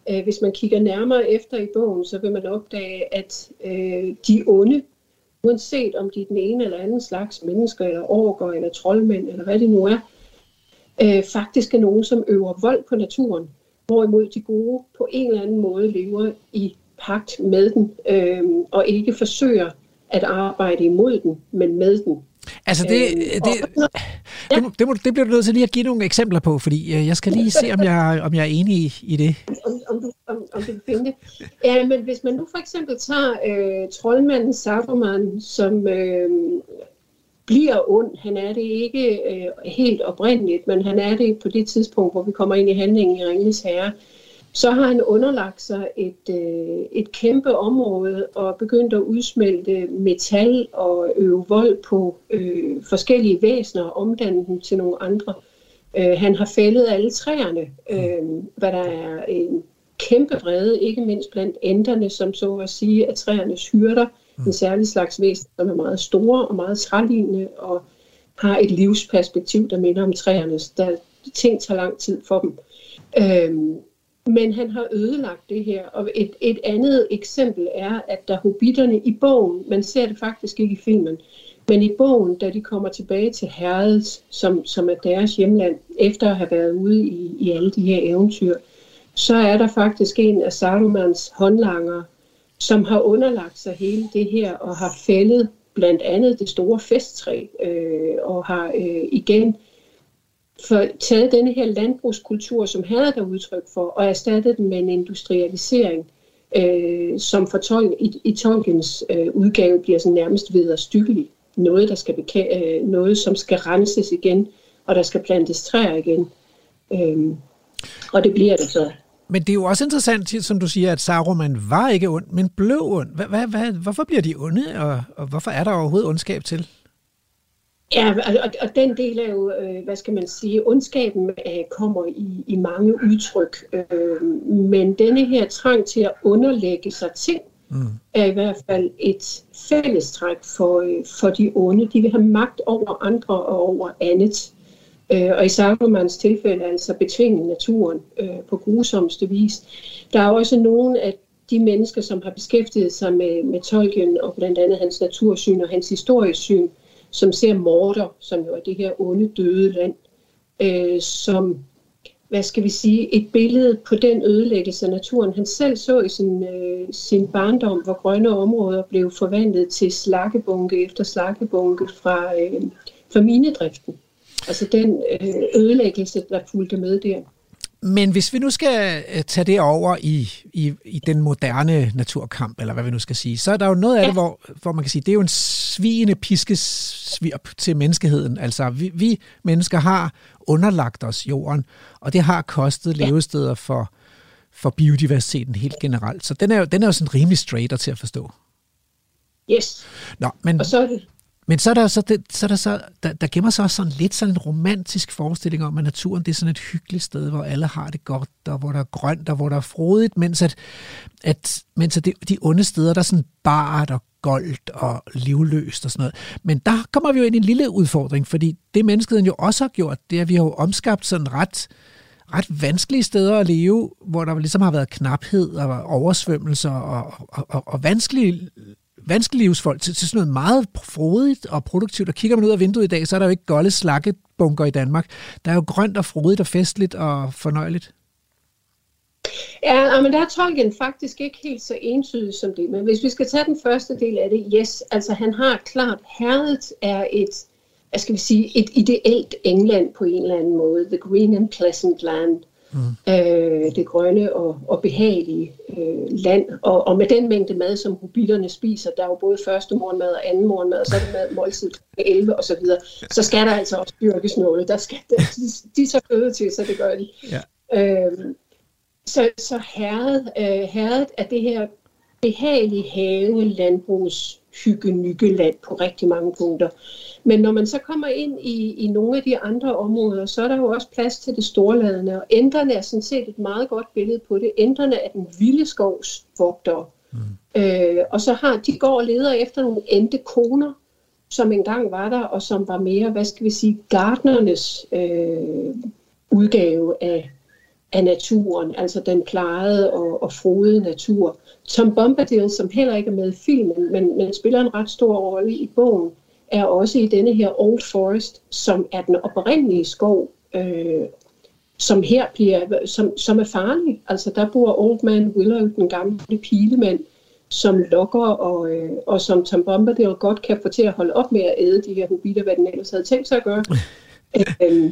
Øh, hvis man kigger nærmere efter i bogen, så vil man opdage, at øh, de onde, uanset om de er den ene eller anden slags mennesker, eller orker, eller troldmænd, eller hvad det nu er, øh, faktisk er nogen, som øver vold på naturen, hvorimod de gode på en eller anden måde lever i pagt med den, øh, og ikke forsøger at arbejde imod den, men med den. Altså det, øh, det, det, det, må, det, må, det bliver du nødt til lige at give nogle eksempler på, fordi øh, jeg skal lige se, om jeg, om jeg er enig i, i det. Om, om, du, om, om du kan finde det. Ja, men hvis man nu for eksempel tager øh, troldmanden Saruman, som øh, bliver ond, han er det ikke øh, helt oprindeligt, men han er det på det tidspunkt, hvor vi kommer ind i handlingen i Ringens Herre, så har han underlagt sig et, øh, et kæmpe område og begyndt at udsmelte metal og øve vold på øh, forskellige væsener og omdanne dem til nogle andre. Øh, han har fældet alle træerne, øh, hvad der er en kæmpe vrede, ikke mindst blandt ænderne, som så at sige er træernes hyrder, en særlig slags væsen, som er meget store og meget trælignende og har et livsperspektiv, der minder om træernes. Der ting tager lang tid for dem. Øhm, men han har ødelagt det her. Og et, et andet eksempel er, at da hobitterne i bogen, man ser det faktisk ikke i filmen, men i bogen, da de kommer tilbage til Herredet, som, som er deres hjemland, efter at have været ude i, i alle de her eventyr, så er der faktisk en af Sarumans håndlanger, som har underlagt sig hele det her og har fældet blandt andet det store festtræ øh, og har øh, igen for taget denne her landbrugskultur, som havde der udtryk for, og erstattet den med en industrialisering, øh, som for tol- i, i Tolkiens øh, udgave bliver sådan nærmest vederstykkelig. Noget, der skal beka- øh, noget, som skal renses igen, og der skal plantes træer igen. Øh, og det bliver det så. Men det er jo også interessant, som du siger, at Saruman var ikke ond, men blev ond. Hvad, hvad, hvad, hvorfor bliver de onde, og, og hvorfor er der overhovedet ondskab til? Ja, og, og den del er jo, øh, hvad skal man sige, ondskaben øh, kommer i, i mange udtryk. Øh, men denne her trang til at underlægge sig ting, mm. er i hvert fald et fællestræk for, øh, for de onde. De vil have magt over andre og over andet. Øh, og i Sarumans tilfælde altså betvinge naturen øh, på grusomste vis. Der er også nogle af de mennesker, som har beskæftiget sig med, med Tolkien og blandt andet hans natursyn og hans historiesyn, som ser Morder, som jo er det her onde døde land, øh, som, hvad skal vi sige, et billede på den ødelæggelse af naturen, han selv så i sin, øh, sin barndom, hvor grønne områder blev forvandlet til slakkebunke efter slakkebunke fra, øh, fra minedriften. Altså den øh, ødelæggelse, der fulgte med der. Men hvis vi nu skal øh, tage det over i, i, i den moderne naturkamp, eller hvad vi nu skal sige, så er der jo noget af ja. det, hvor, hvor man kan sige, det er jo en svigende piskesvirp til menneskeheden. Altså, vi, vi mennesker har underlagt os jorden, og det har kostet ja. levesteder for, for biodiversiteten helt generelt. Så den er jo, den er jo sådan rimelig straighter til at forstå. Yes. Nå, men, og så er det, men så er der så, det, så er der, så, der, der gemmer sig også sådan lidt sådan en romantisk forestilling om, at naturen det er sådan et hyggeligt sted, hvor alle har det godt, og hvor der er grønt, og hvor der er frodigt, mens at, at mens at det, de onde steder, der er sådan bart og goldt og livløst og sådan noget. Men der kommer vi jo ind i en lille udfordring, fordi det menneskeheden jo også har gjort, det er, at vi har jo omskabt sådan ret, ret vanskelige steder at leve, hvor der ligesom har været knaphed og oversvømmelser og, og, og, og vanskelige vanskelivsfolk til, til sådan noget meget frodigt og produktivt. Og kigger man ud af vinduet i dag, så er der jo ikke golde slakkebunker i Danmark. Der er jo grønt og frodigt og festligt og fornøjeligt. Ja, men der er Tolkien faktisk ikke helt så entydig som det. Men hvis vi skal tage den første del af det, yes, altså han har klart, herret er et, hvad skal vi sige, et ideelt England på en eller anden måde. The green and pleasant land mm. øh, det grønne og, og behagelige øh, land. Og, og med den mængde mad, som hobitterne spiser, der er jo både første morgenmad og anden morgenmad, og så er det mad, måltid 11 og så videre, så skal der altså også dyrkes noget. Der skal, de, de tager føde til, så det gør de. Ja. Øh, så, så herret, øh, herret er det her behagelige have landbrugs hygge på rigtig mange punkter. Men når man så kommer ind i, i nogle af de andre områder, så er der jo også plads til det storladende, og ændrene er sådan set et meget godt billede på det. Ændrene er den vilde skovs vogtere. Mm. Øh, og så har de går og leder efter nogle endte koner, som engang var der, og som var mere, hvad skal vi sige, gardnernes øh, udgave af, af naturen, altså den plejede og, og froede natur. Tom Bombadil, som heller ikke er med i filmen, men, men spiller en ret stor rolle i bogen, er også i denne her Old Forest, som er den oprindelige skov, øh, som her bliver, som, som er farlig. Altså der bor Old Man Willow, den gamle pilemand, som lokker, og, øh, og som Tom Bombadil godt kan få til at holde op med at æde de her hobitter, hvad den ellers havde tænkt sig at gøre. øh,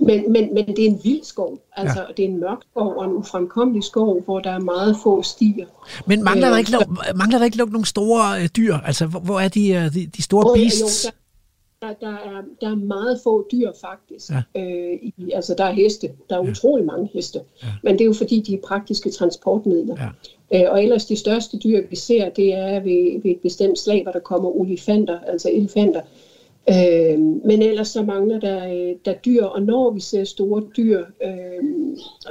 men, men, men det er en vild skov. Altså, ja. det er en mørk skov og en ufremkommelig skov, hvor der er meget få stier. Men mangler der øh, ikke, øh, mangler der ikke nogle store øh, dyr? Altså, hvor, hvor er de, øh, de, de store oh, beasts? Jo, der, der, er, der er meget få dyr faktisk. Ja. Øh, i, altså der er heste, der er utrolig mange heste. Ja. Men det er jo fordi, de er praktiske transportmidler. Ja. Øh, og ellers de største dyr, vi ser, det er ved, ved et bestemt slag, hvor der kommer olifanter, altså elefanter. Øh, men ellers så mangler der, øh, der dyr, og når vi ser store dyr, øh,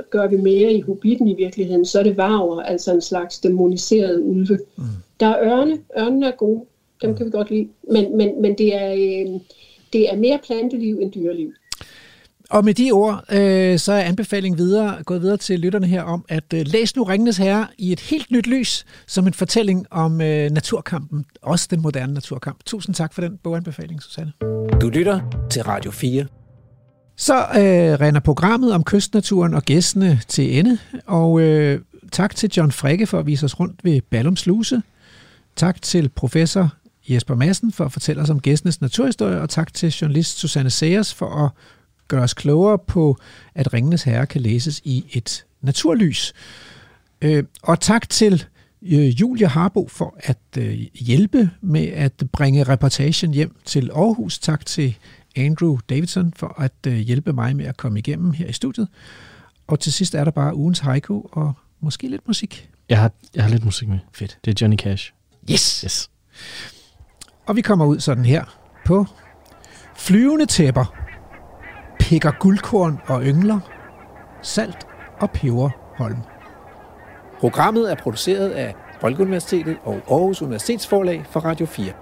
gør vi mere i Hobbiten i virkeligheden, så er det varver, altså en slags demoniserede ulve. Mm. Der er ørne, ørnene er gode, dem kan vi godt lide, men, men, men det, er, øh, det er mere planteliv end dyreliv. Og med de ord, øh, så er anbefalingen videre, gået videre til lytterne her om, at øh, læs nu Ringenes Herre i et helt nyt lys, som en fortælling om øh, naturkampen, også den moderne naturkamp. Tusind tak for den boganbefaling, Susanne. Du lytter til Radio 4. Så øh, render programmet om kystnaturen og gæstene til ende, og øh, tak til John Frikke for at vise os rundt ved Ballum Sluse. Tak til professor Jesper Madsen for at fortælle os om gæstenes naturhistorie, og tak til journalist Susanne Sayers for at gøre os klogere på, at Ringenes Herre kan læses i et naturlys. Øh, og tak til øh, Julia Harbo for at øh, hjælpe med at bringe reportagen hjem til Aarhus. Tak til Andrew Davidson for at øh, hjælpe mig med at komme igennem her i studiet. Og til sidst er der bare ugens haiku og måske lidt musik. Jeg har, jeg har lidt musik med. Fedt. Det er Johnny Cash. Yes! Yes. Og vi kommer ud sådan her på flyvende tæpper, pikker guldkorn og yngler, salt og peberholm. Programmet er produceret af Folkeuniversitetet og Aarhus Universitetsforlag for Radio 4.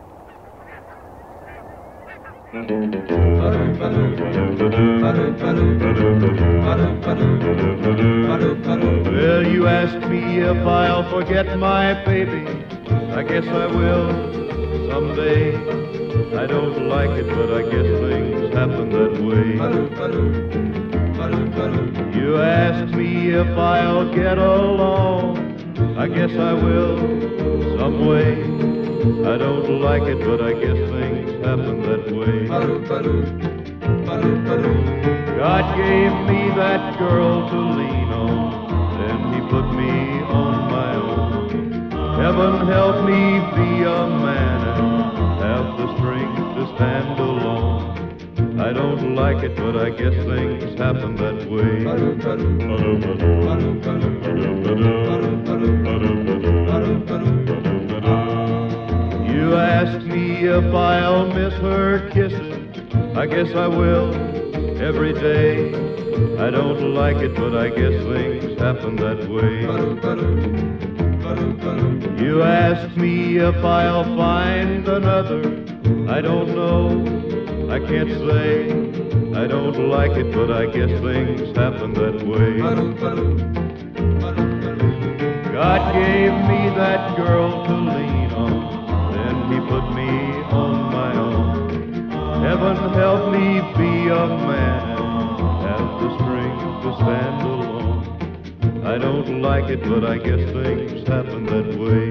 Well, you ask me if I'll forget my baby. I guess I will someday. I don't like it, but I guess things happen that way. You ask me if I'll get along. I guess I will some way. I don't like it, but I guess things happen that way. God gave me that girl to lean on, then he put me on my own. Heaven help me be a man and have the strength to stand alone. I don't like it, but I guess things happen that way. You ask me if I'll miss her kisses. I guess I will every day. I don't like it, but I guess things happen that way. You ask me if I'll find another. I don't know. I can't say. I don't like it, but I guess things happen that way. God gave me that girl to lean on, then he put me on my own. Heaven help me be a man have the strength to stand alone. I don't like it, but I guess things happen that way.